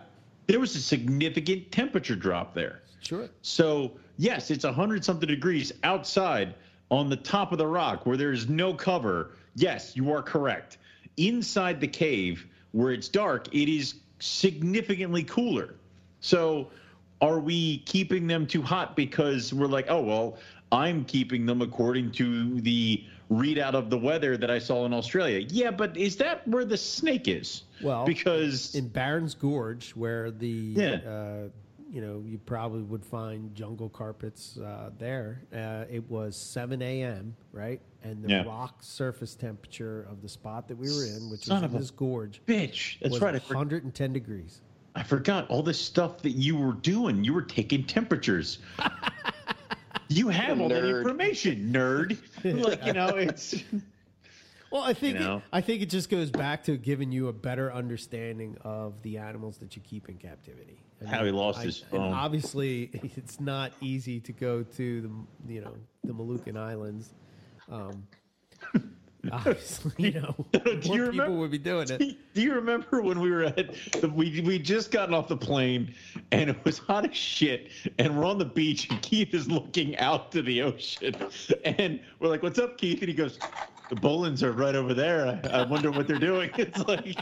There was a significant temperature drop there. sure. So yes, it's hundred something degrees outside on the top of the rock where there's no cover. Yes, you are correct. Inside the cave where it's dark, it is significantly cooler. So are we keeping them too hot because we're like, oh well, I'm keeping them according to the readout of the weather that I saw in Australia. Yeah, but is that where the snake is? Well, because in Barron's Gorge, where the Yeah. uh, you know you probably would find jungle carpets uh, there. Uh, it was 7 a.m. right, and the Yeah. rock surface temperature of the spot that we were in, which Son was in this gorge, bitch, that's was right. 110 degrees. I forgot all the stuff that you were doing. You were taking temperatures. *laughs* *laughs* you have all that information, nerd. *laughs* Like you know, it's *laughs* Well, I think You know? it, I think it just goes back to giving you a better understanding of the animals that you keep in captivity. I How he lost I- his and phone. obviously, it's not easy to go to the you know the Moluccan Islands. Um, obviously, you *laughs* know *laughs* Do more you people remember- would be doing it. Do you remember when we were at the, we we just gotten off the plane and it was hot as shit and we're on the beach and Keith is looking out to the ocean and we're like, "What's up, Keith?" And he goes, "The Boelen's are right over there. I, I wonder what they're doing." *laughs* It's like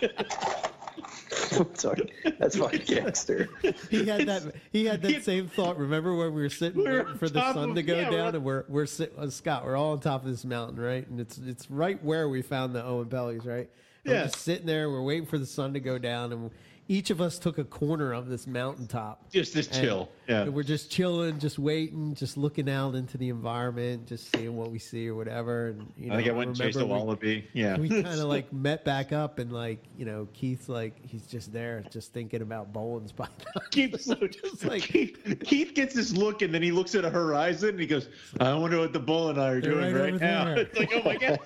*laughs* Sorry, that's my gangster. He had that. He had that He- *laughs* same thought. Remember when we were sitting We were waiting for the top sun of- to go yeah, we're down, and we're we're sit, uh, Scott. We're all on top of this mountain, right? And it's it's right where we found the Oenpellis, right? And Yeah. We're just sitting there. We're waiting for the sun to go down, and each of us took a corner of this mountaintop. just this And- chill. Yeah. and we're just chilling, just waiting, just looking out into the environment, just seeing what we see or whatever. And you know, I think I went and chased a we- wallaby. Yeah. we *laughs* kind of like met back up and like you know Keith's like he's just there just thinking about Boelen's python. *laughs* *laughs* Keith, so just like Keith, Keith gets this look and then he looks at a horizon and he goes, I wonder what the bull and I are doing right right, now. It's like, oh my God.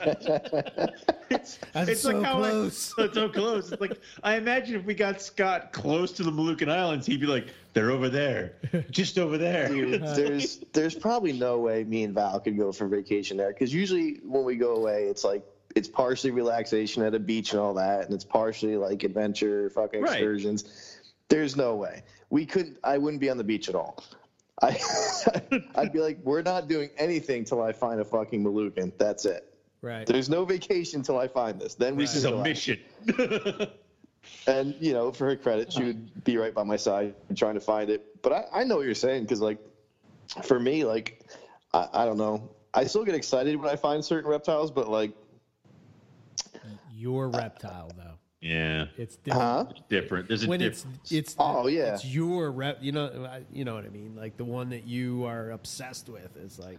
it's That's it's so like how I- close. it's so close. It's like, I imagine if we got Scott close to the Moluccan Islands, he'd be like, they're over there, *laughs* just over there. Dude, *laughs* there's there's probably no way me and Val could go for vacation there because usually when we go away, it's like it's partially relaxation at a beach and all that, and it's partially like adventure, fucking Right. excursions. There's no way we couldn't. I wouldn't be on the beach at all. *laughs* I I'd be like, we're not doing anything till I find a fucking Moluccan. That's it. right. There's no vacation till I find this. Then we This can is a mission. And you know, for her credit, she would be right by my side trying to find it. But I, I know what you're saying because, like, for me, like, I, I don't know. I still get excited when I find certain reptiles, but like, Your reptile though. yeah, It's different. huh? different. There's a when difference. it's Oh, yeah. it's your rep. You know you know what I mean. Like the one that you are obsessed with is like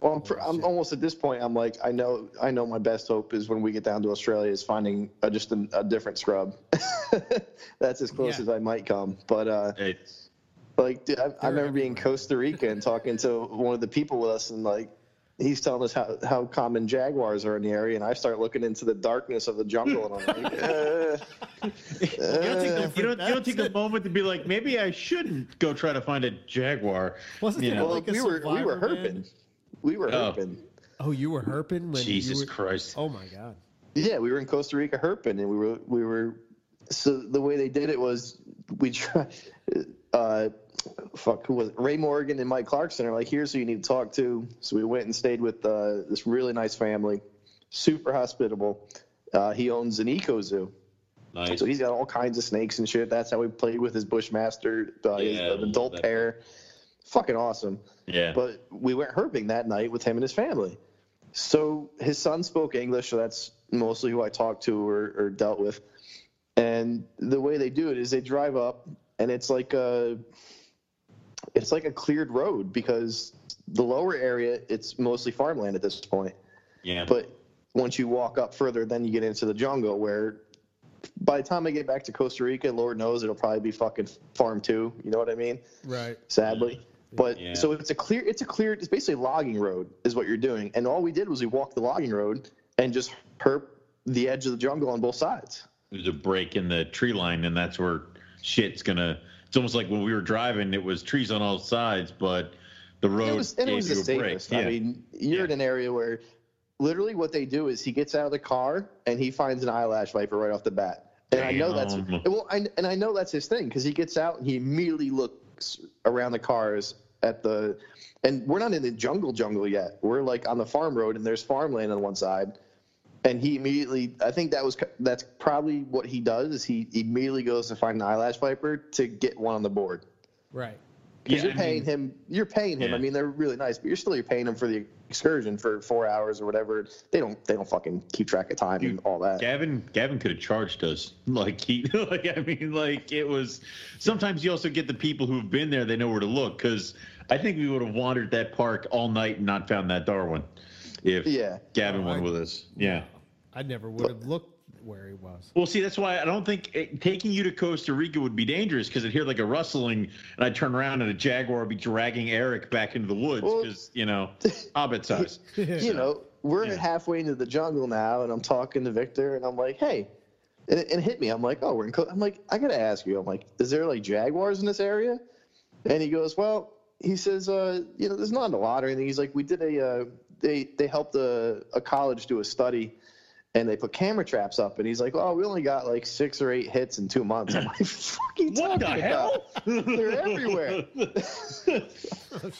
Well, I'm, pr- I'm almost at this point. I'm like, I know, I know. My best hope is when we get down to Australia is finding uh, just a, a different scrub. *laughs* That's as close Yeah. as I might come. But uh, It's, like, dude, I, I remember being in. Costa Rica and talking to one of the people with us, and like, he's telling us how, how common jaguars are in the area, and I start looking into the darkness of the jungle, and I'm like, *laughs* uh, you don't, uh, take, you, don't, you don't take a moment to be like, maybe I shouldn't go try to find a jaguar. Wasn't you know? well, like a we were we were survivor man? herping, we were Oh. herping. Oh, you were herping when Jesus you were, Christ. Oh my god. Yeah, we were in Costa Rica herping, and we were we were. So the way they did it was we try. Uh, fuck, who was it? Ray Morgan and Mike Clarkson are like, here's who you need to talk to. So we went and stayed with uh, this really nice family, super hospitable. Uh, he owns an eco zoo. Nice. So he's got all kinds of snakes and shit. That's how he played with his Bushmaster, uh, his, Yeah, an adult that- pair. Fucking awesome. Yeah. But we went herping that night with him and his family. So his son spoke English, so that's mostly who I talked to or, or dealt with. And the way they do it is they drive up, and it's like a, it's like a cleared road because the lower area it's mostly farmland at this point. yeah. But once you walk up further, then you get into the jungle where by the time I get back to Costa Rica, Lord knows it'll probably be fucking farm too. You know what I mean? Right. Sadly. But Yeah. so it's a clear, it's a clear, it's basically logging road is what you're doing. And all we did was we walked the logging road and just herp the edge of the jungle on both sides. There's a break in the tree line, and that's where shit's gonna. It's almost like when we were driving, it was trees on all sides, but the road It was, and it was the you a break. safest. Yeah. I mean, you're in an area where literally what they do is he gets out of the car and he finds an eyelash viper right off the bat. And I know that's well, I, and I know that's his thing because he gets out and he immediately looks around the cars at the, and we're not in the jungle jungle yet. We're like on the farm road and there's farmland on one side, and he immediately, I think that was that's probably what he does is he immediately goes to find an eyelash viper to get one on the board. Right. Because Yeah, you're I paying mean- him, you're paying him. Yeah. I mean, they're really nice, but you're still you're paying him for the excursion for four hours or whatever. They don't they don't fucking keep track of time and all that. Gavin Gavin could have charged us. *laughs* Like he *laughs* like I mean like it was sometimes you also get the people who've been there they know where to look cuz I think we would have wandered that park all night and not found that Darwin if Yeah. Gavin Oh, went I- with us. Yeah. I never would have looked where he was. Well, see, that's why I don't think it, taking you to Costa Rica would be dangerous because I'd hear like a rustling and I'd turn around and a jaguar would be dragging Eric back into the woods Well- because, you know, *laughs* hobbit size. *laughs* you know, we're Yeah. halfway into the jungle now, and I'm talking to Victor, and I'm like, hey, and it, and it hit me. I'm like, oh, we're in. Co-. I'm like, I gotta ask you. I'm like, is there like jaguars in this area? And he goes, well, he says, uh, you know, there's not a lot or anything. He's like, we did a, uh, they they helped a, a college do a study. And they put camera traps up, and he's like, "Oh, we only got like six or eight hits in two months." I'm like, *laughs* "Fucking What the hell? about? They're everywhere." *laughs*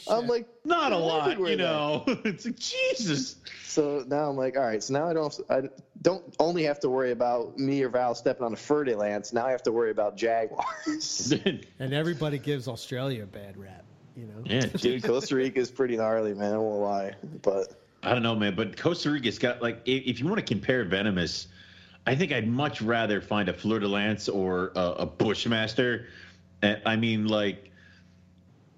Oh, I'm like, Not a lot, you know. *laughs* It's like Jesus. So now I'm like, all right. So now I don't, I don't only have to worry about me or Val stepping on a Fer-de-lance. Now I have to worry about Jaguars. And everybody gives Australia a bad rap, you know? yeah, Dude, Costa Rica is pretty gnarly, man. I won't lie, but I don't know, man, but Costa Rica's got like if, if you want to compare venomous, I think I'd much rather find a fleur de lance or a, a bushmaster. Uh, I mean, like,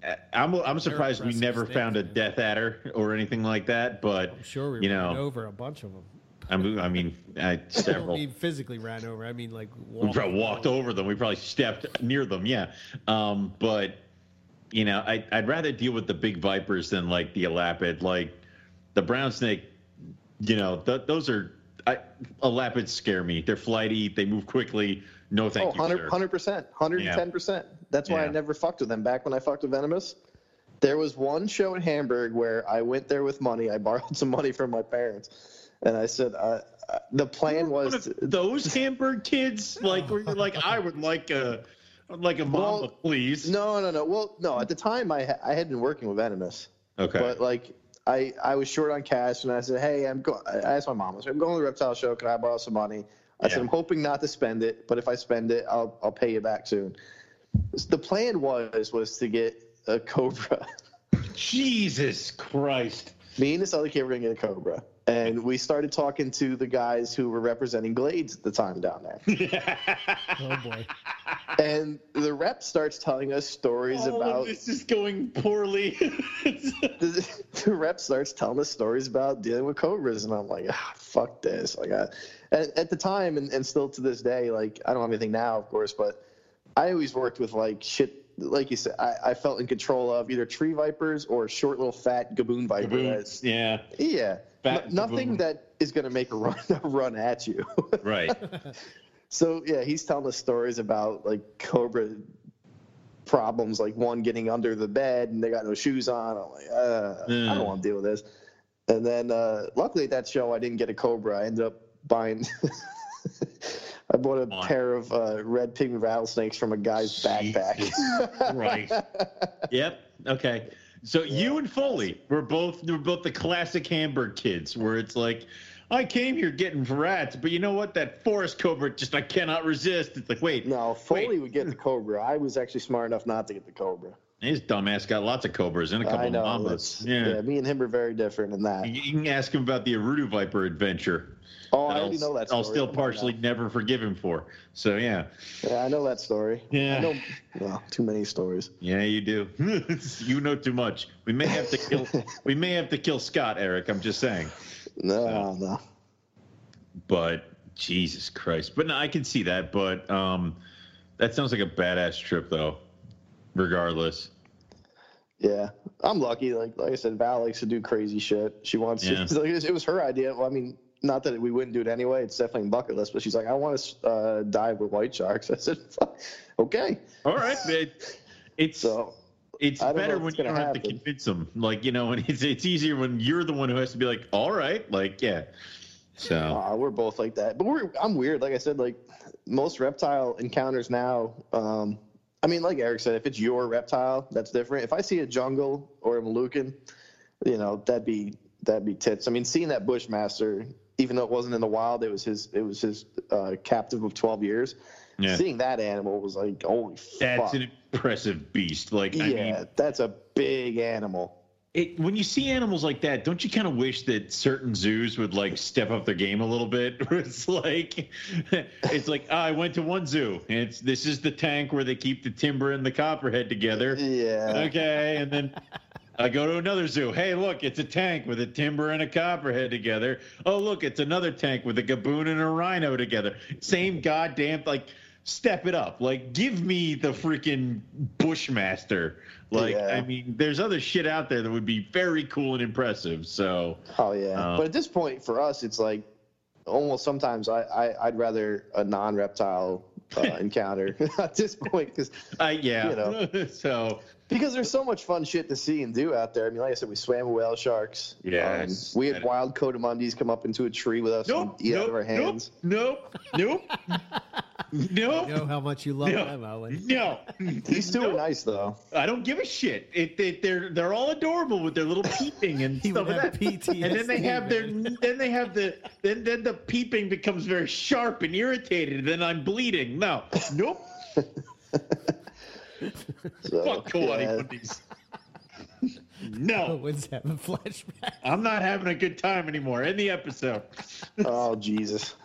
uh, I'm I'm surprised we never found a death adder or anything like that. But I'm sure we you ran know, over a bunch of them. I mean, I mean, *laughs* I, I several. mean physically ran over. I mean like We walked, probably walked over them. We probably stepped near them. Yeah. Um, but you know, I, I'd rather deal with the big vipers than like the elapid. Like the brown snake, you know, th- those are I, elapids scare me. They're flighty. They move quickly. No, oh, thank you, Hundred percent, hundred and ten percent. That's why I never fucked with them. Back when I fucked with Venomous, there was one show in Hamburg where I went there with money. I *laughs* borrowed some money from my parents, and I said uh, uh, the plan was of *laughs* those Hamburg kids, like, you're like, I would like a, like a mama, Well, please. no, no, no. Well, no. At the time, I ha- I had been working with Venomous. Okay. But like I I was short on cash and I said, hey, I'm going. I asked my mom. I said, I'm going to the reptile show. Can I borrow some money? I said, I'm hoping not to spend it, but if I spend it, I'll I'll pay you back soon. The plan was was to get a cobra. *laughs* Jesus Christ. Me and this other kid were gonna get a cobra, and we started talking to the guys who were representing Glades at the time down there. *laughs* Oh boy. And the rep starts telling us stories All about this is going poorly. *laughs* the, the rep starts telling us stories about dealing with cobras, and I'm like, ah, fuck this. Like, I, at, at the time, and, and still to this day, like, I don't have anything now, of course, but I always worked with like shit. Like you said, I, I felt in control of either tree vipers or short little fat gaboon vipers. Yeah. Yeah, Fat N- nothing gaboon. that is going to make a run *laughs* a run at you. Right. *laughs* So yeah, he's telling us stories about like cobra problems, like one getting under the bed and they got no shoes on. I'm like, uh, I Mm. don't want to deal with this. And then uh, luckily at that show, I didn't get a cobra. I ended up buying. *laughs* I bought a on. pair of uh, red pygmy rattlesnakes from a guy's backpack. Christ. Yep. Okay. So you and Foley were both were both the classic Hamburg kids, where it's like, I came here getting rats, but you know what? That forest cobra just I cannot resist. It's like, wait, No, Foley Wait. would get the Cobra. I was actually smart enough not to get the Cobra. his dumbass got lots of cobras and a couple know. of mambas. Yeah. me and him are very different in that. You you can ask him about the Arudu Viper adventure. Oh, I already I'll, know that story. I'll still partially never forgive him for. So yeah, Yeah, I know that story. Yeah. I know well, too many stories. yeah, you do. *laughs* you know too much. We may have to kill. *laughs* we may have to kill Scott, Eric. I'm just saying. No, no. But Jesus Christ. But no, I can see that. But um, that sounds like a badass trip, though. Regardless. Yeah, I'm lucky. Like like I said, Val likes to do crazy shit. She wants Yeah. to. *laughs* Like, it was her idea. Well, I mean, not that we wouldn't do it anyway. It's definitely in bucket list. But she's like, I want to uh, dive with white sharks. *laughs* I said, Fuck, okay. All right. *laughs* It, it's So it's I don't know better when you don't gonna have to convince them. Like you know, and it's it's easier when you're the one who has to be like, all right, like yeah. So uh, we're both like that. But we're I'm weird. Like I said, like most reptile encounters now. Um, I mean, like Eric said, if it's your reptile, that's different. If I see a jungle or a Moluccan, you know, that'd be that'd be tits. I mean, seeing that Bushmaster, even though it wasn't in the wild, it was his it was his uh, captive of 12 years. yeah, Seeing that animal was like, holy that's fuck. an impressive beast. Like I yeah, mean, that's a big animal. it, when you see animals like that, don't you kind of wish that certain zoos would like step up their game a little bit? *laughs* it's like, *laughs* it's like oh, I went to one zoo. It's this is the tank where they keep the timber and the copperhead together. Yeah. Okay, and then I go to another zoo. Hey, look, it's a tank with a timber and a copperhead together. Oh, look, it's another tank with a gaboon and a rhino together. Same goddamn like. Step it up. Like, give me the freaking Bushmaster. Like, Yeah. I mean, there's other shit out there that would be very cool and impressive. So, Oh yeah, Um, but at this point for us, it's like almost sometimes I, I I'd rather a non-reptile uh, *laughs* encounter *laughs* at this point because uh, yeah. You know. *laughs* so, because there's so much fun shit to see and do out there. I mean, like I said, we swam with whale sharks. Yes. Um, we had wild coatimundis come up into a tree with us nope, and eat out of our hands. nope, nope, *laughs* nope, nope, You know how much you love No. them, Owen. *laughs* no. These two Nope. are nice though. I don't give a shit. It, it, they're they're all adorable with their little peeping and *laughs* He stuff like that. PTSD, and then they have their man. then they have the then then the peeping becomes very sharp and irritated. Then I'm bleeding. No, nope. So, Fuck Kalani yeah. Bundies. No, *laughs* Owen's having flashbacks. I'm not having a good time anymore. End the episode. *laughs* Oh Jesus!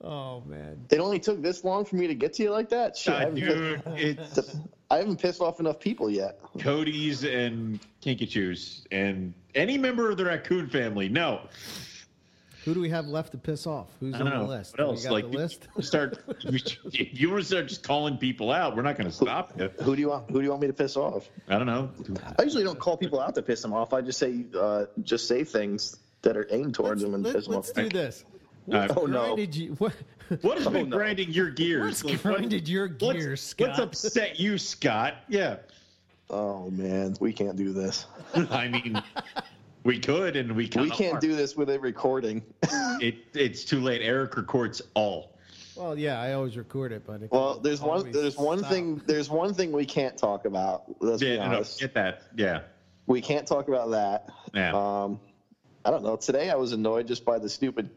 Oh man. It only took this long for me to get to you like that. Shit, I, Uh, haven't dude, pissed, it's *laughs* I haven't pissed off enough people yet. Cody's and Kinkajous and any member of the raccoon family. No, Who do we have left to piss off? Who's on know. the list? What else? We got like the list? start, *laughs* you, if you want to start just calling people out, we're not going to stop you. Who do you want? Who do you want me to piss off? I don't know. I usually don't call people out to piss them off. I just say uh, just say things that are aimed towards them and Let, piss them let's off. do this. Uh, What Oh, no. grinded you? What, What has been no. grinding your gears? what's Like, what- grinded your what's- gears, Scott? What's upset you, Scott? Yeah. Oh man, we can't do this. *laughs* I mean, we could and we We can't. can't do this with a recording. *laughs* it. It's too late. Eric records all. Well, yeah, I always record it, but it Well, there's one. always There's one stop. thing. There's one thing we can't talk about. Let's be Yeah, no, no, honest. get that. Yeah. We can't talk about that. Yeah. Um, I don't know. Today I was annoyed just by the stupid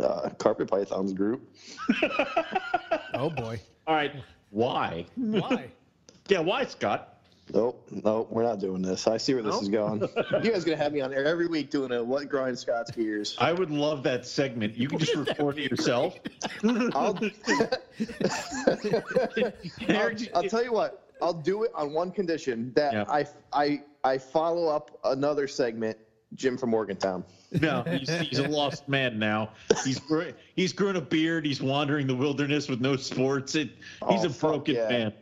uh, carpet pythons group. *laughs* Oh boy, all right. Why? why? *laughs* Yeah, why, Scott? Nope, nope, we're not doing this. I see where this No? is going. *laughs* you guys gonna have me on there every week doing a what grinds Scott's gears. I would love that segment. You can just record it yourself. *laughs* I'll, *laughs* I'll, I'll tell you what. I'll do it on one condition that Yeah. I, I, I follow up another segment, Jim from Morgantown. No, he's, he's a lost man now. He's he's grown a beard. He's wandering the wilderness with no sports. It, he's Oh, a broken yeah. man.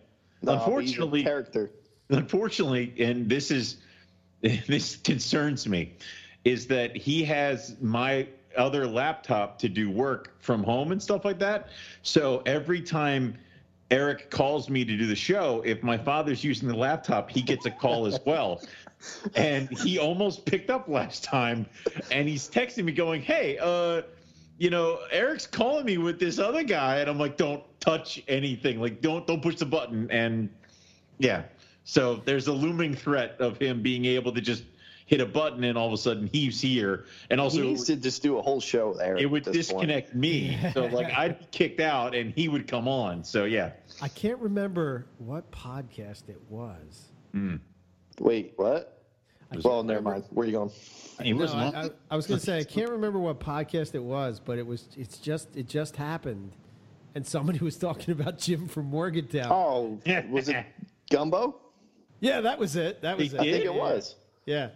No, but he's a unfortunately, character. Unfortunately, and this is *laughs* this concerns me, is that he has my other laptop to do work from home and stuff like that. So every time Eric calls me to do the show, if my father's using the laptop, he gets a call as well. *laughs* And he almost picked up last time, and he's texting me going, "Hey, uh, you know, Eric's calling me with this other guy," and I'm like, "Don't touch anything. Like, don't don't push the button." And yeah, so there's a looming threat of him being able to just hit a button and all of a sudden he's here. And also, he needs to just do a whole show there. it would at this point. disconnect me. *laughs* So like I'd be kicked out and he would come on. So yeah. I can't remember what podcast it was. Hmm. Wait, what? I Well, never remember- mind. Where you going? He No, wasn't I. I, I was going *laughs* to say I can't remember what podcast it was, but it was. It's just it just happened, and somebody was talking about Jim from Morgantown. Oh, was it *laughs* Gumbo? Yeah, that was it. That was They it. I think it was. Yeah.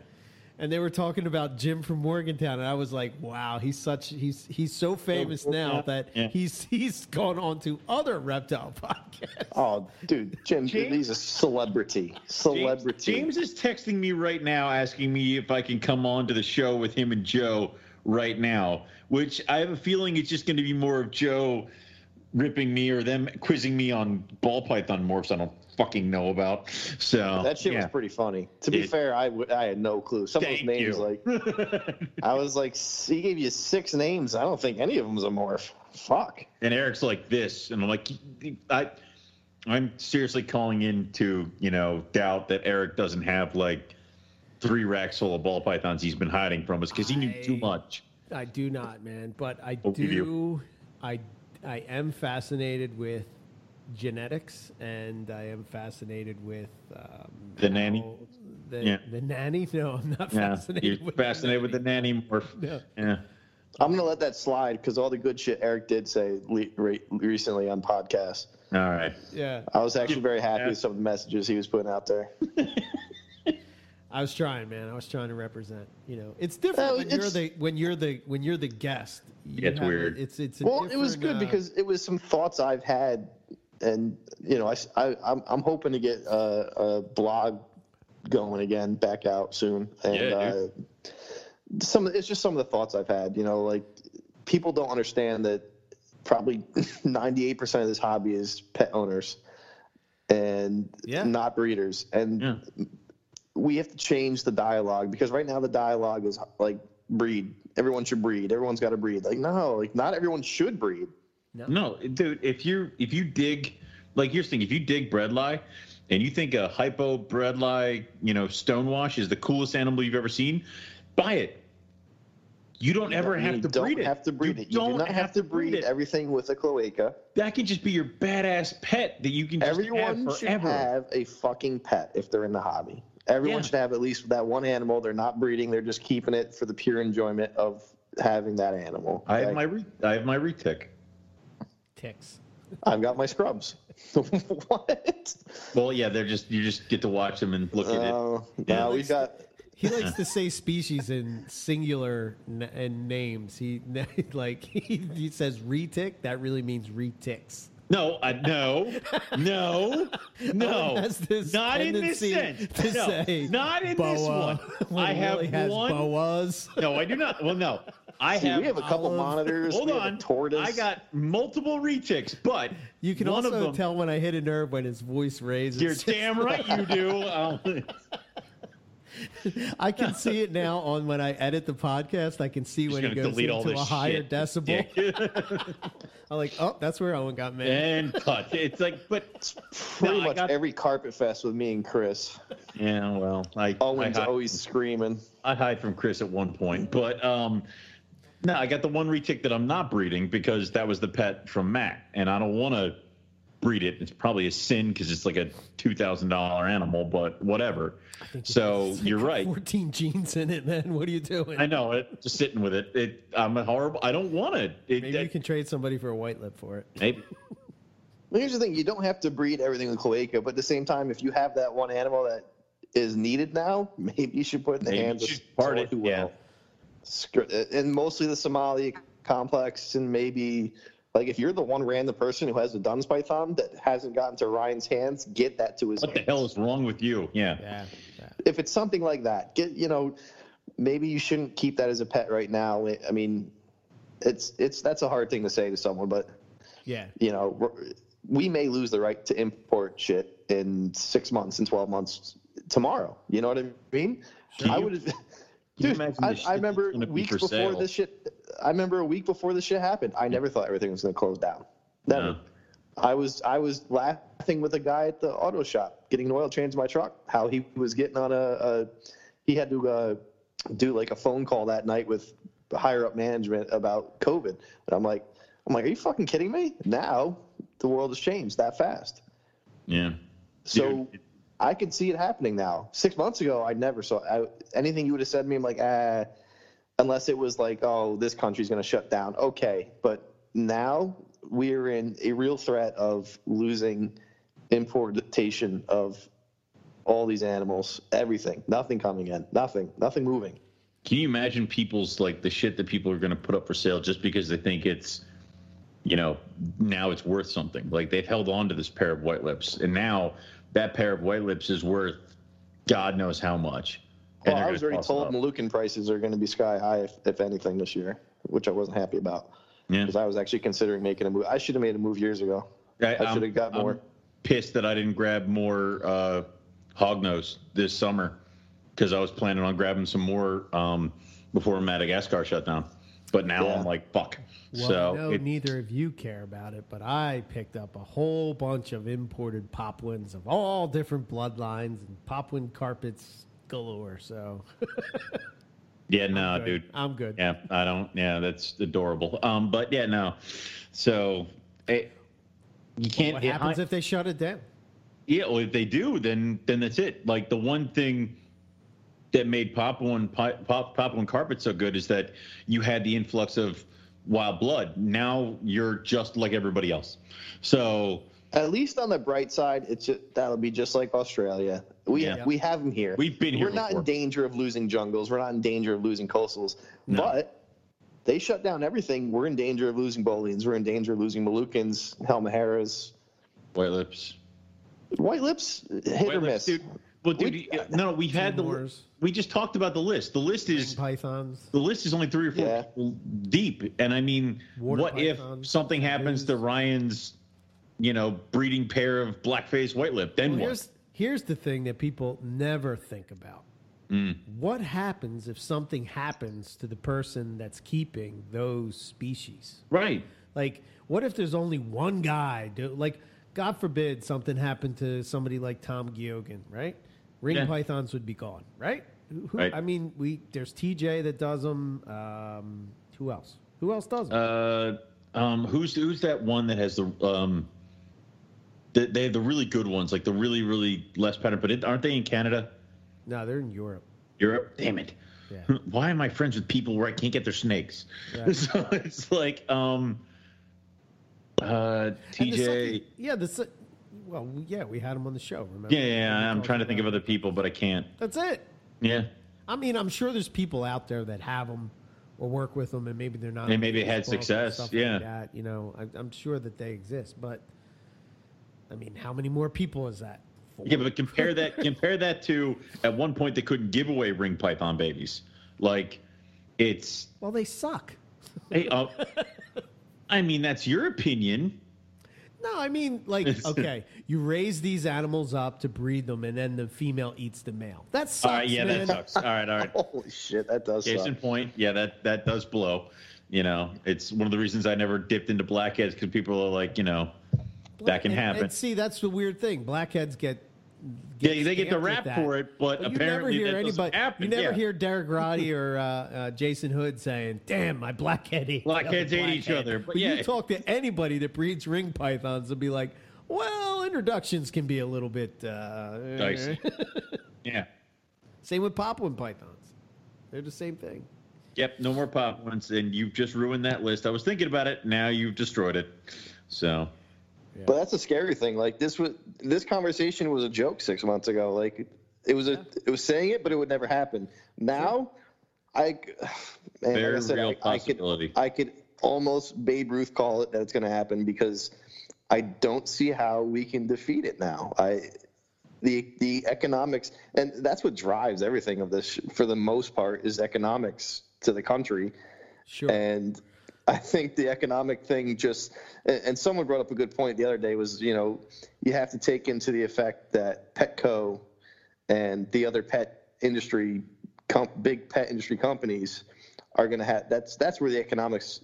And they were talking about Jim from Morgantown, and I was like, "Wow, he's such he's he's so famous now that Yeah. he's he's gone on to other reptile *laughs* podcasts." Oh, dude, Jim, James- he's a celebrity. James, Celebrity. James is texting me right now asking me if I can come on to the show with him and Joe right now, which I have a feeling it's just going to be more of Joe ripping me or them quizzing me on ball python morphs I don't fucking know about. So that shit yeah. was pretty funny. To be It- fair, I, w- I had no clue. Some of those names, you. like *laughs* I was like, he gave you six names. I don't think any of them's a morph. Fuck. and Eric's like this, and I'm like, I, I'm seriously calling into you know doubt that Eric doesn't have like three racks full of ball pythons he's been hiding from us because he knew too much. I do not, man, but I do. do. I I am fascinated with genetics, and I am fascinated with um, The nanny? The, Yeah. the nanny? *laughs* No, I'm not Yeah, fascinated. you're with fascinated with the nanny morph. Yeah. Yeah. I'm gonna let that slide because all the good shit Eric did say le- re- recently on podcasts. All right. Yeah, I was actually very happy Yeah. with some of the messages he was putting out there. *laughs* I was trying, man. I was trying to represent. You know, it's different Oh, when you're the when you're the when you're the guest. You it's have a- weird. it's it's a Well, it was good uh, because it was some thoughts I've had, and you know, I, I am I'm hoping to get a, a blog going again, back out soon, and Yeah, uh, dude. some it's just some of the thoughts I've had. You know, like people don't understand that probably *laughs* 98 percent of this hobby is pet owners and Yeah. not breeders, and Yeah. We have to change the dialogue because right now the dialogue is like breed. Everyone should breed. Everyone's got to breed. Like no, like not everyone should breed. No, no, dude, if you if you dig like you're saying, if you dig bredli and you think a hypo bredli, you know, stonewash is the coolest animal you've ever seen, buy it. You don't ever You have to don't breed it. have to breed you it. You don't do not have, to breed, it. everything with a cloaca. That can just be your badass pet that you can just Everyone have should have a fucking pet if they're in the hobby. Everyone Yeah. should have at least that one animal. They're not breeding. They're just keeping it for the pure enjoyment of having that animal. I have Like, my re- I have my retic. ticks. I've got my scrubs. *laughs* what? Well, yeah, they're just you just get to watch them and look at it. Oh, Yeah. we've got. He likes to say species in singular n- and names. He *laughs* like he, he says retic. That really means reticks. No, I, no, no, *laughs* no. Oh, this not in this sense. to no, say not in boa this one. *laughs* when I have really has one. boas. No, I do not. Well, no, I See, have. we have a couple olive. monitors. hold we have on, a tortoise. I got multiple retics, but You can one also of them, tell when I hit a nerve when his voice raises. You're damn right you do. *laughs* Um, *laughs* I can see it now on when I edit the podcast. I can see when it goes delete all into a this higher shit. decibel. *laughs* *laughs* I'm like, oh, that's where Owen got mad. and cut. It's like, but pretty no, much got- every carpet fest with me and Chris. yeah. Well, I Owen's I hide, always screaming. I hide from Chris at one point, but um, no, I got the one retic that I'm not breeding because that was the pet from Matt, and I don't want to breed it. It's probably a sin because it's like a two thousand dollar animal, but whatever. So It's you're right. 14 genes in it, man. What are you doing? I know it. Just sitting with it. It. I'm a horrible. I don't want it. it Maybe you can trade somebody for a white lip for it. maybe. Well, Here's the thing: you don't have to breed everything with cloaca, but at the same time, if you have that one animal that is needed now, maybe you should put it in the Maybe hands of should part it, who yeah. will. Uh, and mostly the Simalia complex, and maybe like if you're the one random person who has a Duns python that hasn't gotten to Ryan's hands, get that to his. What the hell is wrong with you? Yeah. Yeah. yeah. If it's something like that, get you know, maybe you shouldn't keep that as a pet right now. I mean, it's it's that's a hard thing to say to someone, but Yeah. you know, we're- may lose the right to import shit in six months and 12 months tomorrow. You know what I mean? I you- would *laughs* you Dude, I, I remember that's gonna be weeks before sale? this shit. I remember a week before this shit happened. I never thought everything was going to close down. Never. No. I was I was laughing with a guy at the auto shop getting an oil change in my truck. How he was getting on a, a he had to uh, do like a phone call that night with higher up management about COVID. And I'm like, I'm like, are you fucking kidding me? Now the world has changed that fast. Yeah. So Dude, I could see it happening now. Six months ago, I never saw I, anything you would have said to me. I'm like, ah, unless it was like, oh, this country's going to shut down. Okay, but now we're in a real threat of losing importation of all these animals, everything, nothing coming in, nothing, nothing moving. Can you imagine people's like the shit that people are going to put up for sale just because they think it's, you know, now it's worth something? Like they've held on to this pair of white lips, and now that pair of white lips is worth God knows how much. And Well, I was already told up. Moluccan prices are going to be sky high, if, if anything, this year, which I wasn't happy about Yeah. because I was actually considering making a move. I should have made a move years ago. I I'm- should have got I'm more. pissed that I didn't grab more uh, hognose this summer because I was planning on grabbing some more um, before Madagascar shut down. But now Yeah. I'm like, fuck. Well, so I know it- neither of you care about it, but I picked up a whole bunch of imported Papuans of all different bloodlines and Papuan carpets galore. So *laughs* yeah, no, good. dude. I'm good. Yeah, I don't. Yeah, that's adorable. Um, but yeah, no. So it, you can't. what it- happens I- if they shut it down? Yeah, well, if they do, then then that's it. Like the one thing that made Papuan Pi- Pop, Papuan carpet so good is that you had the influx of wild blood. Now you're just like everybody else. So At least on the bright side, it's just, that'll be just like Australia. We Yeah. we have them here. We've been here We're not in danger of losing jungles. We're not in danger of losing coastals. No. But they shut down everything. We're in danger of losing Boelen's. We're in danger of losing Moluccans, Halmaheras, white lips, White Lips. Hit white or lips, miss. dude. Well, dude, We- you- no, we had the. Timors. We just talked about the list. The list is Pythons. the list is only three or four Yeah. people deep, and I mean, Water what if something happens to. Ryan's, you know, breeding pair of black-faced white lip? Then Well, what? here's here's the thing that people never think about. Mm. What happens if something happens to the person that's keeping those species? Right. Like, what if there's only one guy? Do, like, God forbid something happened to somebody like Tom Giogan, right? Ring Yeah. pythons would be gone, right? Who, who- Right. I mean, we there's TJ that does them. Um, who else? Who else does them? Uh, um, who's who's that one that has the um, they, they have the really good ones, like the really really less pattern, but it, aren't they in Canada, no, they're in Europe. Europe? Damn it! Yeah. *laughs* Why am I friends with people where I can't get their snakes? Right. *laughs* So it's like um, uh, TJ. yeah, the se- well, yeah, we had him on the show. Remember? Yeah, yeah, I'm trying to think of other people, but I can't. That's it. Yeah, I mean, I'm sure there's people out there that have them or work with them, and maybe they're not. And on maybe had success, yeah. like that. You know, I, I'm sure that they exist, but I mean, how many more people is that? Four? yeah, but compare that *laughs* compare that to at one point they couldn't give away ring python babies. Like, it's well, they suck. hey, uh, I mean that's your opinion. No, I mean, like, *laughs* okay, you raise these animals up to breed them, and then the female eats the male. That sucks, All right, yeah, man. that sucks. All right, all right. *laughs* Holy shit, that does Case in point, yeah, that that does blow. You know, it's one of the reasons I never dipped into blackheads because people are like, you know, that can And- happen. And see, that's the weird thing. Blackheads get. Yeah, they get the rap for it, but apparently you never hear anybody. You never yeah. hear Derek *laughs* Roddy or uh, uh, Jason Hood saying, "Damn, my blackhead ate." Blackheads hate each other, but But yeah. you talk to anybody that breeds ring pythons, and be like, "Well, introductions can be a little bit uh, Dicey. *laughs* yeah. Same with Papuan pythons; they're the same thing. Yep, no more pop ones, and you've just ruined that list. I was thinking about it. Now you've destroyed it. So, But that's a scary thing. Like this was this conversation was a joke six months ago. Like it was a it was saying it, but it would never happen. Now, I *sighs* man, Very like I said, real I, I could possibility. I could almost Babe Ruth call it that it's going to happen because I don't see how we can defeat it now. I the the economics and that's what drives everything of this for the most part is economics to the country. Sure. And I think the economic thing just, and someone brought up a good point the other day was, you know, you have to take into the effect that Petco and the other pet industry, big pet industry companies are going to have, that's, that's where the economics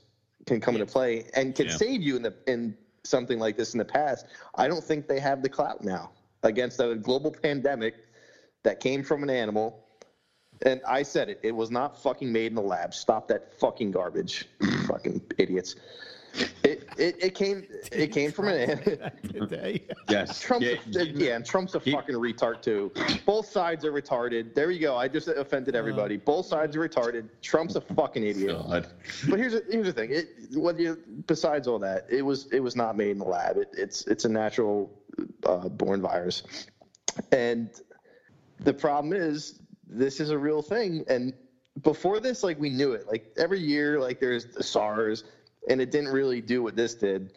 can come into play and can Yeah. save you in the, in something like this in the past. I don't think they have the clout now against a global pandemic that came from an animal And I said it. It was not fucking made in the lab. Stop that fucking garbage, *clears throat* fucking idiots. It, it it came it came from an *laughs* today. Yes. *laughs* Trump's Yeah, a, yeah, and Trump's a He- fucking retard too. Both sides are retarded. There you go. I just offended everybody. Both sides are retarded. Trump's a fucking idiot. God. But here's the- here's the thing. It what you besides all that, it was it was not made in the lab. It, it's it's a natural uh, born virus, and the problem is this is a real thing. And before this, like we knew it. Like every year, like there's the SARS, and it didn't really do what this did.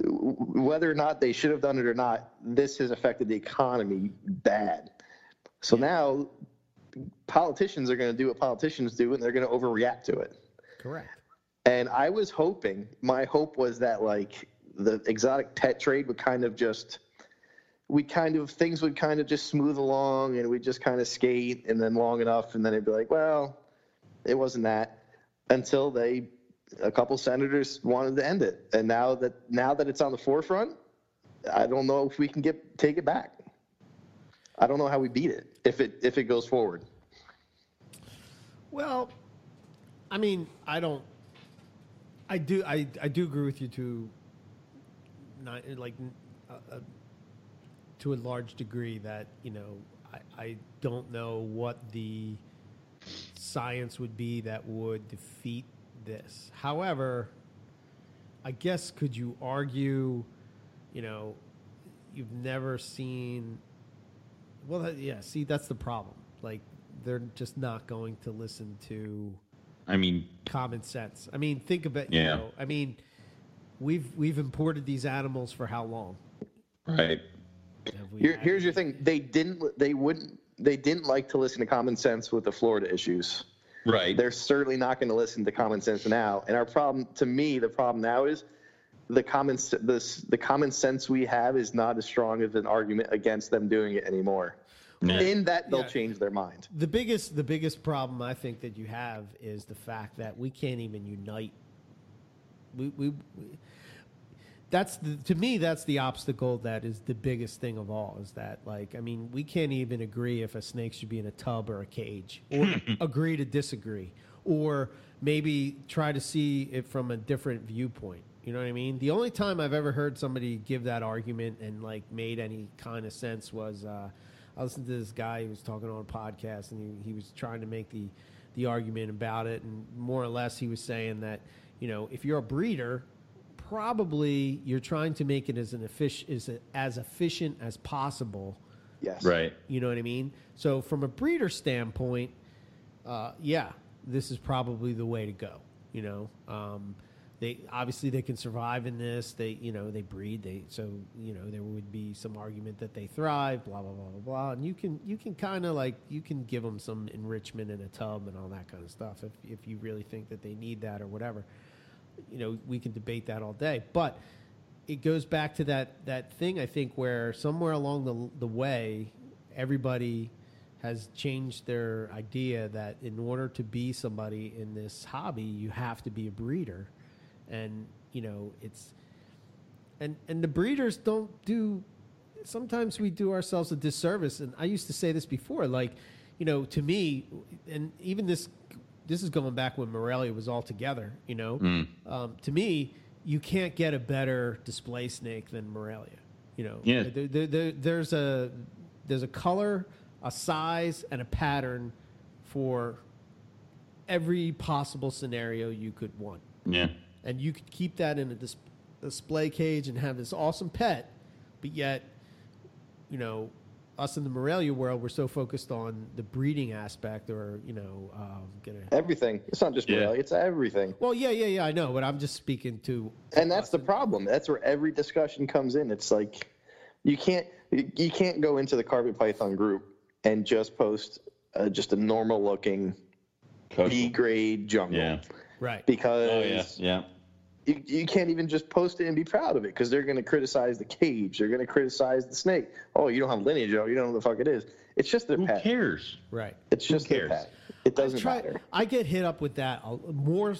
Whether or not they should have done it or not, this has affected the economy bad. So now politicians are going to do what politicians do, and they're going to overreact to it. Correct. And I was hoping, my hope was that like the exotic pet trade would kind of just, we kind of things would kind of just smooth along, and we'd just kind of skate, and then long enough, and then it'd be like, well, it wasn't that, until they, a couple senators wanted to end it, and now that now that it's on the forefront, I don't know if we can get take it back. I don't know how we beat it if it if it goes forward. Well, I mean, I don't. I do. I I do agree with you to. Not like, uh, uh, to a large degree that you know I I don't know what the science would be that would defeat this. However, I guess could you argue, you know, you've never seen well, yeah. See, that's the problem. Like, they're just not going to listen to I mean, common sense. I mean, think of it. Yeah. You know, I mean, we've we've imported these animals for how long? right. Have we Here, had- here's your thing: they didn't, they wouldn't, they didn't like to listen to common sense with the Florida issues. Right. They're certainly not going to listen to common sense now. And our problem, to me, the problem now is the common s- this the common sense we have is not as strong as an argument against them doing it anymore. Yeah. In that they'll Yeah. change their mind. the biggest the biggest problem I think that you have is the fact that we can't even unite. We we. we that's the, to me that's the obstacle that is the biggest thing of all is that like i mean we can't even agree if a snake should be in a tub or a cage or *laughs* agree to disagree or maybe try to see it from a different viewpoint. You know what i mean? The only time i've ever heard somebody give that argument and like made any kind of sense was uh, i listened to this guy who was talking on a podcast and he, he was trying to make the the argument about it and more or less he was saying that you know if you're a breeder probably you're trying to make it as an effic- as, as efficient as possible. Yes. Right. You know what I mean? So from a breeder standpoint, uh, yeah, this is probably the way to go. You know, um, they obviously they can survive in this. They you know they breed. They so you know there would be some argument that they thrive. Blah blah blah blah blah. And you can you can kind of like you can give them some enrichment in a tub and all that kind of stuff if if you really think that they need that or whatever you know we can debate that all day. But it goes back to that that thing i think where somewhere along the the way everybody has changed their idea that in order to be somebody in this hobby you have to be a breeder. And you know it's and and the breeders don't do sometimes we do ourselves a disservice. And i used to say this before like you know to me and even this this is going back when Morelia was all together you know um, to me you can't get a better display snake than Morelia you know Yeah. there, there, there- there's a there's a color a size and a pattern for every possible scenario you could want Yeah. and you could keep that in a dis- display cage and have this awesome pet, but yet, you know, us in the Morelia world, we're so focused on the breeding aspect, or you know, um, gonna. Everything. It's not just Yeah. Morelia, it's everything. Well, yeah, yeah, yeah, I know, but I'm just speaking to. and that's the problem that's where every discussion comes in it's like you can't you can't go into the carpet python group and just post uh, just a normal looking b grade jungle Yeah. Right. because Oh yeah. Yeah. You, you can't even just post it and be proud of it because they're going to criticize the cage they're going to criticize the snake oh you don't have lineage oh you don't know what the fuck it is it's just their Who pet cares? Right. it's just their cares? pet it doesn't Try- matter I get hit up with that more,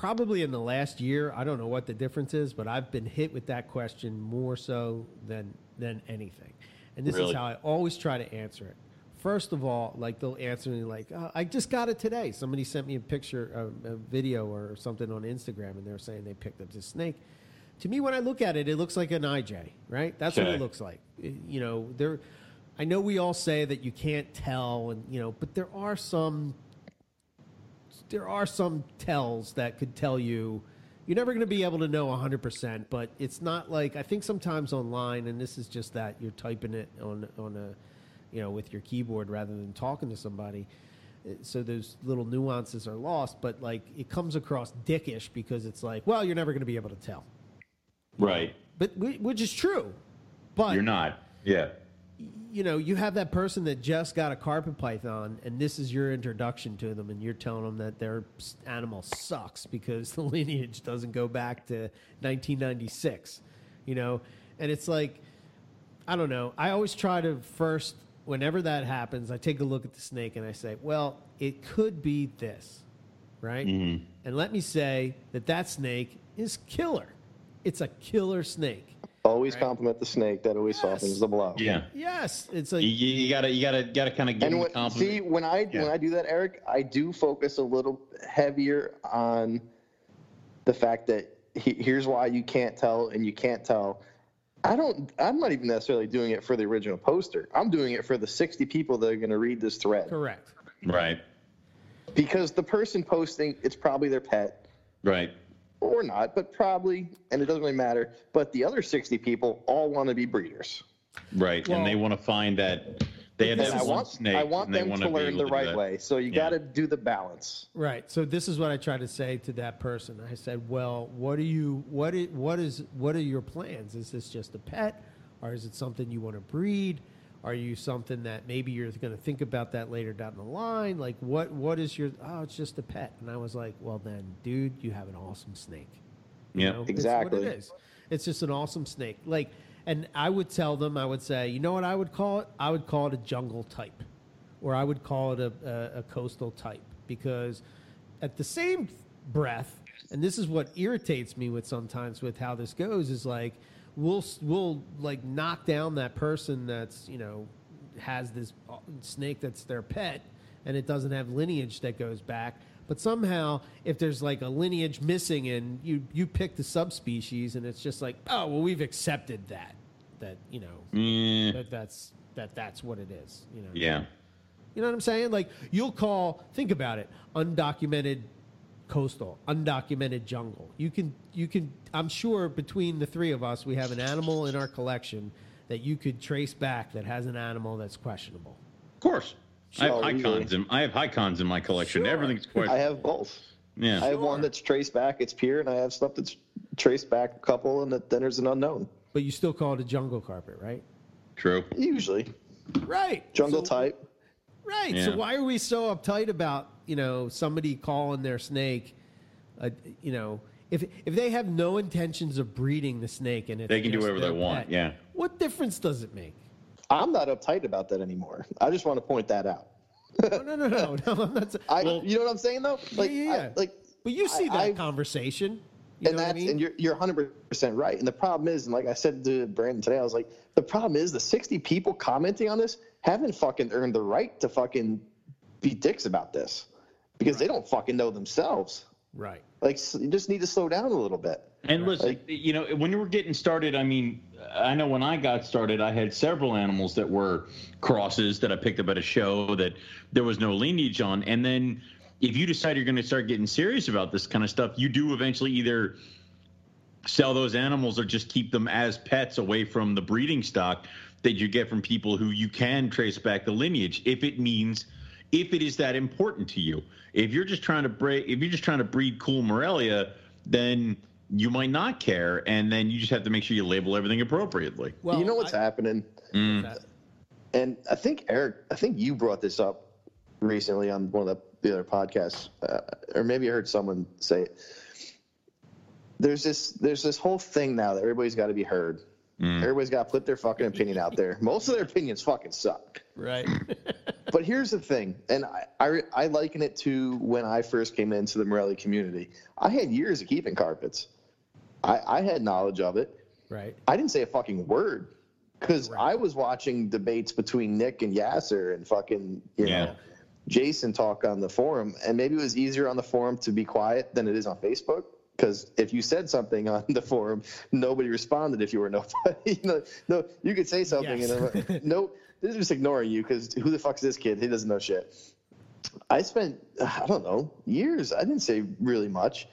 probably in the last year. I don't know what the difference is, but I've been hit with that question more so than than anything. And this is how I always try to answer it. First of all, like they'll answer me like, uh, "I just got it today." Somebody sent me a picture, a, a video, or something on Instagram, and they're saying they picked up this snake. To me, when I look at it, it looks like an IJ, right? That's what it looks like. It- you know, there. I know we all say that you can't tell, and you know, but there are some there are some tells that could tell you you're never going to be able to know 100% but it's not like i think sometimes online and this is just that you're typing it on on a you know with your keyboard rather than talking to somebody Uh, so those little nuances are lost but like it comes across dickish because it's like well you're never going to be able to tell Right. but which is true but You're not. Yeah. you know, you have that person that just got a carpet python, and this is your introduction to them, and you're telling them that their animal sucks because *laughs* the lineage doesn't go back to 1996, you know, and it's like, I don't know. I always try to first, whenever that happens, I take a look at the snake and I say, well, it could be this, right? Mm-hmm. And let me say that that snake is killer. It's a killer snake. Always compliment the snake. That always Yes. softens the blow. Yeah. Yes, it's a You, you gotta, you gotta, gotta kind of give And them when, compliment. see, when I Yeah. when I do that, Eric, I do focus a little heavier on the fact that he, here's why you can't tell and you can't tell. I don't. I'm not even necessarily doing it for the original poster. I'm doing it for the 60 people that are going to read this thread correct. right. because the person posting it's probably their pet Right. or not, but probably, and it doesn't really matter. But the other 60 people all want to be breeders. Right. Well- and they want to find that they had And that I one want, snake. I want and they them wanna learn the to right way. So you Yeah. got to do the balance. Right. So this is what I try to say to that person. I said, "Well, what are you? What is? What is? What are your plans? Is this just a pet, or is it something you want to breed? Are you something that maybe you're going to think about that later down the line? Like, what? What is your? Oh, it's just a pet." And I was like, "Well, then, dude, you have an awesome snake. You Yeah. know, It's Exactly. what it is. It's just an awesome snake. Like, and I would tell them, I would say, you know what I would call it? I would call it a jungle type, or I would call it a, a, a coastal type, because at the same breath, and this is what irritates me with sometimes with how this goes, is like we'll we'll like knock down that person that's you know has this uh, snake that's their pet, and it doesn't have lineage that goes back. But somehow, if there's like a lineage missing, and you you pick the subspecies, and it's just like, oh well, we've accepted that that you know Yeah. that that's that that's what it is. You know. Yeah. You know what I'm saying? Like you'll call. Think about it. Undocumented coastal, undocumented jungle. You can you can. I'm sure between the three of us, we have an animal in our collection that you could trace back that has an animal that's questionable. Of course. I have Sure, high usually. cons in I have high cons in my collection. Sure. Everything's quite. I have both. Yeah. I have one that's traced back, it's pure, and I have stuff that's traced back a couple, and then there's an unknown. But you still call it a jungle carpet, right? True. Usually, Right. jungle So- type. Right. Yeah. So why are we so uptight about you know somebody calling their snake, uh, you know, if if they have no intentions of breeding the snake and it's They can do whatever they want, pet, yeah. What difference does it make? I'm not uptight about that anymore. I just want to point that out. No, no, no, no. no *laughs* I'm not. I, well, you know what I'm saying though? Like, yeah, yeah. I, like, but you see that I- conversation. You and know what that's I mean? and you're you're 100 percent right. And the problem is, and like I said to Brandon today, I was like, the problem is the 60 people commenting on this haven't fucking earned the right to fucking be dicks about this because they don't fucking know themselves. Right. Like, you just need to slow down a little bit. And listen, you know, when you were getting started, I mean, I know when I got started, I had several animals that were crosses that I picked up at a show that there was no lineage on. And then if you decide you're going to start getting serious about this kind of stuff, you do eventually either sell those animals or just keep them as pets away from the breeding stock that you get from people who you can trace back the lineage if it means if it is that important to you if you're just trying to break if you're just trying to breed cool morelia then you might not care and then you just have to make sure you label everything appropriately Well, you know what's I- happening? that- And I think Eric, I think you brought this up recently on one of the, the other podcasts, uh, or maybe I heard someone say it. There's this, there's this whole thing now that everybody's got to be heard. Everybody's got to put their fucking opinion out there. Most of their opinions fucking suck. right. *laughs* But here's the thing, and I, I, I liken it to when I first came into the Morelia community. I had years of keeping carpets. I, I had knowledge of it. right. I didn't say a fucking word because I was watching debates between Nick and Yasser and fucking you Yeah. know Jason talk on the forum, and maybe it was easier on the forum to be quiet than it is on Facebook. Because if you said something on the forum, nobody responded. If you were nobody, *laughs* you know, no, you could say something Yes. and no, they're just ignoring you because who the fuck's this kid? He doesn't know shit. I spent I don't know years. I didn't say really much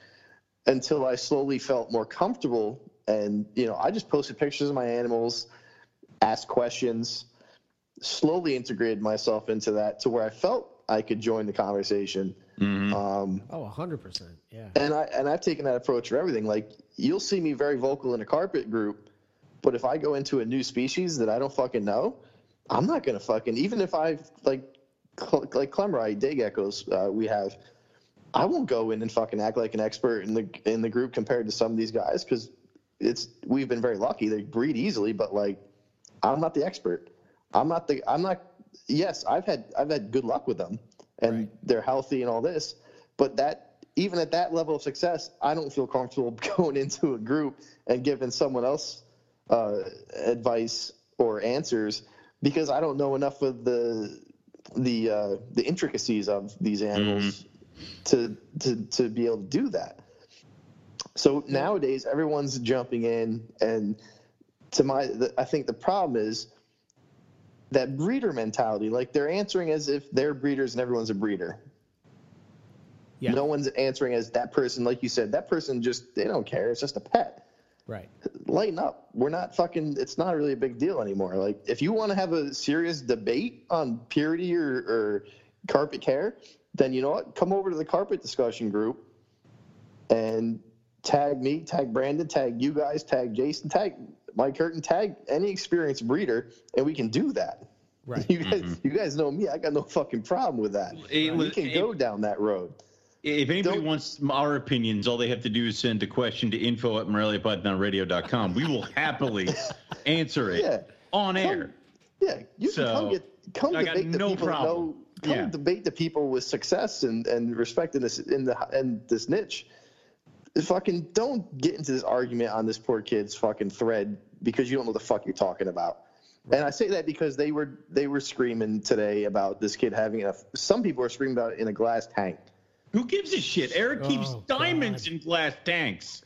until I slowly felt more comfortable. And, you know, I just posted pictures of my animals, asked questions, slowly integrated myself into that to where I felt I could join the conversation. Um, Oh, 100%. Yeah. and I and I've taken that approach for everything. Like you'll see me very vocal in a carpet group, but if I go into a new species that I don't fucking know, I'm not gonna fucking even if I like cl- like klemmeri day geckos uh, we have. I won't go in and fucking act like an expert in the in the group compared to some of these guys because it's we've been very lucky they breed easily, but like I'm not the expert. I'm not the I'm not. Yes, I've had I've had good luck with them and Right. they're healthy and all this, but that even at that level of success, I don't feel comfortable *laughs* going into a group and giving someone else uh, advice or answers because I don't know enough of the the uh, the intricacies of these animals to to to be able to do that. So nowadays, everyone's jumping in, and to my, the, I think the problem is that breeder mentality. Like they're answering as if they're breeders and everyone's a breeder. Yeah. No one's answering as that person, like you said, that person just they don't care. It's just a pet. Right. Lighten up. We're not fucking. It's not really a big deal anymore. Like if you want to have a serious debate on purity or, or carpet care, then you know what? Come over to the carpet discussion group and tag me, tag Brandon, tag you guys, tag Jason, tag Mike Curtin, tag any experienced breeder, and we can do that. Right. *laughs* You guys, mm-hmm. you guys know me. I got no fucking problem with that. It we can it- go down that road. If anybody Don't- wants our opinions, all they have to do is send a question to info at moreliapythonradio.com. We will happily *laughs* answer it Yeah. on air. Yeah, you So, can come get come I debate the no people problem. know. Come Yeah. debate the people with success and and respect in this in the in this niche. Fucking don't get into this argument on this poor kid's fucking thread because you don't know the fuck you're talking about. And I say that because they were they were screaming today about this kid having a. Some people are screaming about it in a glass tank. Who gives a shit? Eric keeps Oh, diamonds God. in glass tanks.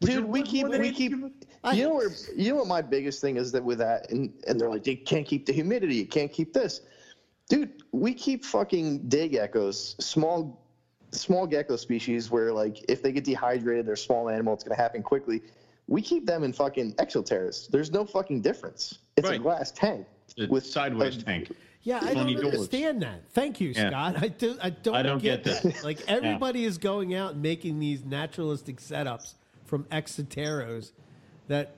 Which Dude, we keep we any- keep. You know where you know what my biggest thing is that with that, and and they're like, you can't keep the humidity, you can't keep this, dude. We keep fucking day geckos, small, small gecko species where like if they get dehydrated, they're a small animal, it's gonna happen quickly. We keep them in fucking Exo Terras. There's no fucking difference. It's a glass tank The with sideways a- tank. Yeah, I don't doors. understand that. Thank you, Yeah. Scott. I do. I don't. I don't get that. Like *laughs* everybody is going out and making these naturalistic setups from Exo Terras that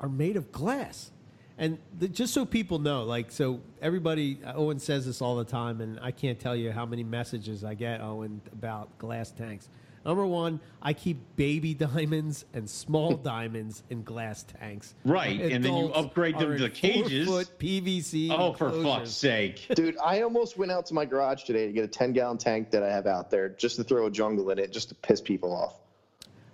are made of glass. And the, just so people know, like, so everybody, Owen says this all the time, and I can't tell you how many messages I get, Owen, about glass tanks. Number one, I keep baby *laughs* diamonds and small *laughs* diamonds in glass tanks. Right, and then you upgrade them to in cages. four-foot PVC. Oh, for enclosures. fuck's sake. *laughs* Dude, I almost went out to my garage today to get a 10 gallon tank that I have out there just to throw a jungle in it, just to piss people off.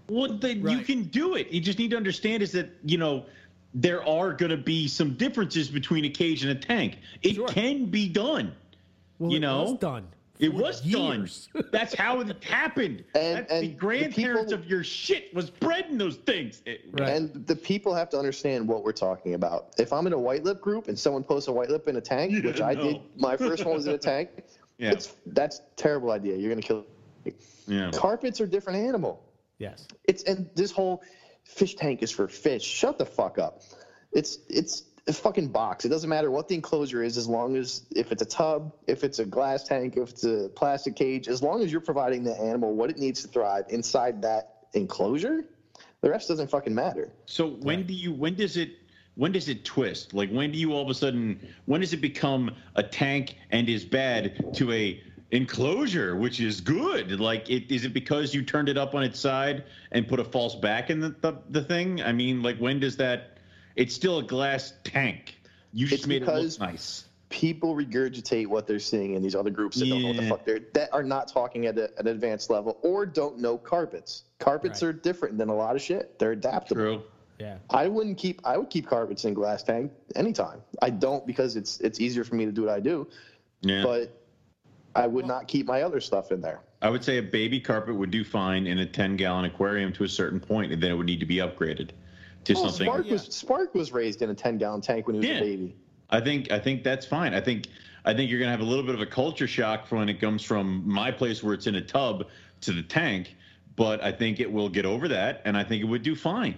Well, then you can do it. You just need to understand is that you know there are going to be some differences between a cage and a tank. It Sure. can be done. Well, you it know, was done. It was years. done. *laughs* That's how it happened. And- That's and the the grandparents people- of your shit was bred in those things. It- Right. And the people have to understand what we're talking about. If I'm in a white lip group and someone posts a white lip in a tank, Yeah, which I did, my first one was in a tank. *laughs* Yeah. It's that's a terrible idea. You're gonna kill. Yeah. Carpets are a different animal. Yes. It's and this whole fish tank is for fish. Shut the fuck up. It's it's a fucking box. It doesn't matter what the enclosure is, as long as if it's a tub, if it's a glass tank, if it's a plastic cage, as long as you're providing the animal what it needs to thrive inside that enclosure, the rest doesn't fucking matter. So when do you when does it when does it twist? Like when do you all of a sudden when does it become a tank and is bad to a enclosure which is good? Like it is it because you turned it up on its side and put a false back in the the, the thing? I mean, like when does that it's still a glass tank. You just It's made because- it look nice. people regurgitate what they're seeing in these other groups that don't know what the fuck they're that are not talking at a, an advanced level or don't know carpets. Carpets Right. are different than a lot of shit. They're adaptable. True. Yeah. I wouldn't keep. I would keep carpets in glass tank anytime. I don't because it's it's easier for me to do what I do. Yeah. But I would not keep my other stuff in there. I would say a baby carpet would do fine in a 10 gallon aquarium to a certain point, and then it would need to be upgraded to Well, something. Spark was Spark was raised in a ten gallon tank when he was Yeah. a baby. I think I think that's fine. I think I think you're gonna have a little bit of a culture shock for when it comes from my place where it's in a tub to the tank, but I think it will get over that, and I think it would do fine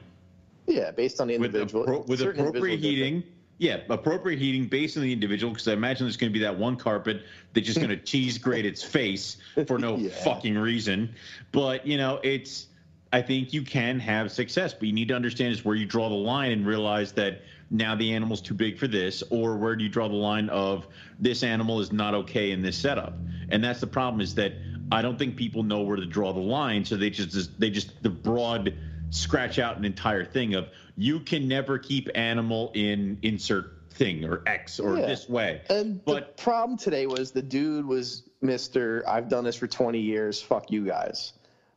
Yeah, based on the with individual. appro- with appropriate heating. Yeah, appropriate heating based on the individual. Because I imagine there's going to be that one carpet that's just going *laughs* to cheese grate its face for no Yeah. fucking reason. But you know, it's. I think you can have success, but you need to understand is where you draw the line and realize that now the animal's too big for this, or where do you draw the line of this animal is not okay in this setup? And that's the problem is that I don't think people know where to draw the line, so they just they just the broad scratch out an entire thing of you can never keep animal in insert thing or X or Yeah. this way. And But- the problem today was the dude was Mister. I've done this for 20 years. Fuck you guys.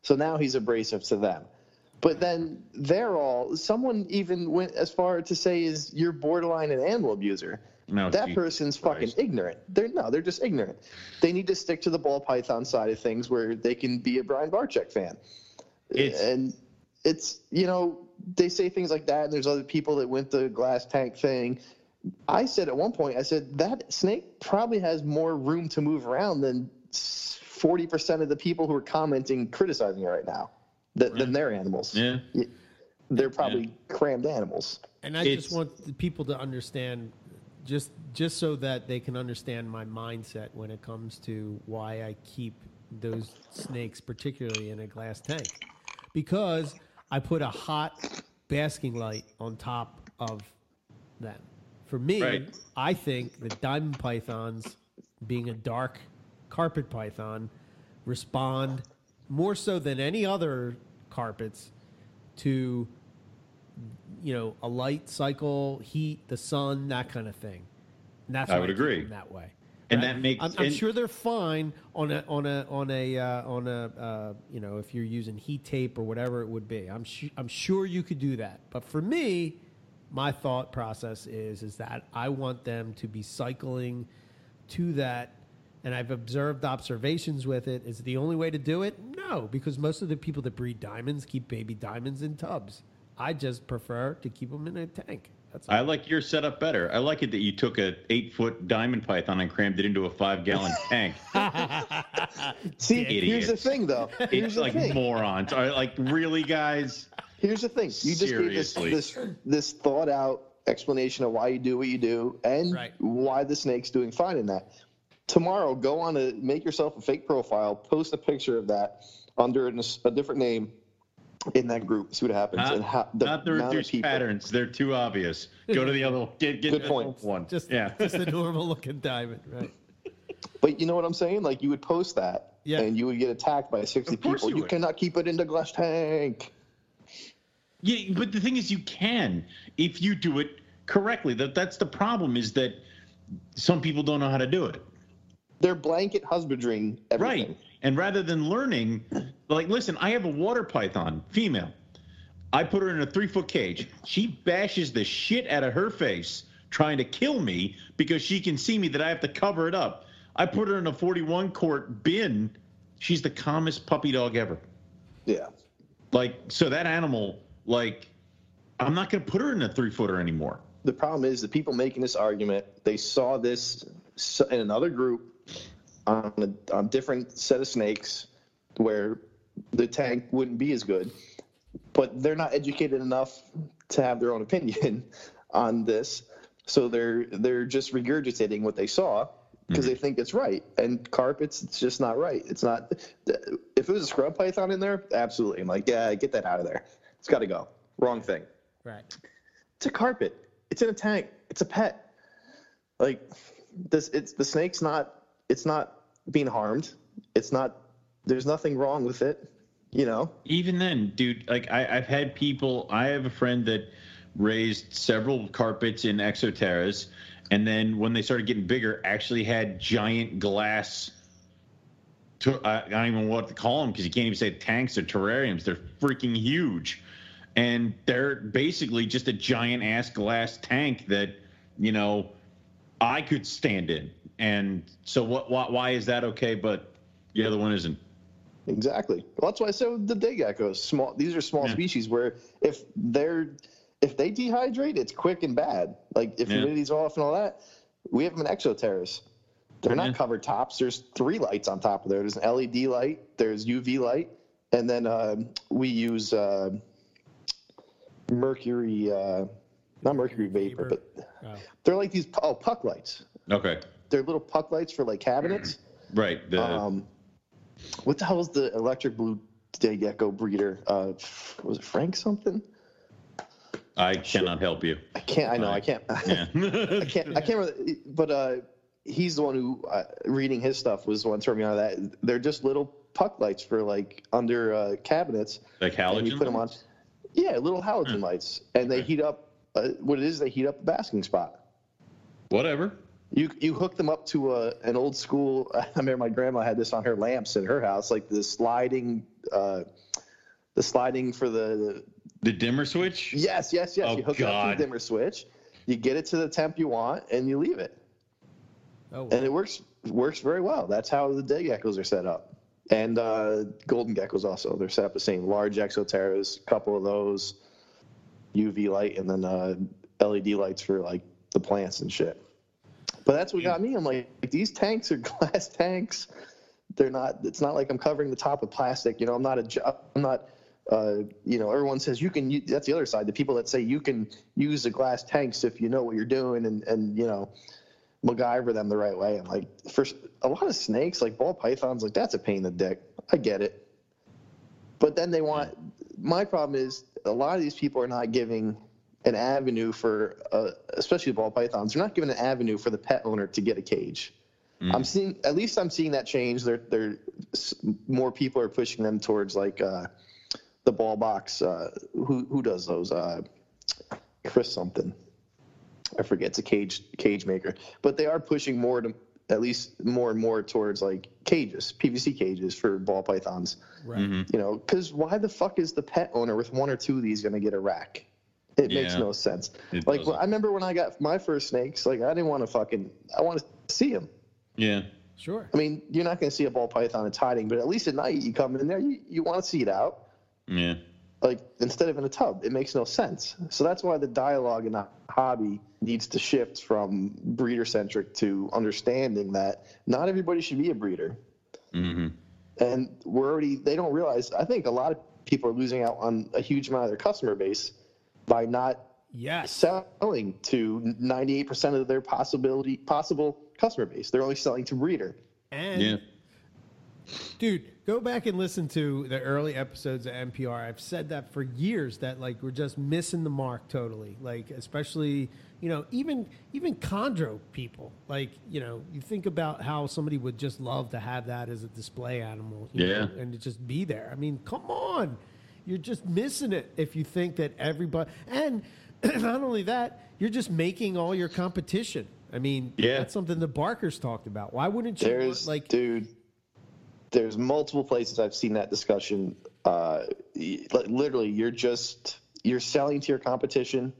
So now he's abrasive to them. But then they're all. Someone even went as far to say is you're borderline an animal abuser. No, that person's Christ. fucking ignorant. They're no, they're just ignorant. They need to stick to the ball python side of things where they can be a Brian Barczyk fan. It's- and it's you know they say things like that, and there's other people that went the glass tank thing. I said at one point, I said that snake probably has more room to move around than forty percent of the people who are commenting criticizing it right now than, than their animals. Yeah. They're probably crammed animals. And I It's- just want the people to understand, just just so that they can understand my mindset when it comes to why I keep those snakes, particularly in a glass tank, because I put a hot basking light on top of them. For me, Right. I think the diamond pythons, being a dark carpet python, respond more so than any other carpets to you know a light cycle, heat, the sun, that kind of thing. And that's I would keep agree. that way. And that makes- I'm, I'm sure they're fine on a on a on a uh, on a uh, you know if you're using heat tape or whatever it would be. I'm su- I'm sure you could do that. But for me, my thought process is is that I want them to be cycling to that and I've observed observations with it. Is it the only way to do it? No, because most of the people that breed diamonds keep baby diamonds in tubs. I just prefer to keep them in a tank. That's all. I like your setup better. I like it that you took a eight foot diamond python and crammed it into a five gallon *laughs* tank. *laughs* See, here's the thing, though. Here's It's the like thing. morons. Are like really, guys? Here's the thing. You just gave this, Seriously. this this thought out explanation of why you do what you do and Right. why the snake's doing fine in that. Tomorrow, go on a make yourself a fake profile, post a picture of that under an, a different name in that group. See what happens. Not, and how, the not the reduced people- patterns. They're too obvious. Go to the other one. Get, get Good the point. one. just yeah. just a normal looking diamond, right? *laughs* But you know what I'm saying? Like you would post that, Yeah. and you would get attacked by 60 Of course people. you You cannot keep it in the glass tank. Yeah, but the thing is, you can if you do it correctly. That that's the problem. Is that some people don't know how to do it. They're blanket husbandry everything. Right. And rather than learning, like, listen, I have a water python, female. I put her in a three foot cage. She bashes the shit out of her face trying to kill me because she can see me that I have to cover it up. I put her in a 41 quart bin. She's the calmest puppy dog ever. Yeah. Like, so that animal, like, I'm not going to put her in a three footer anymore. the problem is the people making this argument they saw this in another group on a on different set of snakes where the tank wouldn't be as good but they're not educated enough to have their own opinion *laughs* on this so they're they're just regurgitating what they saw because they mm-hmm. think it's right and carpets it's just not right it's not if it was a scrub python in there absolutely i'm like yeah get that out of there it's got to go wrong thing Right. it's a carpet. It's in a tank. It's a pet. Like this, it's the snake's not. It's not being harmed. It's not. There's nothing wrong with it. You know. even then, dude, like I, I've had people. I have a friend that raised several carpets in Exo Terras, and then when they started getting bigger, actually had giant glass. To, I, I don't even know what to call them because you can't even say tanks or terrariums. They're freaking huge, and they're basically just a giant ass glass tank that you know I could stand in. And so what? Why, why is that okay, but the other one isn't? Exactly. Well, that's why I said the day geckos. Small. These are small Yeah. species where if they're if they dehydrate, it's quick and bad. Like if Yeah. humidity's off and all that. We have them in Exo Terras. They're not Yeah. covered tops. There's three lights on top of there. There's an LED light. There's UV light, and then um we use uh, mercury. Uh, not mercury vapor, Vapor. but Oh. they're like these oh puck lights. Okay, They're little puck lights for like cabinets. right. The Um, what the hell is the electric blue day gecko breeder? Uh, was it Frank something? I cannot help you. I can't. I know. I can't. Yeah. *laughs* I can't. I can't. Remember, but uh, he's the one who uh, reading his stuff was the one turned me on to that. They're just little puck lights for like under uh, cabinets. like halogen. and you put them on. Yeah, little halogen lights, and they Okay. heat up. Uh, what it is, they heat up the basking spot. Whatever. You you hook them up to a, an old school. *laughs* I remember my grandma had this on her lamps in her house, like the sliding, uh, the sliding for the, The dimmer switch. yes yes yes. Oh, you hook it up to the dimmer switch, you get it to the temp you want, and you leave it, Oh, and it works works very well. That's how the day geckos are set up, and uh, golden geckos also. They're set up the same. Large Exo Terras, a couple of those, UV light, and then uh, LED lights for like the plants and shit. But that's what got me. I'm like, these tanks are *laughs* glass tanks. They're not. It's not like I'm covering the top with plastic. You know, I'm not a. I'm not. Uh, you know, everyone says you can. u- That's the other side. The people that say you can use the glass tanks if you know what you're doing and and you know, MacGyver them the right way. I'm like, for a lot of snakes, like ball pythons, like that's a pain in the dick. I get it. But then they want. My problem is a lot of these people are not giving an avenue for, uh, especially ball pythons. They're not giving an avenue for the pet owner to get a cage. I'm seeing, at least I'm seeing that change. They're, they're more people are pushing them towards like uh, the ball box. Uh, who who does those? Uh, Chris something. I forget. It's a cage cage maker, but they are pushing more to at least more and more towards like cages, PVC cages for ball pythons. right. You know, because why the fuck is the pet owner with one or two of these going to get a rack? It makes no sense. It like doesn't. I remember when I got my first snakes, like I didn't want to fucking, I want to see them. Yeah. Sure. I mean, you're not going to see a ball python it's hiding, but at least at night you come in there, you, you want to see it out, Yeah. like instead of in a tub. It makes no sense. So that's why the dialogue in the hobby needs to shift from breeder centric to understanding that not everybody should be a breeder. hmm and we're already they don't realize i think a lot of people are losing out on a huge amount of their customer base by not Yes. selling to 98% of their possibility possible customer base they're only selling to breeder And Yeah. dude, go back and listen to the early episodes of MPR. I've said that for years that like we're just missing the mark totally. Like especially, you know, even even chondro people. Like, you know, you think about how somebody would just love to have that as a display animal, you Yeah. know, and to just be there. I mean, come on. You're just missing it if you think that everybody and *clears throat* not only that, you're just making all your competition. I mean, Yeah. that's something the Barkers talked about. Why wouldn't you want, there's like dude there's multiple places i've seen that discussion uh, literally you're just you're selling to your competition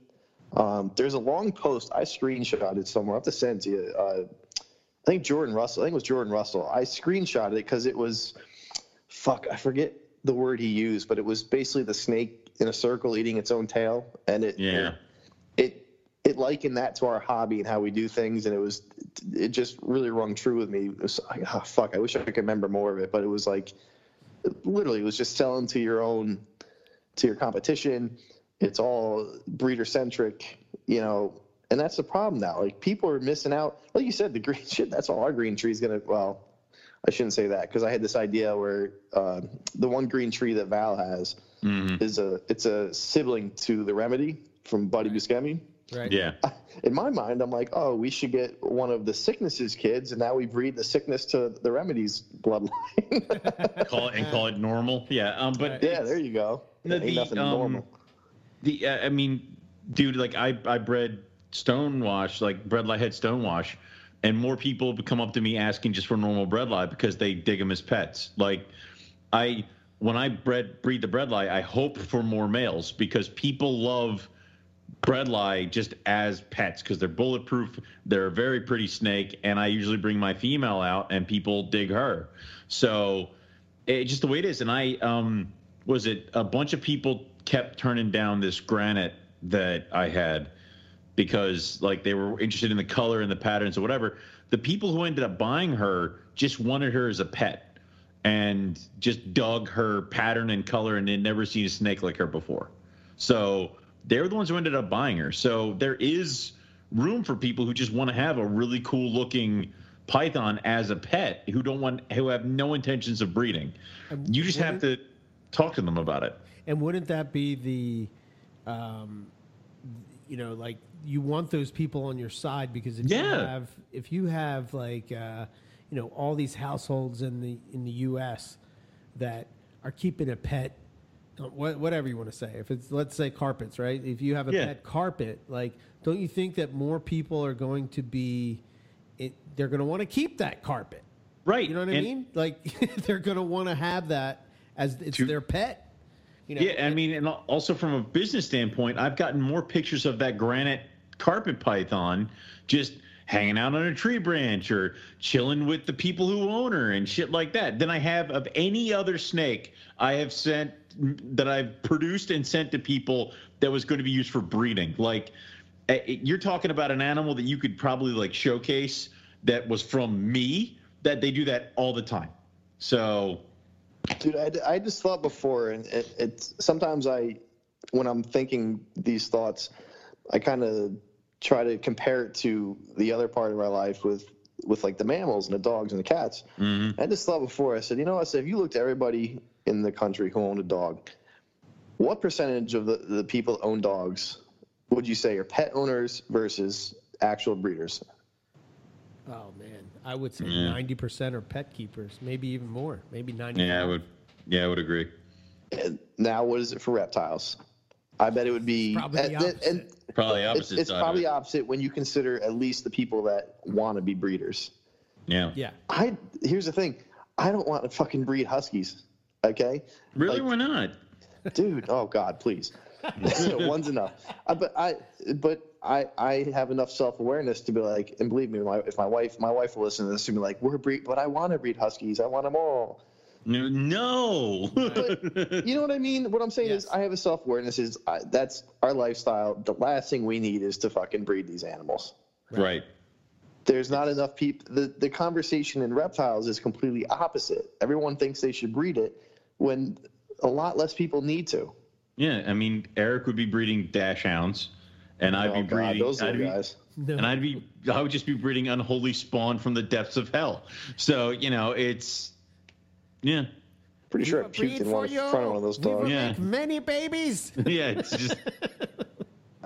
um, there's a long post i screenshotted somewhere i have to send it to you uh, i think jordan russell i think it was jordan russell i screenshotted it because it was fuck i forget the word he used but it was basically the snake in a circle eating its own tail. And it Yeah. it it likened that to our hobby and how we do things. And it was it just really rung true with me. It was like oh fuck i wish i could remember more of it. But it was like literally it was just selling to your own to your competition. It's all breeder centric you know. And that's the problem now. Like people are missing out. Like you said the green *laughs* shit that's all our green tree's gonna well i shouldn't say that because i had this idea where uh, the one green tree that val has hmm is a it's a sibling to the remedy from Buddy Buscemi. right? Yeah. *laughs* In my mind, I'm like, oh, we should get one of the sicknesses kids, and now we breed the sickness to the remedies bloodline. *laughs* Call it and call it normal. Yeah. Um. But yeah, there you go. No, Ain't the, nothing um, normal. The uh, I mean, dude, like I I bred stonewash, like bred light head stonewash, and more people come up to me asking just for normal bredli because they dig them as pets. Like I when I bred breed the bredli, I hope for more males because people love bredli just as pets because they're bulletproof. They're a very pretty snake, and I usually bring my female out, and people dig her. So it's just the way it is. And I um, was it a bunch of people kept turning down this granite that I had because like they were interested in the color and the patterns or whatever. The people who ended up buying her just wanted her as a pet and just dug her pattern and color and had never seen a snake like her before. So they're the ones who ended up buying her. So there is room for people who just want to have a really cool looking python as a pet who don't want who have no intentions of breeding. You just have to talk to them about it. And wouldn't that be the, um, you know, like you want those people on your side because if you have if you have like uh, you know all these households in the in the U.S. that are keeping a pet, uh, whatever you want to say. If it's let's say carpets, right? If you have a Yeah. pet carpet, like don't you think that more people are going to be, it, they're going to want to keep that carpet? Right. You know what I mean? Like *laughs* they're going to want to have that as it's To- their pet. You know, Yeah, I mean, and also from a business standpoint, I've gotten more pictures of that granite carpet python just hanging out on a tree branch or chilling with the people who own her and shit like that than I have of any other snake I have sent that I've produced and sent to people that was going to be used for breeding. Like, eh, you're talking about an animal that you could probably like showcase that was from me. That they do that all the time. So Dude, I, I just thought before, and it, it's sometimes I, when I'm thinking these thoughts, I kind of try to compare it to the other part of my life with with like the mammals and the dogs and the cats. Mm-hmm. I just thought before, I said, you know, I said, if you looked at everybody in the country who owned a dog, what percentage of the, the people that own dogs would you say are pet owners versus actual breeders? Oh man, I would say Yeah. ninety percent are pet keepers, maybe even more, maybe ninety. yeah, I would. Yeah, I would agree. And now, what is it for reptiles? I bet it would be Probably the and- and- opposite. Probably it's, opposite it's side. probably it. opposite when you consider at least the people that want to be breeders. Yeah. Yeah, I here's the thing, I don't want to fucking breed huskies. Okay, Really? Like, Why not? *laughs* dude. Oh God, please. *laughs* One's enough. I, but I, but I, I have enough self awareness to be like, and believe me, my, if my wife, my wife will listen to this and be like, we're breed, but I want to breed huskies. I want them all. No. no. You know what I mean? What I'm saying is, I have a self awareness. Is I, that's our lifestyle. The last thing we need is to fucking breed these animals. right. There's not enough people. The, the conversation in reptiles is completely opposite. Everyone thinks they should breed it when a lot less people need to. Yeah. I mean, Eric would be breeding dachshunds, and I'd oh, be God, breeding. those I'd little be, guys. and I'd be. I would just be breeding unholy spawn from the depths of hell. So you know, it's. Yeah. Pretty sure I puked in one in front of one of those dogs. Yeah. many babies. Yeah. It's just. *laughs*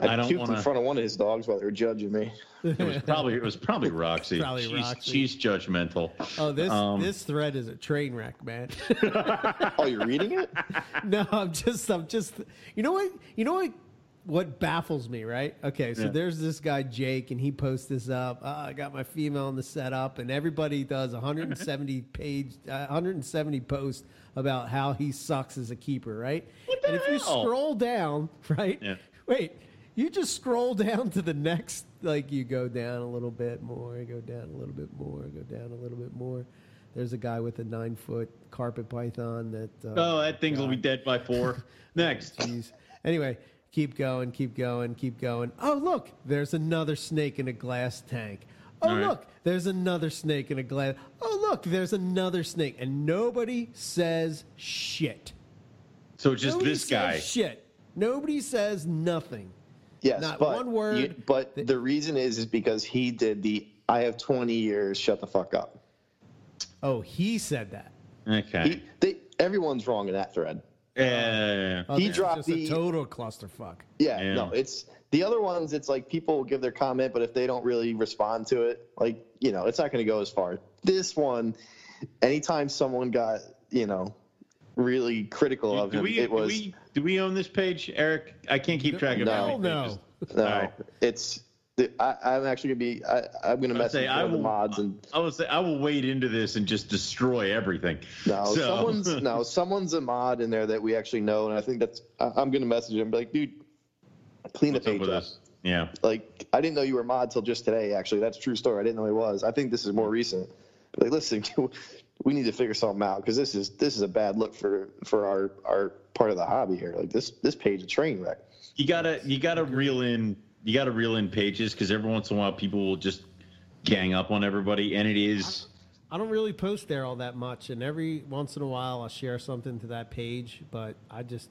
I, I don't puked wanna- in front of one of his dogs while they were judging me. It was probably. It was probably *laughs* Roxy. Probably she's, Roxy. She's judgmental. Oh, this Um, this thread is a train wreck, man. *laughs* Oh, you're reading it? *laughs* no, I'm just, I'm just. You know what? You know what? What baffles me, right? Okay, so Yeah. there's this guy Jake, and he posts this up. Oh, I got my female in the setup, and everybody does 170 page, uh, 170 posts about how he sucks as a keeper, right? What the and if you scroll down, right? Yeah. Wait, you just scroll *laughs* down to the next, like you go down a little bit more, go down a little bit more, go down a little bit more. There's a guy with a nine foot carpet python that. Uh, Oh, that thing's will be dead by four. *laughs* Next. Jeez. Anyway, keep going, keep going, keep going. Oh, look, there's another snake in a glass tank. Oh, All right. look, there's another snake in a glass. Oh, look, there's another snake. And nobody says shit. So just Nobody this says guy. Shit. Nobody says nothing. Yes, Not but one word. you- but the reason is is because he did the "I have 20 years, shut the fuck up." Oh, he said that. Okay. He, they, everyone's wrong in that thread. Yeah. Uh, oh, He this is dropped just the- a total clusterfuck. Yeah, Yeah. no, it's the other ones. It's like people will give their comment, but if they don't really respond to it, like you know, it's not going to go as far. This one, anytime someone got you know really critical of do him, we, it was do we do we own this page, Eric? I can't keep track of No. Hell no. pages. no, All right. it's I, I'm actually gonna be. I, I'm gonna I'd message one of the mods and I will say I will wade into this and just destroy everything. no, So- someone's *laughs* no, someone's a mod in there that we actually know, and I think that's. I, I'm gonna message him, be like, dude, clean What's the up page with up. Yeah. Like, I didn't know you were mod till just today. Actually, that's a true story. I didn't know he was. I think this is more recent. Like, listen, *laughs* we need to figure something out because this is this is a bad look for for our our part of the hobby here. Like this this page is a train wreck. You gotta you gotta reel in you gotta reel in pages because every once in a while people will just gang up on everybody and it is I don't really post there all that much, and every once in a while I'll share something to that page. But I just,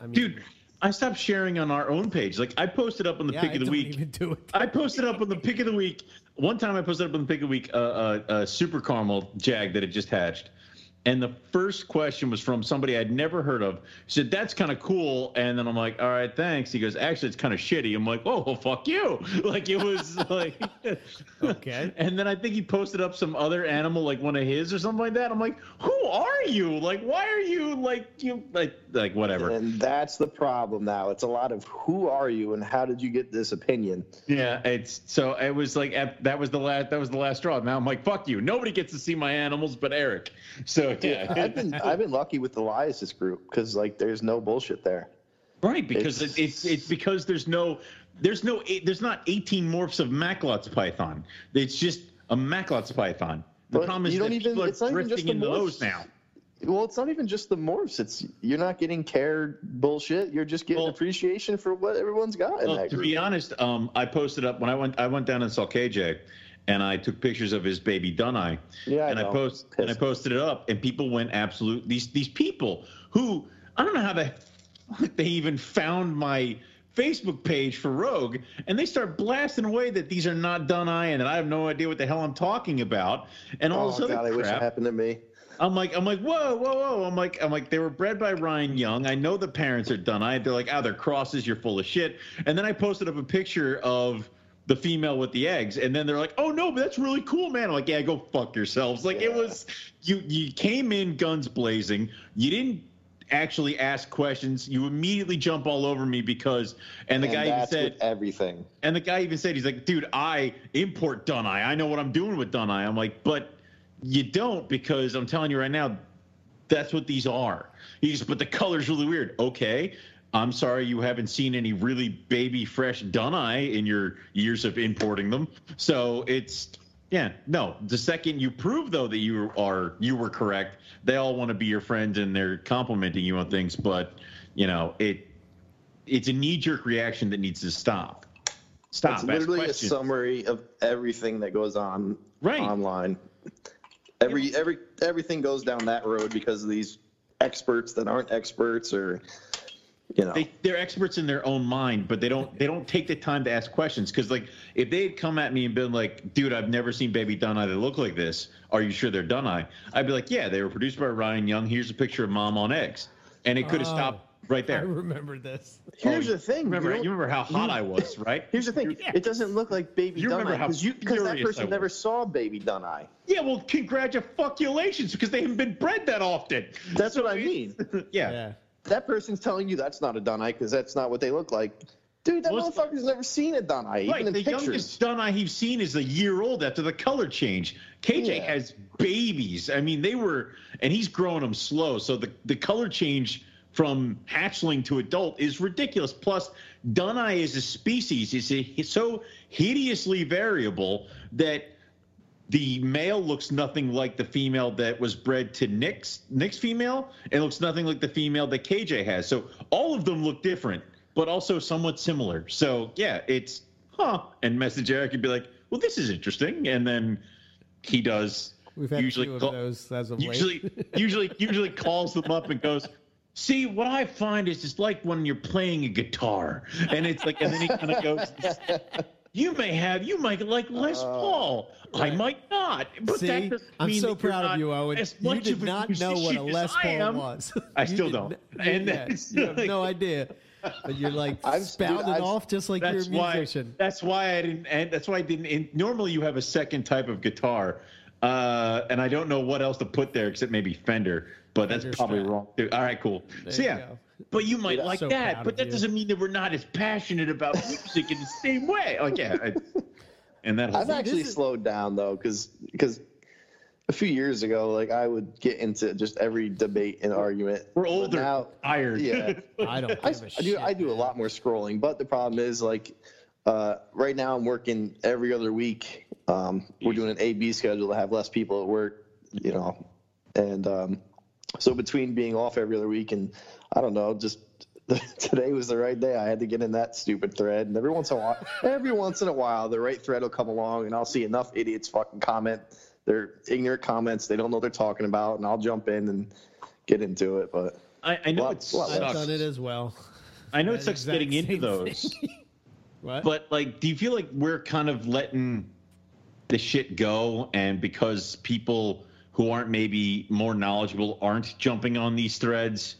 I mean, dude I stopped sharing on our own page. Like I posted up on the yeah, pick I of the don't week. even do it. I posted up on the pick of the week. One time I posted up on the pick a week uh, uh, uh, super caramel jag that had just hatched. And the first question was from somebody I'd never heard of. He said, That's kind of cool. And then I'm like, All right, thanks. He goes, Actually, it's kind of shitty. I'm like, Oh, well, fuck you. *laughs* Like, it was *laughs* like, *laughs* Okay. And then I think he posted up some other animal, like one of his or something like that. I'm like, Who are you? Like, why are you like, you, like, like, whatever. And that's the problem now. It's a lot of who are you and how did you get this opinion? Yeah, it's so it was like at, that was the last that was the last straw. Now I'm like, fuck you. Nobody gets to see my animals but Eric. So *laughs* yeah, I've been I've been lucky with the Liasis group because like there's no bullshit there. right because It's- it's, it's it's because there's no there's no eight, there's not 18 morphs of Macklot's python. It's just a Macklot's python. The But problem is you that don't even- people are it's not even just drifting the into morphs. those now. Well, it's not even just the morphs. It's you're not getting care bullshit. You're just getting Well- appreciation for what everyone's got in Well, that to be honest, um, I posted up when I went. I went down and saw KJ, and I took pictures of his baby Dunai. Yeah, I and I post and I posted it up, and people went absolute. These these people who I don't know how they *laughs* they even found my Facebook page for Rogue, and they start blasting away that these are not Dunai, and that I have no idea what the hell I'm talking about, and all oh this other god, I wish it crap. happened to me. I'm like, I'm like, whoa, whoa, whoa. I'm like, I'm like, they were bred by Ryan Young. I know the parents are done. I they're like, oh, they're crosses. You're full of shit. And then I posted up a picture of the female with the eggs, and then they're like, oh no, but that's really cool, man. I'm like, yeah, go fuck yourselves. Like it was, you you came in guns blazing. You didn't actually ask questions. You immediately jump all over me because, and the and guy even said, everything. and the guy even said, he's like, dude, I import Dunai. I know what I'm doing with Dunai. I'm like, but you don't because I'm telling you right now, that's what these are. He's, but the color's really weird. Okay. I'm sorry you haven't seen any really baby fresh Dunai in your years of importing them. So it's, yeah, no. The second you prove though that you are you were correct, they all want to be your friends and they're complimenting you on things. But you know it, it's a knee jerk reaction that needs to stop. Stop. It's literally a summary of everything that goes on Right. online. Every every everything goes down that road because of these experts that aren't experts or you know. they, they're experts in their own mind, but they don't they don't take the time to ask questions. Because like if they had come at me and been like, "Dude, I've never seen baby Dunai that look like this. Are you sure they're Dunai?" I'd be like, "Yeah, they were produced by Ryan Young. Here's a picture of mom on eggs," and it could have Oh, stopped right there. I remember this. Here's the thing. Remember, you you remember how hot I was, *laughs* right? Here's the thing. Yeah. It doesn't look like baby You remember Dunai how because you because that person never saw baby Dunai. Yeah, well, congratulations, because they haven't been bred that often. That's what I mean. *laughs* Yeah. Yeah. That person's telling you that's not a Dunai because that's not what they look like. Dude, that Well, motherfucker's never seen a Dunai, even Right, the pictures. youngest Dunai he's seen is a year old after the color change. KJ Yeah. has babies. I mean, they were, and he's growing them slow. So the, the color change from hatchling to adult is ridiculous. Plus, Dunai is a species is so hideously variable that the male looks nothing like the female that was bred to Nick's Nick's female, and looks nothing like the female that KJ has. So all of them look different, but also somewhat similar. So yeah, it's huh. And message Eric and be like, "Well, this is interesting," and then he does. We've had usually of call- those as of usually late. usually usually calls them up and goes see what i find is it's like when you're playing a guitar and it's like and then he kind of goes you may have you might like les paul i might not but that See, doesn't I'm mean so that you're proud of not you, Owen. as You much did of a not know what a musician Les as I Paul am. was. *laughs* I still don't. And yeah, that's you have like- no idea. But you're like *laughs* I've- spouting dude, I've- off just like you're that's a why musician. that's why i didn't and that's why i didn't and normally you have a second type of guitar uh and i don't know what else to put there except maybe fender but that's probably Strat. wrong too. all right cool There so you yeah go. But you might like so that but that you. doesn't mean that we're not as passionate about *laughs* music in the same way like yeah I, and that whole I've thing. actually is- slowed down though, because because a few years ago, like I would get into just every debate and argument. we're But older, now. tired. Yeah. *laughs* I don't. I, give a I shit, do I do a lot more scrolling, but the problem is like uh, right now I'm working every other week. Um, we're doing an A B schedule to have less people at work, you know, and um, so between being off every other week and I don't know, just *laughs* today was the right day. I had to get in that stupid thread, and every once in a while, *laughs* every once in a while, the right thread will come along, and I'll see enough idiots fucking comment their ignorant comments. They don't know what they're talking about, and I'll jump in and get into it. But I, I know Lot- it lot I've done it as well. I know it That sucks getting into those. thing. *laughs* What? But like, do you feel like we're kind of letting the shit go, and because people who aren't maybe more knowledgeable aren't jumping on these threads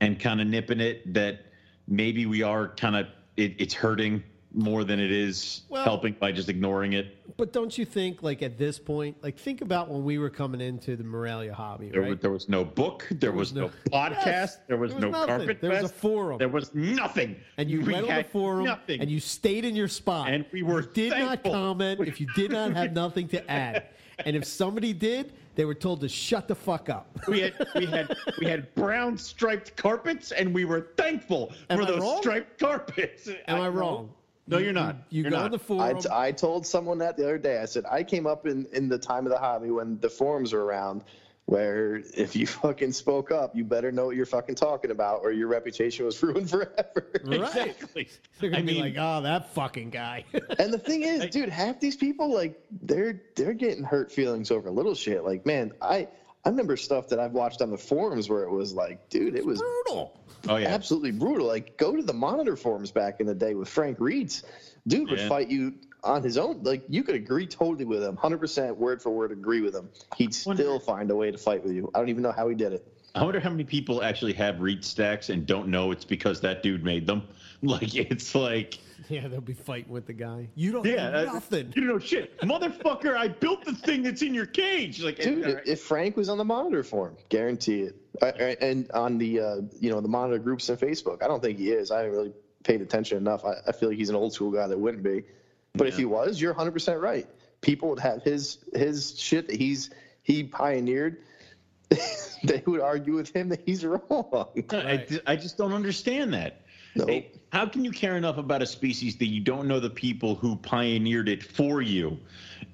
and kind of nipping it, that maybe we are kind of it, it's hurting more than it is Well- helping by just ignoring it. But don't you think, like at this point, like think about when we were coming into the Morelia hobby, There, right? was, there was no book, there, was, was no, *laughs* podcast, Yes, there was there was no nothing. carpet There was a forum. there was nothing, and you We went on the forum nothing. and you stayed in your spot. And we were You did thankful. not comment if you did not have nothing to add. *laughs* And if somebody did, they were told to shut the fuck up. *laughs* we had we had we had brown striped carpets, and we were thankful Am for I those wrong? striped carpets. *laughs* Am I wrong? No, You- you're not. You, you You're go not. on the I, forum. t- I told someone that the other day. I said I came up in, in the time of the hobby when the forums were around, where if you *laughs* fucking spoke up, you better know what you're fucking talking about, or your reputation was *laughs* ruined forever. Right. Exactly. *laughs* They're gonna I be mean, like, "Oh, that fucking guy." and the thing is, dude, half these people like they're they're getting hurt feelings over little shit. Like, man, I I remember stuff that I've watched on the forums where it was like, dude, it was Brutal. oh yeah. absolutely brutal. Like, go to the monitor forums back in the day with Frank Retes. Dude would Yeah. fight you on his own. Like, you could agree totally with him, 100% word for word agree with him. He'd still find a way to fight with you. I don't even know how he did it. I wonder how many people actually have read stacks and don't know it's because that dude made them. *laughs* Like it's like Yeah, they'll be fighting with the guy. You don't yeah, know uh, nothing. You don't know shit, motherfucker! I built the thing that's in your cage. Like Dude, all right. if Frank was on the monitor forum, guarantee it. I, I- and on the, uh, you know, the monitor groups on Facebook, I don't think he is. I haven't really paid attention enough. I, I feel like he's an old school guy that wouldn't be. But if he was, you're 100% right. People would have his his shit that he's he pioneered. *laughs* they would argue with him that he's wrong. *laughs* I, I just don't understand that. Nope. Hey, how can you care enough about a species that you don't know the people who pioneered it for you,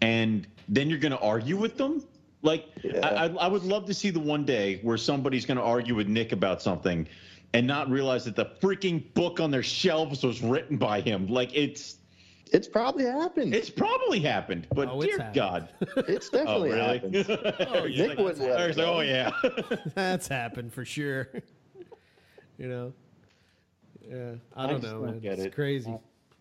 and then you're going to argue with them? Like, Yeah. I, I, I would love to see the one day where somebody's going to argue with Nick about something, and not realize that the freaking book on their shelves was written by him. Like, it's It's probably happened. it's probably happened, but Oh, dear happened. God, *laughs* It's oh definitely really? happened. *laughs* oh, Nick like, wouldn't let I it was like, oh yeah. *laughs* That's happened for sure. you know. Yeah, I don't just know. don't get it's it. crazy.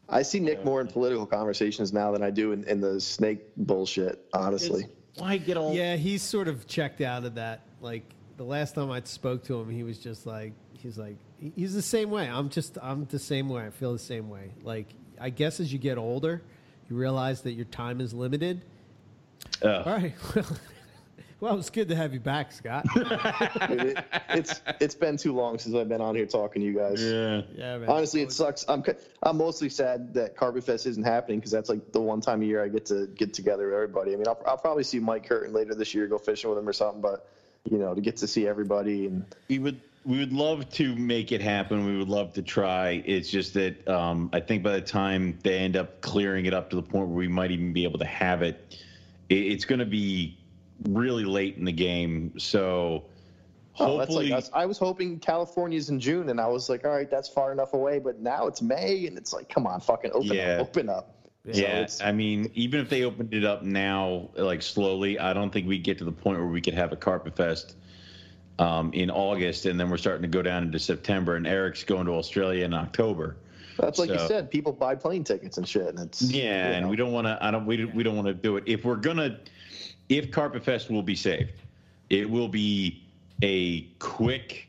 I see Nick more in political conversations now than I do in, in the snake bullshit, honestly. Why get all? Yeah, he's sort of checked out of that. Like the last time I spoke to him, he was just like, he's like, he's the same way. I'm just, I'm the same way. I feel the same way. Like, I guess as you get older, you realize that your time is limited. Ugh. All right. *laughs* well, it's good to have you back, Scott. It, *laughs* it's it's been too long since I've been on here talking to you guys. Yeah. Yeah, man. Honestly, it sucks. I'm c- I'm mostly sad that Carpet Fest isn't happening because that's like the one time a year I get to get together with everybody. I mean, I'll, I'll probably see Mike Curtin later this year, go fishing with him or something. But you know, to get to see everybody and we would we would love to make it happen. We would love to try. It's just that um, I think by the time they end up clearing it up to the point where we might even be able to have it, it it's going to be really late in the game. So oh, that's hopefully, like us. I was hoping California's in June, and I was like, all right, that's far enough away. But now it's May, and it's like, come on, fucking open Yeah. up, open up. Yeah. it's- I mean, even if they opened it up now, like slowly, I don't think we would get to the point where we could have a carpet fest. Um, in August, and then we're starting to go down into September, and Eric's going to Australia in October. That's like you said. People buy plane tickets and shit, and it's Yeah, you and we don't want to. I don't. We we don't want to do it. If we're gonna, if Carpet Fest will be saved, it will be a quick,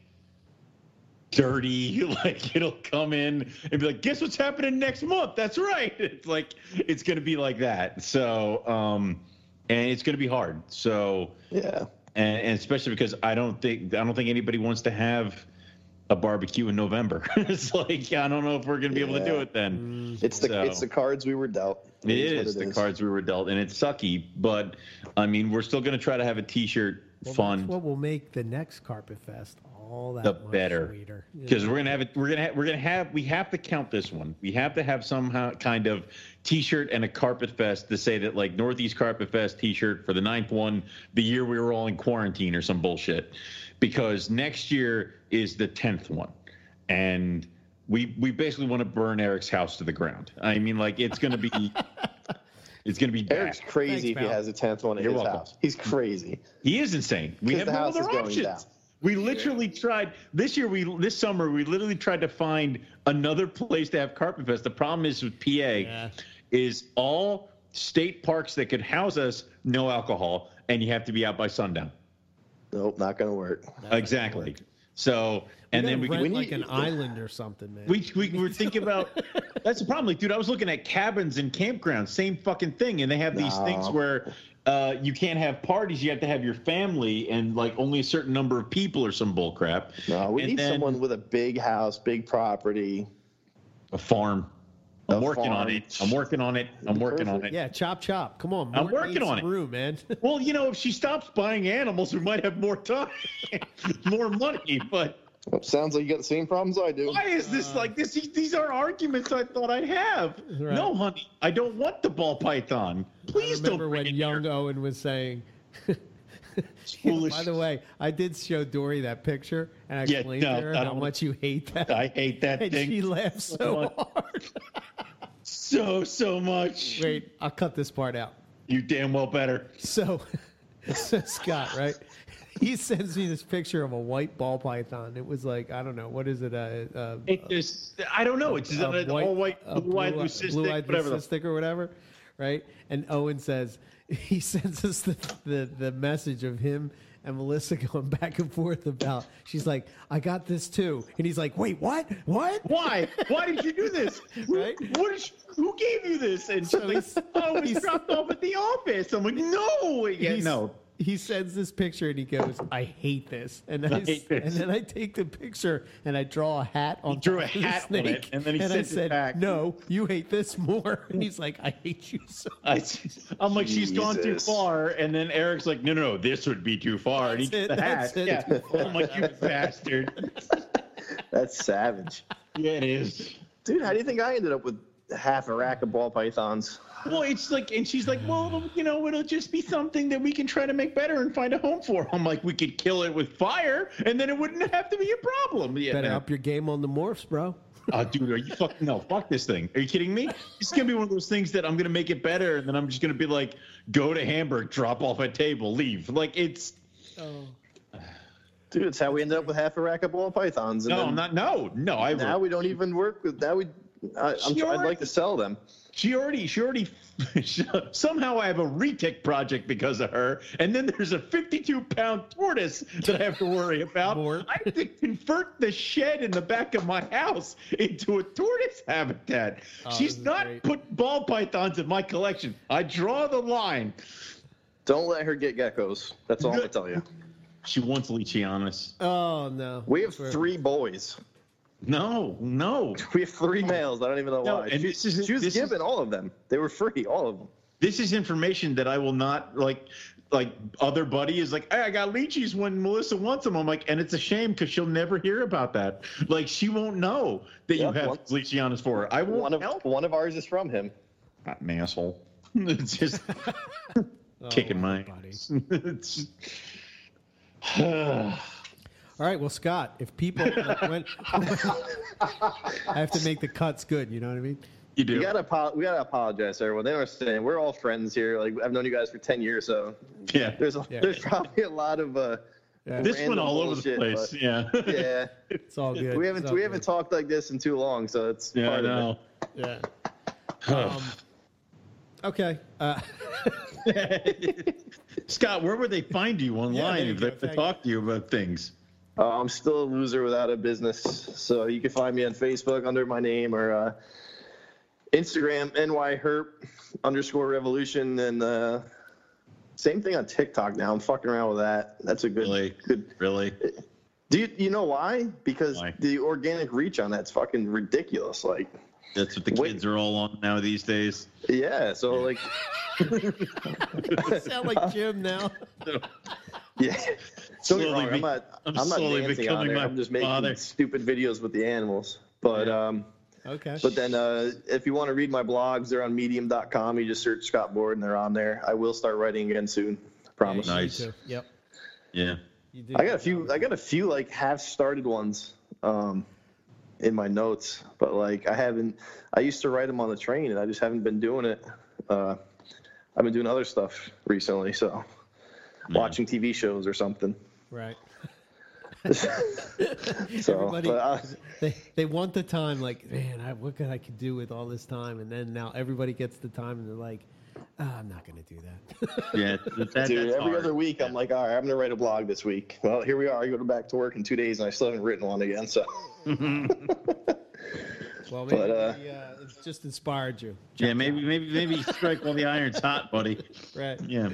dirty. *laughs* Like it'll come in and be like, "Guess what's happening next month?" That's right. *laughs* It's like it's gonna be like that. So, um, and it's gonna be hard. So, yeah. And, and especially because I don't think I don't think anybody wants to have a barbecue in November. *laughs* it's like I don't know if we're gonna be able to do it then. Mm. It's the So- it's the cards we were dealt. It is is, the is. cards we were dealt, and it's sucky. But I mean, we're still going to try to have a T-shirt Well, fun. That's what will make the next Carpet Fest all that the much better because know? we're gonna have it we're gonna have, we're gonna have we have to count this one we have to have somehow kind of t-shirt and a carpet fest to say that like northeast carpet fest t-shirt for the ninth one the year we were all in quarantine or some bullshit because next year is the 10th one and we we basically want to burn eric's house to the ground i mean like it's gonna be *laughs* it's gonna be Eric's crazy Thanks, if he has a tenth one in You're his welcome. house. He's crazy. He is insane. We have the no house other is going options. down. We literally tried this year. We this summer we literally tried to find another place to have Carpet Fest. The problem is with PA, is all state parks that could house us no alcohol, and you have to be out by sundown. Nope, not gonna work. exactly. So and then we rent can, like we an need- island or something, man. we, we were thinking about *laughs* that's the problem. Like, dude, I was looking at cabins and campgrounds, same fucking thing, and they have these No. things where uh, you can't have parties. You have to have your family and like only a certain number of people or some bull crap. No, we And need then someone with a big house, big property. a farm. I'm A working on it. I'm working on it. I'm working on it. yeah, chop chop. Come on, I'm working on it. Room, man. Well, you know, if she stops buying animals, we might have more time, *laughs* more money. But Sounds like you got the same problems I do. why is this like this? These are arguments I thought I'd have. Right. No, honey, I don't want the ball python. Please I remember don't bring when young here. Owen was saying. *laughs* foolish. By the way, I did show Dory that picture, and I Yeah, explained no, to her how much you hate that. I hate that *laughs* and thing she laughed so much. hard. so so much. Wait, I'll cut this part out. You damn well better. So, *laughs* so Scott, right? *laughs* He sends me this picture of a white ball python. It was like I don't know what is it? Uh, uh, It I don't know. It's just an all white, a blue-eyed blue- leucistic, blue-eyed whatever. leucistic or whatever, right? And Owen says *laughs* he sends us the, the the message of him and Melissa going back and forth about. She's like, "I got this too," and he's like, "Wait, what? What?" Why? Why did you do this? *laughs* Who, Right? what is, who gave you this? And So she's like, oh, it was dropped off at the office. I'm like, no, yeah, no. He sends this picture and he goes, "I hate this," and then I, I hate this. and then I take the picture and I draw a hat on. drew a top of the hat on it, and then he I sent it said, back. "No, you hate this more," *laughs* and he's like, "I hate you so." *laughs* I, I'm like, she's gone too far, and then Eric's like, no, no, no, this would be too far, and he That's gets it, the hat. it, Yeah. too I'm like, you *laughs* bastard. That's savage. Yeah, it is. Dude, how do you think I ended up with half a rack of ball pythons? Well, it's like, and she's like, well, you know, it'll just be something that we can try to make better and find a home for. I'm like, we could kill it with fire, and then it wouldn't have to be a problem. Yeah, Better no. up your game on the morphs, bro. Oh, dude, are you fucking no? Fuck this thing. Are you kidding me? It's gonna be one of those things that I'm gonna make it better, and then I'm just gonna be like, go to Hamburg, drop off at table, leave. Like it's Oh. Dude, it's how we ended up with half a rack of ball pythons. And no, then I'm not. No, no. I Now we don't even work with. Now we. I, I'm, She I'd like to sell them. She already, she already, *laughs* somehow I have a retic project because of her. And then there's a 52 pound tortoise that I have to worry *laughs* about. Mort. I have to convert the shed in the back of my house into a tortoise habitat. Oh, She's not great. put ball pythons in my collection. I draw the line. Don't let her get geckos. That's all I'm gonna tell you. She wants Leachianus. Oh no, We have three boys. No, no. *laughs* We have three males. I don't even know No, why. and she, this is- she was this is- given all of them. They were free, all of them. This is information that I will not like. Like other buddy is like, hey, I got leechies when Melissa wants them. I'm like, and it's a shame because she'll never hear about that. Like she won't know that you Yeah, have one- leachianus for her. I won't One of help. one of ours is from him. Not an asshole. *laughs* it's just *laughs* Oh, kicking my. buddy. it's *sighs* *sighs* *sighs* All right, well, Scott, if people *laughs* like, when, I have to make the cuts good, you know what I mean? you do. We gotta apo- we gotta apologize, to everyone. They understand. We're all friends here. Like I've known you guys for ten years, so yeah. there's a, Yeah. there's probably a lot of uh, Yeah. This went all over the place. but- Yeah. yeah. It's all good. we haven't we good. haven't talked like this in too long, so it's yeah. I part of it. know. Yeah. Um, *sighs* okay. Uh, *laughs* Scott, where would they find you online there you if they go. have to Thank talk to you about things? Uh, I'm still a loser without a business, so you can find me on Facebook under my name or uh, Instagram nyherp underscore revolution, and uh, same thing on TikTok now. I'm fucking around with that. That's a good Really? good. Really? Do you, you know why? Because Why? the organic reach on that's fucking ridiculous. Like That's what the Wait. kids are all on now these days. Yeah, so like, *laughs* You sound like Jim now. *laughs* yeah. *laughs* Don't get Slowly wrong, be- I'm not. I'm I'm, not slowly dancing on becoming there. my I'm just making father. stupid videos with the animals. But um, Okay. but then uh, if you want to read my blogs, they're on Medium.com. You just search Scott Borden, and they're on there. I will start writing again soon. I promise. Yeah, Nice. Yep. Yeah. I got a few. I got a few like half started ones um, in my notes, but like I haven't. I used to write them on the train, and I just haven't been doing it. Uh, I've been doing other stuff recently, so watching TV shows or something. Right. *laughs* So, Everybody, but I, they they want the time. Like, man, I, what could I could do with all this time? And then now everybody gets the time, and they're like, ah, I'm not going to do that. *laughs* Yeah. That, that- dude, that's every hard. other week I'm like, all right, I'm gonna write a blog this week. Well, here we are. I go back to work in two days, and I still haven't written one again. So, *laughs* well, maybe But, uh, we, uh, it's just inspired you. Yeah, maybe, maybe, maybe strike while the iron's hot, buddy. Right. Yeah.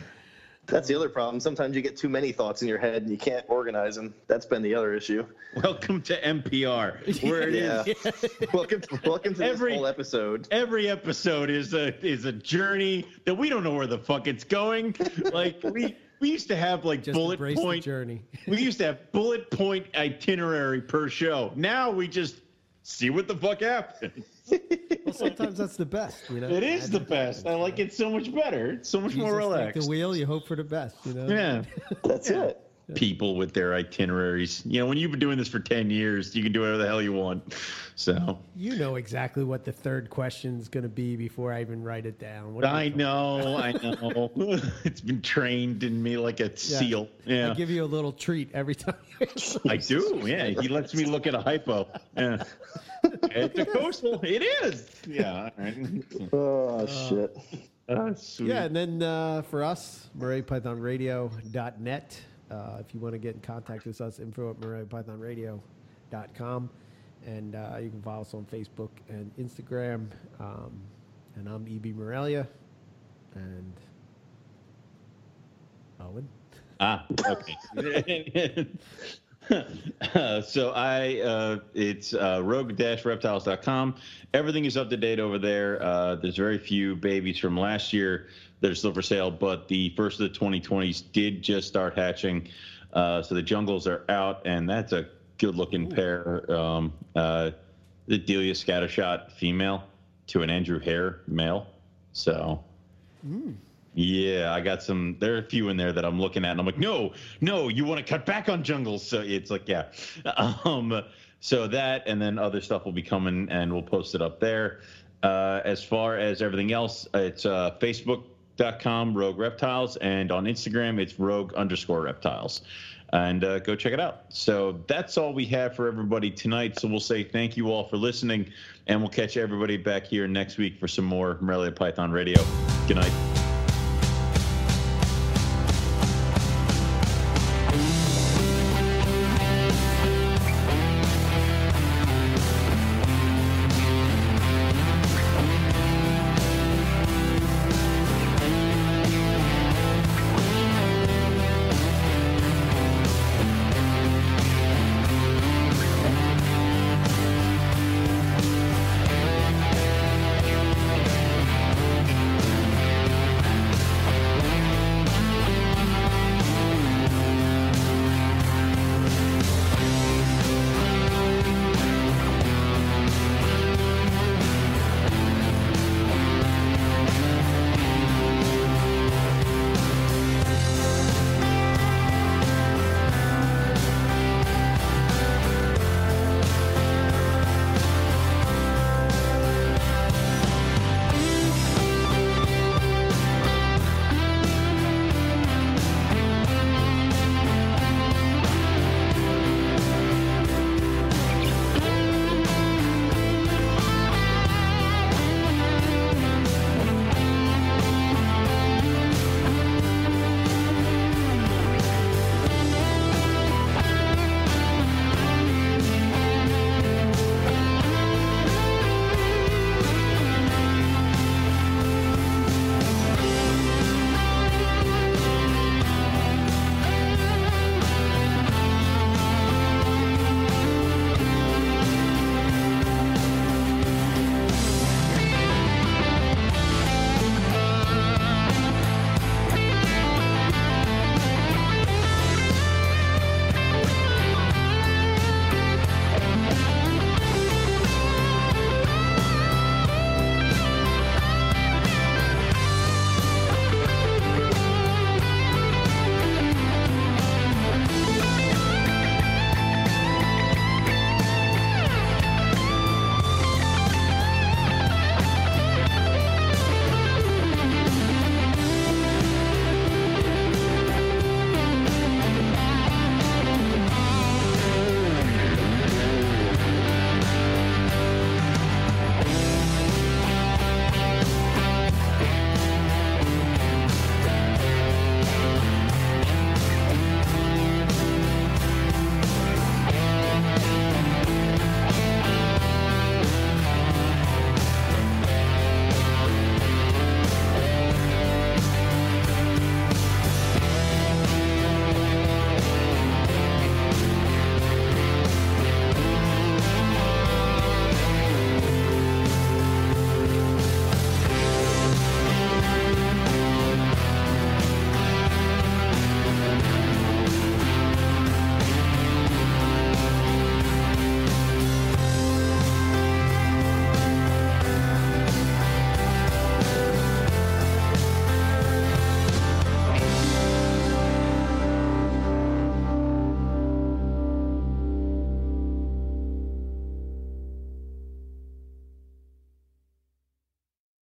That's the other problem. Sometimes you get too many thoughts in your head, and you can't organize them. That's been the other issue. Welcome to MPR, *laughs* where it is. Yeah. *laughs* welcome, welcome to Every- this whole episode. Every episode is a is a journey that we don't know where the fuck it's going. Like we we used to have like Just bullet point. journey. We used to have bullet point itinerary per show. Now we just see what the fuck happens. Well, sometimes that's the best. You know. It is the best. I like it so much better. It's so much You more relaxed. the wheel. You hope for the best. You know. Yeah. That's it. People with their itineraries. You know, when you've been doing this for 10 years, you can do whatever the hell you want. So You know exactly what the third question is going to be before I even write it down. What are I know, I *laughs* know. it's been trained in me like a Yeah. seal. Yeah. I give you a little treat every time. *laughs* I do. Yeah, he lets me look at a hypo. Yeah, *laughs* it's a coastal. It is. Yeah. All right. Oh shit. Uh, sweet. Yeah, and then uh, for us, MoreliaPythonRadio.net. Uh, if you want to get in contact with us, info at MoreliaPythonRadio.com. And uh, you can follow us on Facebook and Instagram. Um, and I'm EB Morelia. And Owen. Ah, okay. Uh, *laughs* so I, uh, it's uh, rogue-reptiles.com. Everything is up to date over there. Uh, there's very few babies from last year that are still for sale, but the first of the 2020s did just start hatching. Uh, so the jungles are out, and that's a good-looking pair. Um, uh, the Delia Scattershot female to an Andrew Hare male. So yeah, I got some. There are a few in there that I'm looking at, and I'm like, no, no, you want to cut back on jungles. So it's like, yeah. *laughs* Um, so that, and then other stuff will be coming, and we'll post it up there. Uh, as far as everything else, it's uh, Facebook.com Rogue Reptiles, and on Instagram, it's Rogue underscore Reptiles. And uh, go check it out. So that's all we have for everybody tonight. So we'll say thank you all for listening, and we'll catch everybody back here next week for some more Morelia Python Radio. Good night.